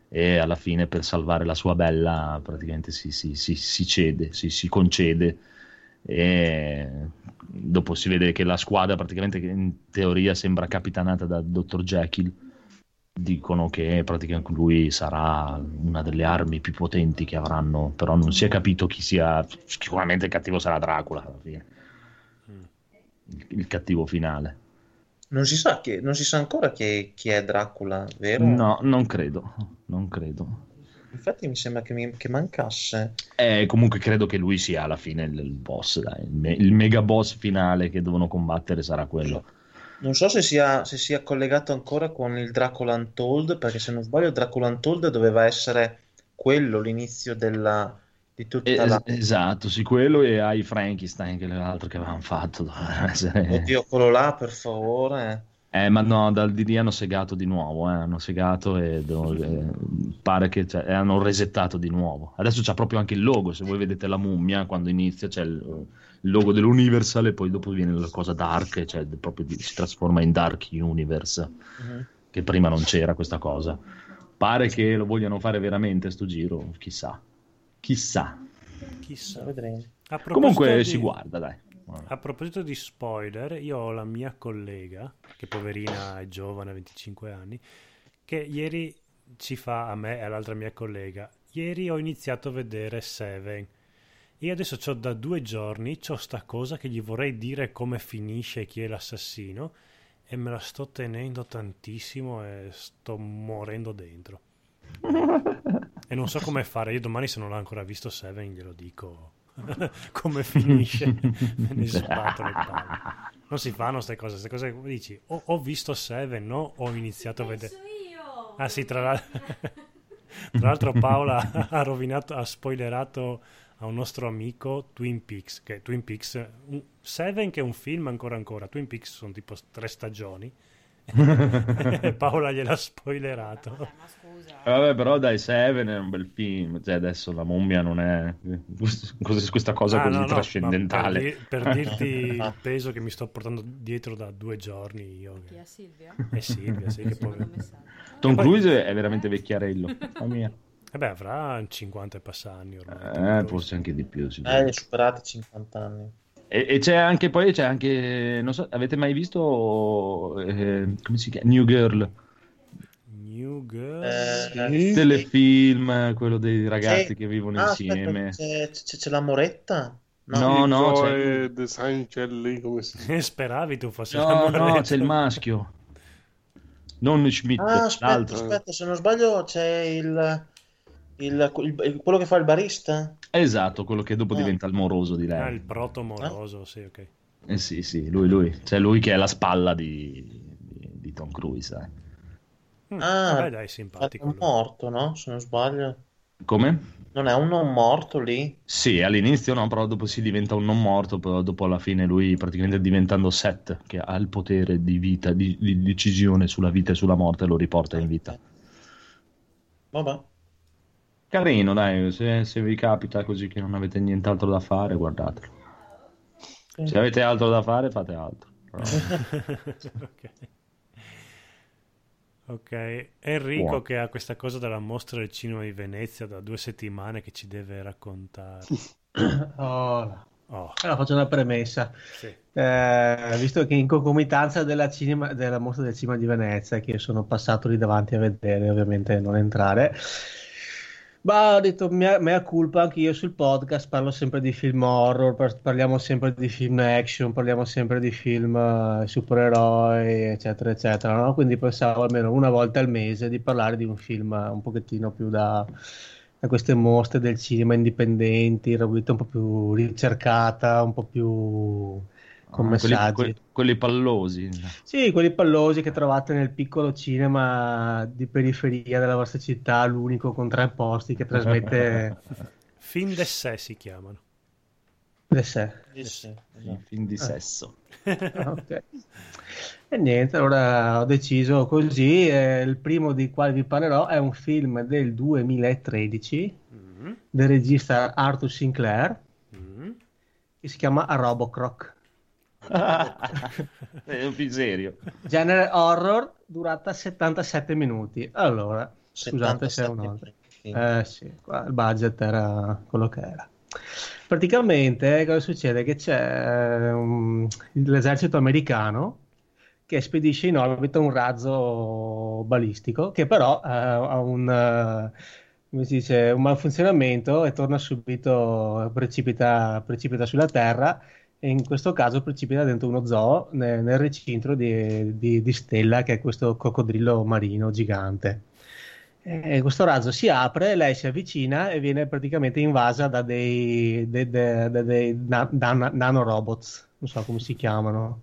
Speaker 5: e alla fine per salvare la sua bella praticamente si, si, si, si cede, si, concede e dopo si vede che la squadra praticamente in teoria sembra capitanata da Dr. Jekyll dicono che praticamente lui sarà una delle armi più potenti che avranno però non si è capito chi sia sicuramente il cattivo sarà Dracula alla fine il, il cattivo finale
Speaker 4: non si sa, che, non si sa ancora chi, chi è Dracula, vero?
Speaker 5: No, non credo, non credo.
Speaker 4: Infatti mi sembra che, mi, che mancasse.
Speaker 5: Eh, comunque credo che lui sia alla fine il, boss, dai. Il, me, il, mega boss finale che devono combattere sarà quello.
Speaker 4: Non so se sia, se sia collegato ancora con il Dracula Untold, perché se non sbaglio Dracula Untold doveva essere quello l'inizio della, di tutta es- la...
Speaker 5: Esatto, sì, quello e hai Frankenstein, che l'altro che avevano fatto.
Speaker 4: Oddio, quello là, per favore.
Speaker 5: Eh, ma no, dal DD hanno segato di nuovo, eh, hanno segato e eh, pare che cioè, hanno resettato di nuovo. Adesso c'è proprio anche il logo, se voi vedete la mummia, quando inizia c'è il, il logo dell'Universal e poi dopo viene la cosa dark, cioè proprio si trasforma in Dark Universe, uh-huh. che prima non c'era questa cosa. Pare che lo vogliano fare veramente sto giro, chissà. Chissà.
Speaker 1: Chissà.
Speaker 4: Vedremo.
Speaker 5: Comunque di... si guarda, dai.
Speaker 1: A proposito di spoiler, io ho la mia collega, che poverina è giovane, 25 anni, che ieri ci fa a me e all'altra mia collega. Ieri ho iniziato a vedere Seven. E adesso ho da due giorni, ho sta cosa che gli vorrei dire come finisce chi è l'assassino e me la sto tenendo tantissimo e sto morendo dentro. e non so come fare. Io domani, se non l'ho ancora visto Seven, glielo dico come finisce. Me ne sbatto le palle. Non si fanno queste cose. Queste cose come dici, ho, ho visto Seven, no? Ho iniziato a vedere. Ah, sì, tra l'altro. Tra l'altro Paola ha rovinato, ha spoilerato a un nostro amico Twin Peaks, che Twin Peaks, Seven che è un film ancora ancora, Twin Peaks sono tipo tre stagioni, Paola gliel'ha spoilerato. Vabbè, ma
Speaker 5: scusa. Vabbè, però dai, Seven è un bel film. Cioè, adesso la mummia non è questa cosa ah, così no, trascendentale.
Speaker 1: Per, per, dirti il peso che mi sto portando dietro da due giorni io.
Speaker 3: Chi è Silvia?
Speaker 1: È Silvia, sì, che poi...
Speaker 5: Tom Cruise è veramente vecchiarello. La mia.
Speaker 1: Eh beh, avrà 50 e passa anni ormai.
Speaker 5: Eh, forse anche di più.
Speaker 4: Eh, superati 50 anni.
Speaker 5: E, e, c'è anche poi c'è anche non so avete mai visto eh, come si chiama New Girl
Speaker 1: New Girl
Speaker 5: eh, sì. telefilm quello dei ragazzi c'è... che vivono ah, insieme
Speaker 4: aspetta, c'è, c'è, l'amoretta
Speaker 5: no no, no c'è
Speaker 6: De Sancelli come si
Speaker 1: eh, speravi tu fossi
Speaker 5: no no c'è il maschio non Schmidt
Speaker 4: ah, aspetta, l'altro. aspetta se non sbaglio c'è il il, il, quello che fa il barista?
Speaker 5: Esatto, quello che dopo ah. diventa il moroso di lei.
Speaker 1: Ah, il proto moroso, ah? sì, ok.
Speaker 5: Eh sì, sì, lui, lui. Cioè lui che è la spalla di, di, di Tom Cruise.
Speaker 4: Eh. Mm, ah, vabbè, dai, simpatico. È un morto, no? Se non sbaglio.
Speaker 5: Come?
Speaker 4: Non è un non morto lì?
Speaker 5: Sì, all'inizio no, però dopo si diventa un non morto, però dopo alla fine lui praticamente diventando Seth, che ha il potere di vita, di, di decisione sulla vita e sulla morte, lo riporta in vita.
Speaker 4: Vabbè.
Speaker 5: Carino, dai, se, se, vi capita così che non avete nient'altro da fare, guardatelo. Se avete altro da fare, fate altro. okay.
Speaker 1: Ok, Enrico wow. che ha questa cosa della mostra del cinema di Venezia da due settimane che ci deve raccontare.
Speaker 2: oh. Oh. Allora faccio una premessa. Sì. Eh, visto che in concomitanza della, cinema, della mostra del cinema di Venezia, che sono passato lì davanti a vedere, ovviamente non entrare, ma ho detto mea, mea culpa anche io sul podcast, parlo sempre di film horror, parliamo sempre di film action, parliamo sempre di film uh, supereroi, eccetera, eccetera. No? Quindi pensavo almeno una volta al mese di parlare di un film un pochettino più da a queste mostre del cinema indipendenti, una un po' più ricercata, un po' più con ah, messaggi.
Speaker 5: Quelli, quelli, pallosi.
Speaker 2: Sì, quelli pallosi che trovate nel piccolo cinema di periferia della vostra città, l'unico con tre posti che trasmette...
Speaker 1: Film de sé si chiamano.
Speaker 2: De sé.
Speaker 5: De sé. Esatto. Film di ah. sesso.
Speaker 2: ok. E niente, allora ho deciso così. Eh, il primo di quale vi parlerò è un film del 2013 mm-hmm. del regista Arthur Sinclair mm-hmm. che si chiama Robocroc.
Speaker 5: È un film serio.
Speaker 2: Genere horror, durata 77 minuti. Allora, scusate se è un Eh sì, il budget era quello che era. Praticamente cosa succede? Che c'è um, l'esercito americano che spedisce in orbita un razzo balistico che però uh, ha un, uh, dice, un, malfunzionamento e torna subito, precipita, precipita, sulla Terra e in questo caso precipita dentro uno zoo nel, nel recinto di, di, di Stella che è questo coccodrillo marino gigante. E questo razzo si apre, lei si avvicina e viene praticamente invasa da dei, dei, dei, dei nanorobots, non so come si chiamano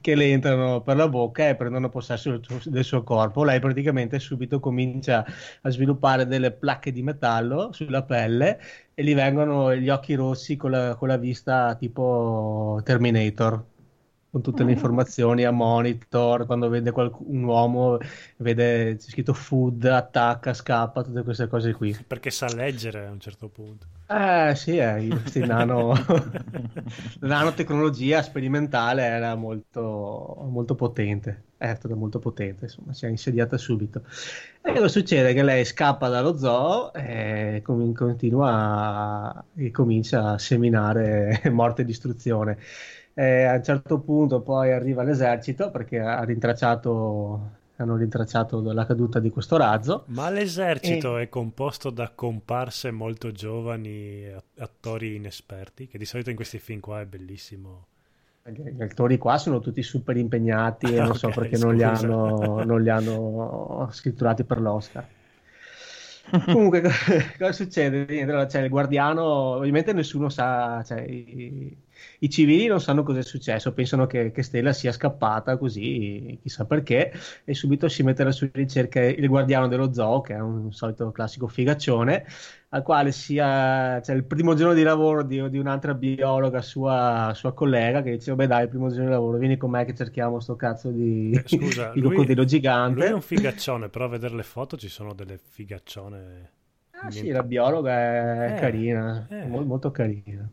Speaker 2: che le entrano per la bocca e prendono possesso del suo corpo. Lei praticamente subito comincia a sviluppare delle placche di metallo sulla pelle e gli vengono gli occhi rossi con la, con la vista tipo Terminator con tutte le informazioni a monitor, quando vede qualc- un uomo, vede c'è scritto food, attacca, scappa, tutte queste cose qui.
Speaker 1: Perché sa leggere a un certo punto.
Speaker 2: Eh sì, eh, questa nano... nanotecnologia sperimentale era molto, molto potente, è stata molto potente, insomma, si è insediata subito. E cosa succede? Che lei scappa dallo zoo e continua a... e comincia a seminare morte e distruzione e a un certo punto poi arriva l'esercito perché ha rintracciato hanno rintracciato la caduta di questo razzo.
Speaker 1: Ma l'esercito e... è composto da comparse molto giovani, attori inesperti, che di solito in questi film qua è bellissimo.
Speaker 2: Gli attori qua sono tutti super impegnati e non okay, so perché non li, hanno, non li, hanno, scritturati per l'Oscar. Comunque, cosa succede? C'è il guardiano, ovviamente nessuno sa, cioè, i, i civili non sanno cosa è successo, pensano che, che, Stella sia scappata così, chissà perché, e subito si mette alla sua ricerca il guardiano dello zoo, che è un solito classico figaccione, al quale sia cioè, il primo giorno di lavoro di, di un'altra biologa, sua, sua, collega, che dice, beh dai, il primo giorno di lavoro, vieni con me che cerchiamo sto cazzo di,
Speaker 1: eh, Scusa,
Speaker 2: di crocodilo gigante.
Speaker 1: Lui è un figaccione, però a vedere le foto ci sono delle figaccione...
Speaker 2: Ah sì, la biologa è eh, carina, eh. Molto, molto carina.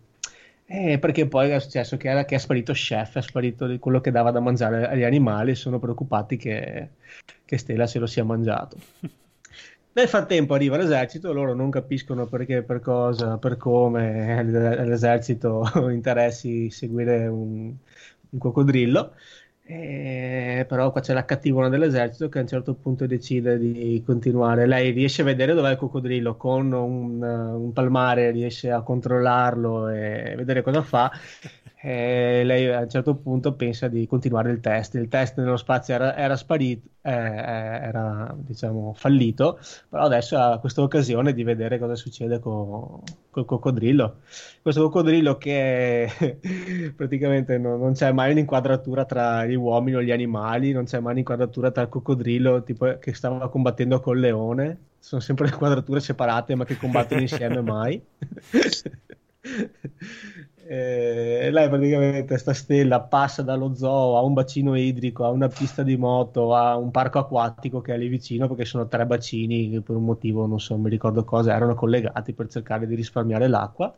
Speaker 2: Eh, perché poi è successo che, era, che è sparito chef, è sparito quello che dava da mangiare agli animali e sono preoccupati che, che Stella se lo sia mangiato. Nel frattempo arriva l'esercito, loro non capiscono perché, per cosa, per come l'esercito interessi seguire un, un coccodrillo eh, però qua c'è la cattivona dell'esercito che a un certo punto decide di continuare. Lei riesce a vedere dov'è il coccodrillo con un, un palmare, riesce a controllarlo e vedere cosa fa e lei a un certo punto pensa di continuare il test. Il test nello spazio era, era sparito, eh, eh, era diciamo fallito, però adesso ha questa occasione di vedere cosa succede con, col coccodrillo. Questo coccodrillo che praticamente non, non, c'è mai un'inquadratura tra gli uomini o gli animali, non c'è mai un'inquadratura tra il coccodrillo tipo, che stava combattendo col leone, sono sempre inquadrature separate ma che combattono insieme mai. Eh, lei praticamente sta stella passa dallo zoo a un bacino idrico, a una pista di moto, a un parco acquatico che è lì vicino perché sono tre bacini che per un motivo non so, mi ricordo cosa, erano collegati per cercare di risparmiare l'acqua.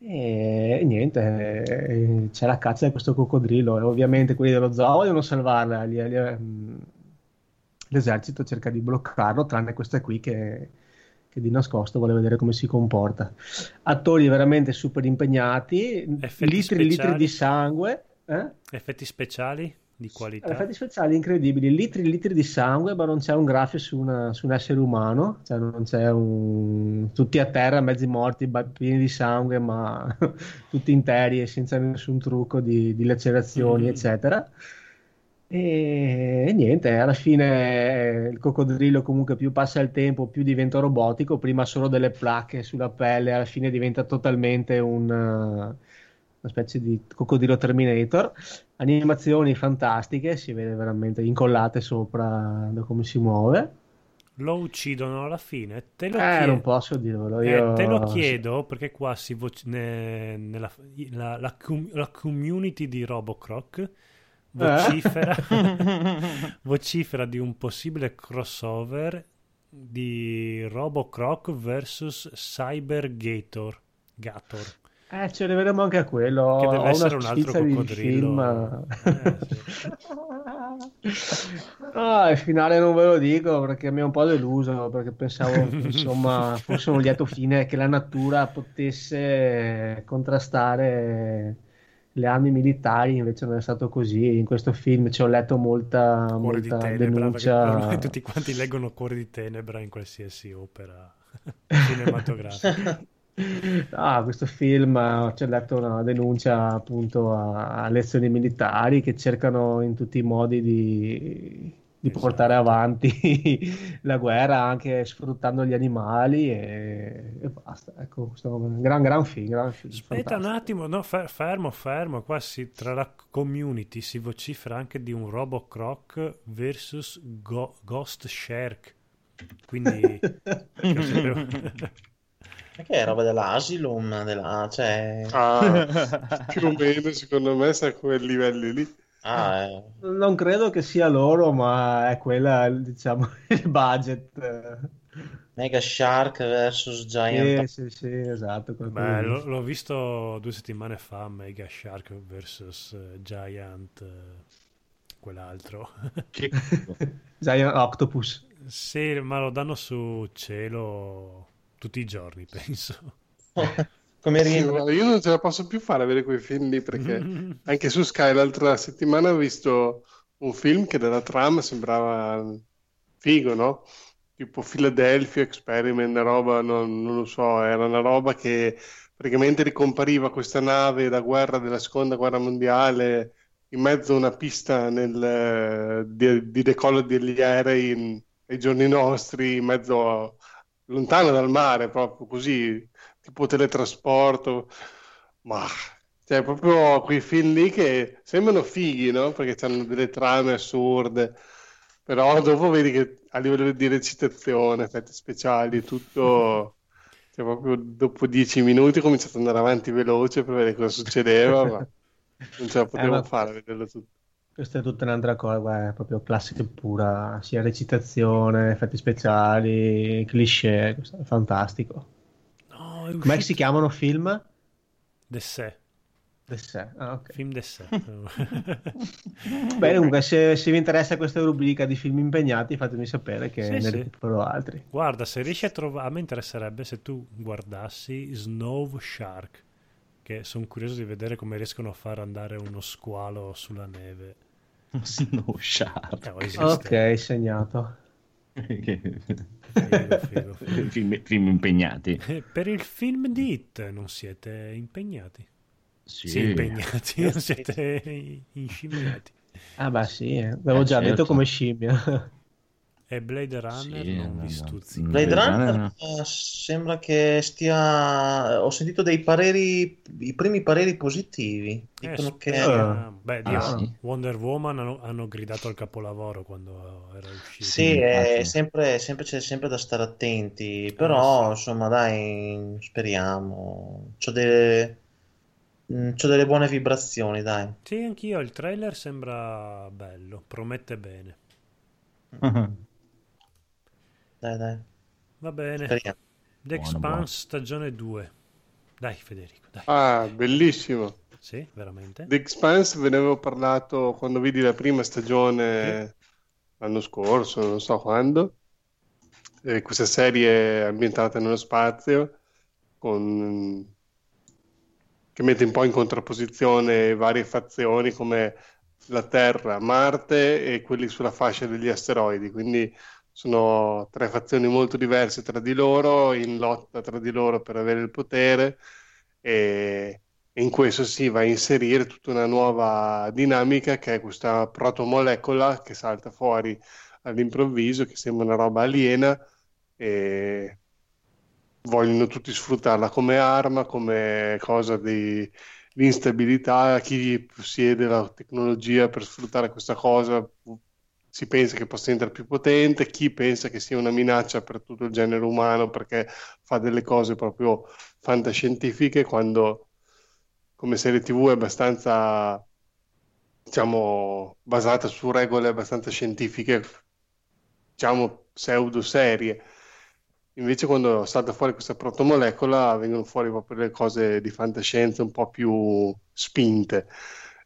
Speaker 2: E, niente, c'è la caccia di questo coccodrillo e ovviamente quelli dello zoo vogliono salvarla, li, l'esercito cerca di bloccarlo, tranne questa qui che, che di nascosto vuole vedere come si comporta. Attori veramente super impegnati, Effetti litri e litri di sangue. Eh?
Speaker 1: Effetti speciali? di qualità.
Speaker 2: Effetti speciali incredibili, litri e litri di sangue, ma non c'è un graffio su, una, su, un essere umano, cioè non c'è un... tutti a terra, mezzi morti, pieni di sangue, ma tutti interi e senza nessun trucco di, di lacerazioni, mm. eccetera. E, niente, alla fine il coccodrillo comunque più passa il tempo, più diventa robotico, prima solo delle placche sulla pelle, alla fine diventa totalmente un una specie di coccodrillo Terminator. Animazioni fantastiche, si vede veramente incollate sopra da come si muove.
Speaker 1: Lo uccidono alla fine? Te lo
Speaker 2: eh, chiedo. non posso dirvelo. Eh, io...
Speaker 1: Eh, te lo chiedo perché qua si voce... ne... nella... la, la, com... la, community di Robocroc vocifera... Eh? vocifera di un possibile crossover di Robocroc vs Cyber Gator. Gator.
Speaker 2: Eh, ce ne vedremo anche a quello.
Speaker 1: Che deve essere un altro coccodrillo.
Speaker 2: Eh, sì. no, il finale non ve lo dico perché mi è un po' deluso, perché pensavo insomma fosse un lieto fine che la natura potesse contrastare le armi militari, invece non è stato così. In questo film ci ho letto molta, Cuore molta di tenebra, denuncia.
Speaker 1: Tutti quanti leggono Cuore di Tenebra in qualsiasi opera cinematografica.
Speaker 2: Ah, questo film c'è letto una denuncia appunto a, a lezioni militari che cercano in tutti i modi di, di esatto. portare avanti la guerra anche sfruttando gli animali e, e basta. Ecco, questo è un gran, gran film. Gran film
Speaker 1: Aspetta fantastico. un attimo, no, fermo, fermo. Qua si, tra la community si vocifera anche di un Robocroc versus Go- Ghost Shark. Quindi...
Speaker 4: Che è roba dell'Asilum, della... cioè...
Speaker 6: Ah, più o meno secondo me sta a quei livelli lì.
Speaker 4: Ah, eh.
Speaker 2: Non credo che sia loro, ma è quella, diciamo, il budget.
Speaker 4: Mega Shark vs Giant.
Speaker 2: Sì, sì, sì, esatto.
Speaker 1: Beh, l- l'ho visto due settimane fa, Mega Shark vs Giant, quell'altro.
Speaker 2: Giant Octopus.
Speaker 1: Sì, ma lo danno su cielo tutti i giorni, penso.
Speaker 6: Come sì, io non ce la posso più fare a vedere quei film lì perché anche su Sky l'altra settimana ho visto un film che dalla trama sembrava figo, no? Tipo Philadelphia Experiment, roba, non, non lo so, era una roba che praticamente ricompariva questa nave da guerra della seconda guerra mondiale in mezzo a una pista nel, di, di, decollo degli aerei ai giorni nostri, in mezzo a, lontano dal mare, proprio così, tipo teletrasporto, ma cioè proprio quei film lì che sembrano fighi, no? Perché hanno delle trame assurde, però dopo vedi che a livello di recitazione, effetti speciali, tutto, cioè proprio dopo dieci minuti ho cominciato ad andare avanti veloce per vedere cosa succedeva, ma non ce la potevo eh, ma... fare a vederlo tutto.
Speaker 2: Questa è tutta un'altra cosa, è proprio classica pura, sia recitazione, effetti speciali, cliché, è fantastico. È Come si chiamano film?
Speaker 1: D'essè.
Speaker 2: D'essè, ah, ok.
Speaker 1: Film d'essè.
Speaker 2: Bene, comunque, se, se, vi interessa questa rubrica di film impegnati, fatemi sapere che sì, ne sì. recupero altri.
Speaker 1: Guarda, se riesci a trovare, a me interesserebbe se tu guardassi Snow Shark, che sono curioso di vedere come riescono a far andare uno squalo sulla neve.
Speaker 5: Snow Shark.
Speaker 2: Eh, ok, segnato.
Speaker 5: Figo, figo, figo. Film, film, impegnati.
Speaker 1: Eh, per il film di It non siete impegnati.
Speaker 5: Sì,
Speaker 1: sì impegnati, non siete inscimmiati.
Speaker 2: Ah, beh, sì, eh. avevo già certo. detto come scimmia.
Speaker 1: E Blade Runner sì, non vi stuzzica.
Speaker 4: Blade, Blade Runner, Runner no. sembra che stia. Ho sentito dei pareri, i primi pareri positivi. Eh, Dicono eh, che.
Speaker 1: Uh, beh, Dio, ah, sì. Wonder Woman hanno, hanno, gridato al capolavoro quando era uscito.
Speaker 4: Sì, è sempre, sempre, c'è sempre da stare attenti. Però, eh, insomma, dai, speriamo. C'ho delle. Mm, c'ho delle buone vibrazioni, dai.
Speaker 1: Sì, anch'io. Il trailer sembra bello, promette bene.
Speaker 4: Dai, dai.
Speaker 1: Va bene. Speriamo. The Expanse stagione 2. Dai Federico, dai.
Speaker 6: Ah, bellissimo.
Speaker 1: Sì, veramente.
Speaker 6: The Expanse ve ne avevo parlato quando vidi la prima stagione. l'anno scorso, non so quando. E questa serie ambientata nello spazio con... che mette un po' in contrapposizione varie fazioni come la Terra, Marte e quelli sulla fascia degli asteroidi. Quindi sono tre fazioni molto diverse tra di loro, in lotta tra di loro per avere il potere e in questo si va a inserire tutta una nuova dinamica che è questa protomolecola che salta fuori all'improvviso, che sembra una roba aliena e vogliono tutti sfruttarla come arma, come cosa di, di instabilità. Chi possiede la tecnologia per sfruttare questa cosa si pensa che possa diventare più potente, chi pensa che sia una minaccia per tutto il genere umano perché fa delle cose proprio fantascientifiche quando come serie tv è abbastanza diciamo basata su regole abbastanza scientifiche diciamo pseudo serie invece quando salta fuori questa protomolecola vengono fuori proprio le cose di fantascienza un po' più spinte.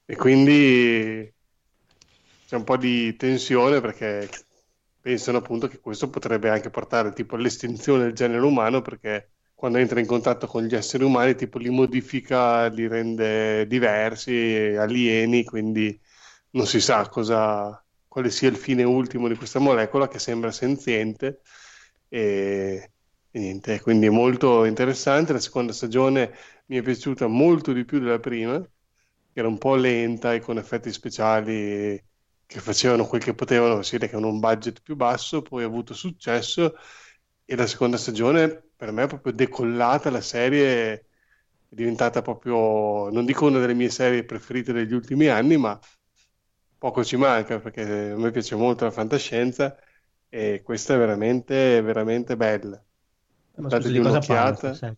Speaker 6: E quindi c'è un po' di tensione perché pensano appunto che questo potrebbe anche portare tipo all'estinzione del genere umano perché quando entra in contatto con gli esseri umani tipo li modifica, li rende diversi, alieni, quindi non si sa cosa, quale sia il fine ultimo di questa molecola che sembra senziente e, e niente, quindi è molto interessante. La seconda stagione mi è piaciuta molto di più della prima, era un po' lenta e con effetti speciali che facevano quel che potevano, si vede che hanno un budget più basso, poi ha avuto successo e la seconda stagione per me è proprio decollata, la serie è diventata proprio, non dico una delle mie serie preferite degli ultimi anni, ma poco ci manca perché a me piace molto la fantascienza e questa è veramente, veramente bella.
Speaker 2: Ma Dategli un'occhiata. Parla,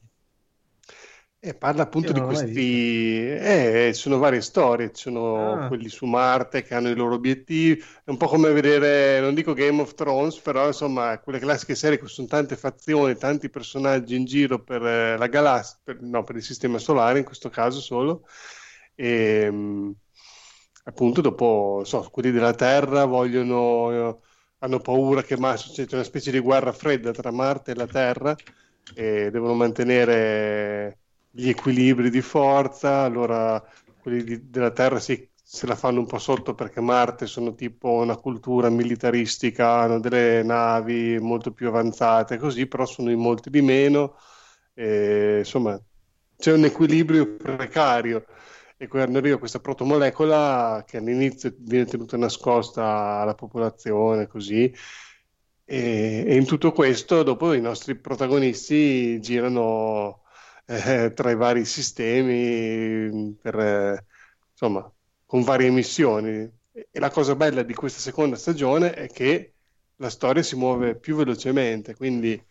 Speaker 6: e parla appunto di questi, eh, sono varie storie, ci sono ah. quelli su Marte che hanno i loro obiettivi, è un po' come vedere, non dico Game of Thrones, però insomma quelle classiche serie che sono tante fazioni, tanti personaggi in giro per eh, la galassia, per, no, per il sistema solare in questo caso solo, e ehm, appunto dopo, so, quelli della Terra vogliono, hanno paura che ma, c'è una specie di guerra fredda tra Marte e la Terra e devono mantenere gli equilibri di forza, allora quelli di, della Terra si, se la fanno un po' sotto perché Marte sono tipo una cultura militaristica, hanno delle navi molto più avanzate, così, però sono in molti di meno, e, insomma c'è un equilibrio precario. E quando arriva questa protomolecola che all'inizio viene tenuta nascosta alla popolazione così e, e in tutto questo dopo i nostri protagonisti girano eh, tra i vari sistemi per, eh, insomma, con varie missioni. E la cosa bella di questa seconda stagione è che la storia si muove più velocemente, quindi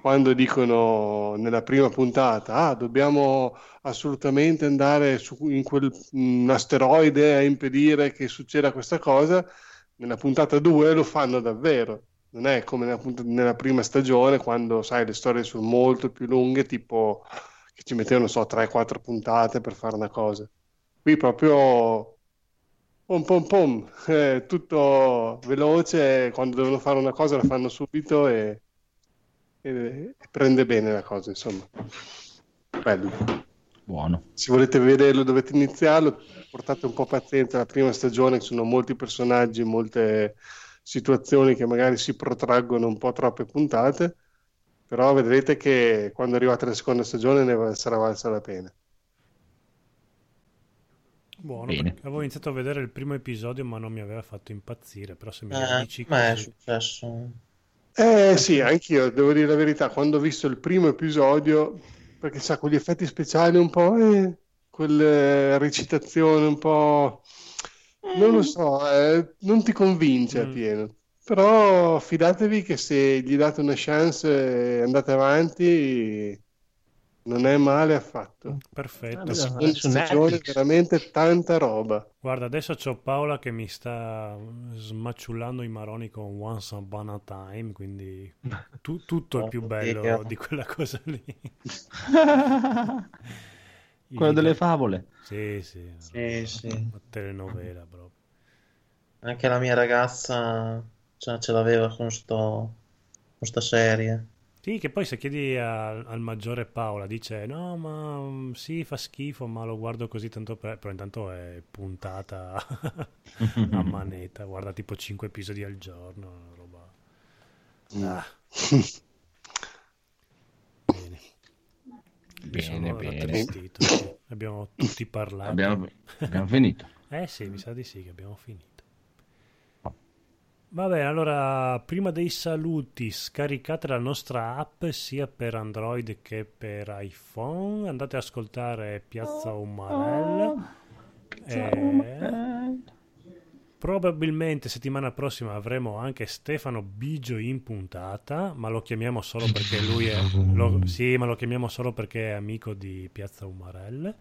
Speaker 6: quando dicono nella prima puntata, ah, dobbiamo assolutamente andare su, in quel un asteroide a impedire che succeda questa cosa, nella puntata 2 lo fanno davvero. Non è come nella, nella prima stagione, quando sai, le storie sono molto più lunghe, tipo che ci mettevano, so, 3-4 puntate per fare una cosa. Qui proprio pom pom pom, eh, tutto veloce, quando devono fare una cosa la fanno subito e, e, e prende bene la cosa, insomma. Bello.
Speaker 5: Buono.
Speaker 6: Se volete vederlo dovete iniziarlo, portate un po' pazienza, la prima stagione ci sono molti personaggi, molte situazioni che magari si protraggono un po' troppe puntate però vedrete che quando arrivate alla seconda stagione ne sarà valsa la pena.
Speaker 1: Buono, avevo iniziato a vedere il primo episodio ma non mi aveva fatto impazzire, però se mi eh, dici
Speaker 4: ma è successo.
Speaker 6: Eh sì, anch'io devo dire la verità, quando ho visto il primo episodio, perché sa, quegli effetti speciali un po', eh, quelle recitazioni un po'... Non lo so, eh, non ti convince mm. a pieno. Però fidatevi che se gli date una chance e andate avanti, non è male affatto.
Speaker 1: Perfetto.
Speaker 6: Ah, stagione veramente tanta roba.
Speaker 1: Guarda, adesso c'ho Paola che mi sta smacciullando i maroni con Once Upon a Time, quindi tu, tutto è più bello di quella cosa lì.
Speaker 5: Quello delle favole.
Speaker 1: Sì, sì.
Speaker 4: sì, sì. Una
Speaker 1: telenovela proprio.
Speaker 4: Anche la mia ragazza cioè, ce l'aveva con sto, questa serie.
Speaker 1: Sì, che poi se chiedi a, al maggiore Paola dice no, ma mm, sì, fa schifo, ma lo guardo così tanto per... Però intanto è puntata a manetta, guarda tipo 5 episodi al giorno, roba... Mm. Ah. bene.
Speaker 5: Bene, bene.
Speaker 1: Abbiamo tutti parlato.
Speaker 5: Abbiamo, abbiamo finito.
Speaker 1: eh sì, mi sa di sì che abbiamo finito. Va bene, allora prima dei saluti scaricate la nostra app sia per Android che per iPhone, andate ad ascoltare Piazza Umarell. E... Probabilmente settimana prossima avremo anche Stefano Bigio in puntata, ma lo chiamiamo solo perché lui è, lo, sì, ma lo chiamiamo solo perché è amico di Piazza Umarell.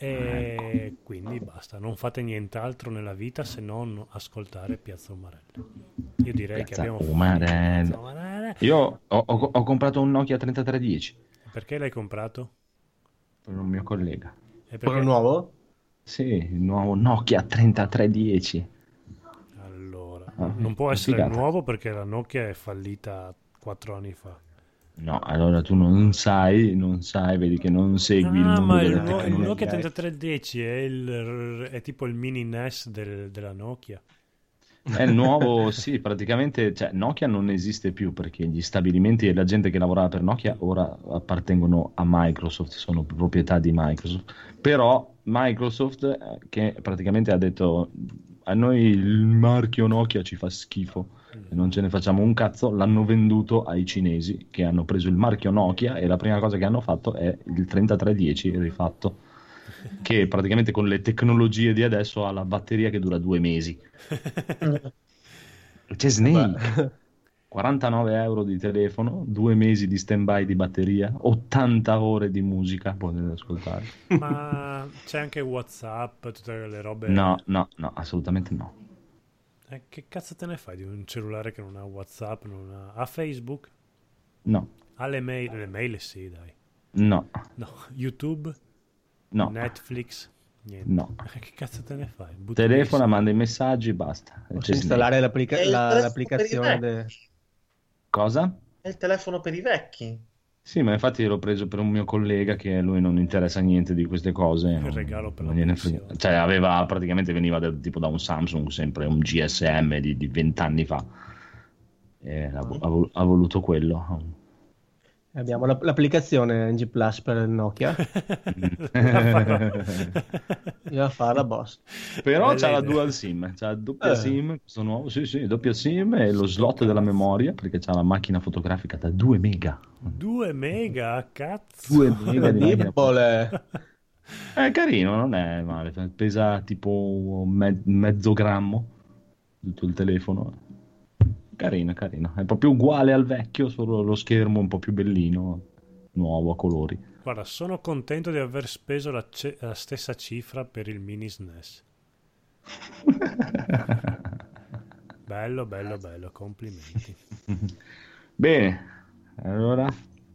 Speaker 1: E ecco. quindi basta, non fate nient'altro nella vita se non ascoltare Piazza Umarello. Io direi
Speaker 5: Piazza
Speaker 1: che abbiamo
Speaker 5: Umarello. Umarello. Io ho, ho, ho, comprato un Nokia 3310.
Speaker 1: Perché l'hai comprato?
Speaker 5: Per un mio collega.
Speaker 2: E perché... nuovo?
Speaker 5: Sì, il nuovo Nokia 3310.
Speaker 1: Allora, ah, non può essere figata. nuovo perché la Nokia è fallita quattro anni fa.
Speaker 5: No, allora tu non sai, non sai, vedi che non segui ah, il mondo
Speaker 1: il, no, il Nokia 3310 è, il, è tipo il mini NES del, della Nokia.
Speaker 5: È nuovo, sì, praticamente cioè, Nokia non esiste più perché gli stabilimenti e la gente che lavorava per Nokia ora appartengono a Microsoft, sono proprietà di Microsoft. Però Microsoft eh, che praticamente ha detto a noi il marchio Nokia ci fa schifo e non ce ne facciamo un cazzo, l'hanno venduto ai cinesi che hanno preso il marchio Nokia e la prima cosa che hanno fatto è il 3310 rifatto che praticamente con le tecnologie di adesso ha la batteria che dura due mesi. C'è Snake. 49 euro di telefono, due mesi di stand by di batteria, 80 ore di musica potete ascoltare.
Speaker 1: Ma c'è anche WhatsApp, tutte le robe.
Speaker 5: No, no, no, assolutamente no.
Speaker 1: Eh, che cazzo te ne fai di un cellulare che non ha WhatsApp? Non ha... ha Facebook?
Speaker 5: No.
Speaker 1: Ha le mail? Le mail sì, dai.
Speaker 5: No.
Speaker 1: No. YouTube?
Speaker 5: No.
Speaker 1: Netflix? Niente.
Speaker 5: No.
Speaker 1: Che cazzo te ne fai?
Speaker 5: Telefona, manda i messaggi, basta.
Speaker 2: C'è installare l'applica- la, l'applicazione. De...
Speaker 5: Cosa?
Speaker 4: È il telefono per i vecchi.
Speaker 5: Sì, ma infatti l'ho preso per un mio collega che a lui non interessa niente di queste cose.
Speaker 1: Il
Speaker 5: non,
Speaker 1: regalo per
Speaker 5: non frega. Cioè, aveva praticamente veniva da, tipo da un Samsung, sempre un GSM di, di 20 anni fa. E ha, ha, ha voluto quello.
Speaker 2: Abbiamo l'applicazione NG Plus per il Nokia. Io a fare la boss.
Speaker 5: Però Bella c'ha la dual SIM, c'ha la doppia eh. SIM, questo nuovo, sì sì, doppia SIM e lo slot della memoria perché c'ha la macchina fotografica da 2 mega.
Speaker 1: 2 mega, cazzo.
Speaker 5: 2 mega di macchina. È carino, non è male, pesa tipo me- mezzo grammo tutto il telefono Carino, carino. È proprio uguale al vecchio, solo lo schermo un po' più bellino, nuovo a colori.
Speaker 1: Guarda, sono contento di aver speso la, ce- la stessa cifra per il mini SNES. bello, bello, bello, complimenti.
Speaker 5: Bene, allora...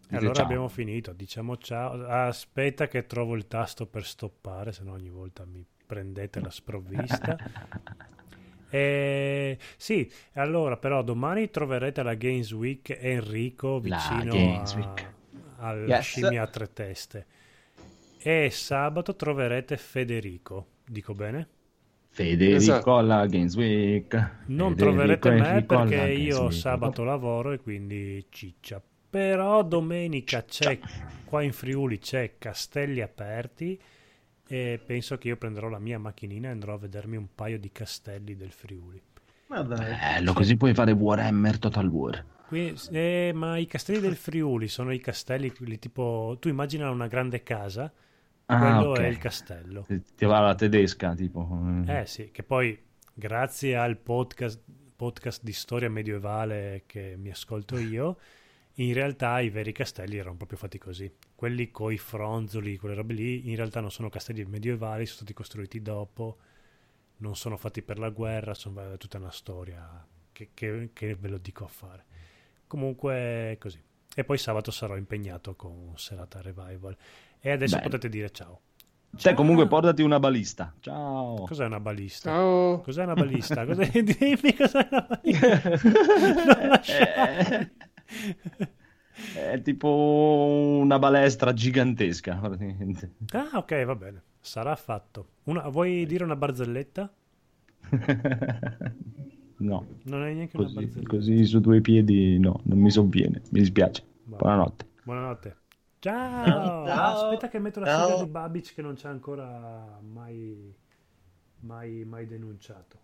Speaker 1: allora ciao. abbiamo finito, diciamo ciao. Aspetta che trovo il tasto per stoppare, se no ogni volta mi prendete la sprovvista. Eh, sì, allora però domani troverete la Games Week Enrico vicino a, al yes. scimmia a tre teste e sabato troverete Federico, dico bene?
Speaker 5: Federico esatto. alla Games Week.
Speaker 1: Non Federico troverete me perché io sabato lavoro e quindi ciccia. Però domenica c'è qua in Friuli c'è Castelli Aperti e penso che io prenderò la mia macchinina e andrò a vedermi un paio di castelli del Friuli.
Speaker 5: Ma dai. Bello, così puoi fare Warhammer Total War.
Speaker 1: Qui, eh, ma i castelli del Friuli sono i castelli quelli tipo... Tu immagina una grande casa, ah, quello okay. è il castello.
Speaker 5: Ti va la tedesca, tipo.
Speaker 1: Eh sì, che poi grazie al podcast, podcast di storia medievale che mi ascolto io in realtà i veri castelli erano proprio fatti così. Quelli coi fronzoli, quelle robe lì, in realtà non sono castelli medievali, sono stati costruiti dopo, non sono fatti per la guerra, sono tutta una storia che, che, che ve lo dico a fare. Comunque così. E poi sabato sarò impegnato con Serata Revival. E adesso Beh. potete dire ciao.
Speaker 5: Te comunque portati una balista. Ciao.
Speaker 1: Cos'è una balista?
Speaker 6: Ciao.
Speaker 1: Cos'è una balista? Cos'è... Dimmi cos'è una balista.
Speaker 5: è... è tipo una balestra gigantesca. Praticamente.
Speaker 1: Ah, ok, va bene. Sarà fatto. Una... Vuoi dire una barzelletta?
Speaker 5: no.
Speaker 1: Non hai neanche
Speaker 5: così,
Speaker 1: una barzelletta.
Speaker 5: Così su due piedi, no, non mi sovviene. Mi dispiace. Va. Buonanotte.
Speaker 1: Buonanotte. Ciao. Ciao. Aspetta che metto la Ciao. sigla di Babic che non ci ha ancora mai, mai, mai denunciato.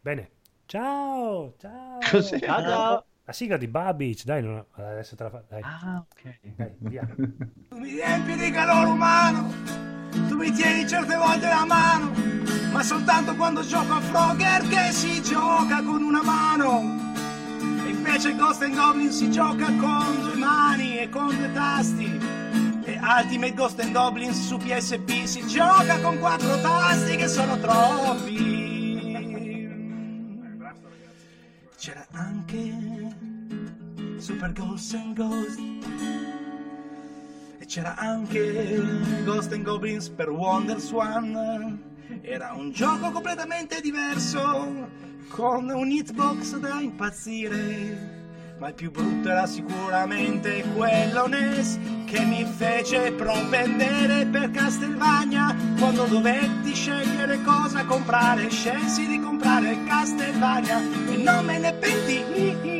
Speaker 1: Bene. Ciao. Ciao.
Speaker 5: Così. Ciao.
Speaker 1: ciao. La sigla di Babic, dai, non... adesso te la fa. Dai.
Speaker 5: Ah, ok.
Speaker 1: Dai, via.
Speaker 7: Tu mi riempi di calore umano, tu mi tieni certe volte la mano, ma soltanto quando gioco a Frogger che si gioca con una mano. E invece Ghost and Goblin si gioca con due mani e con due tasti. Ultimate Ghost and Goblins su PSP si gioca con quattro tasti che sono troppi. C'era anche Super Ghost and Ghost. E c'era anche Ghost and Goblins per Wonder. Era un gioco completamente diverso, con un hitbox da impazzire ma il più brutto era sicuramente quello NES che mi fece propendere per Castelvania quando dovetti scegliere cosa comprare scelsi di comprare Castelvania e non me ne pentii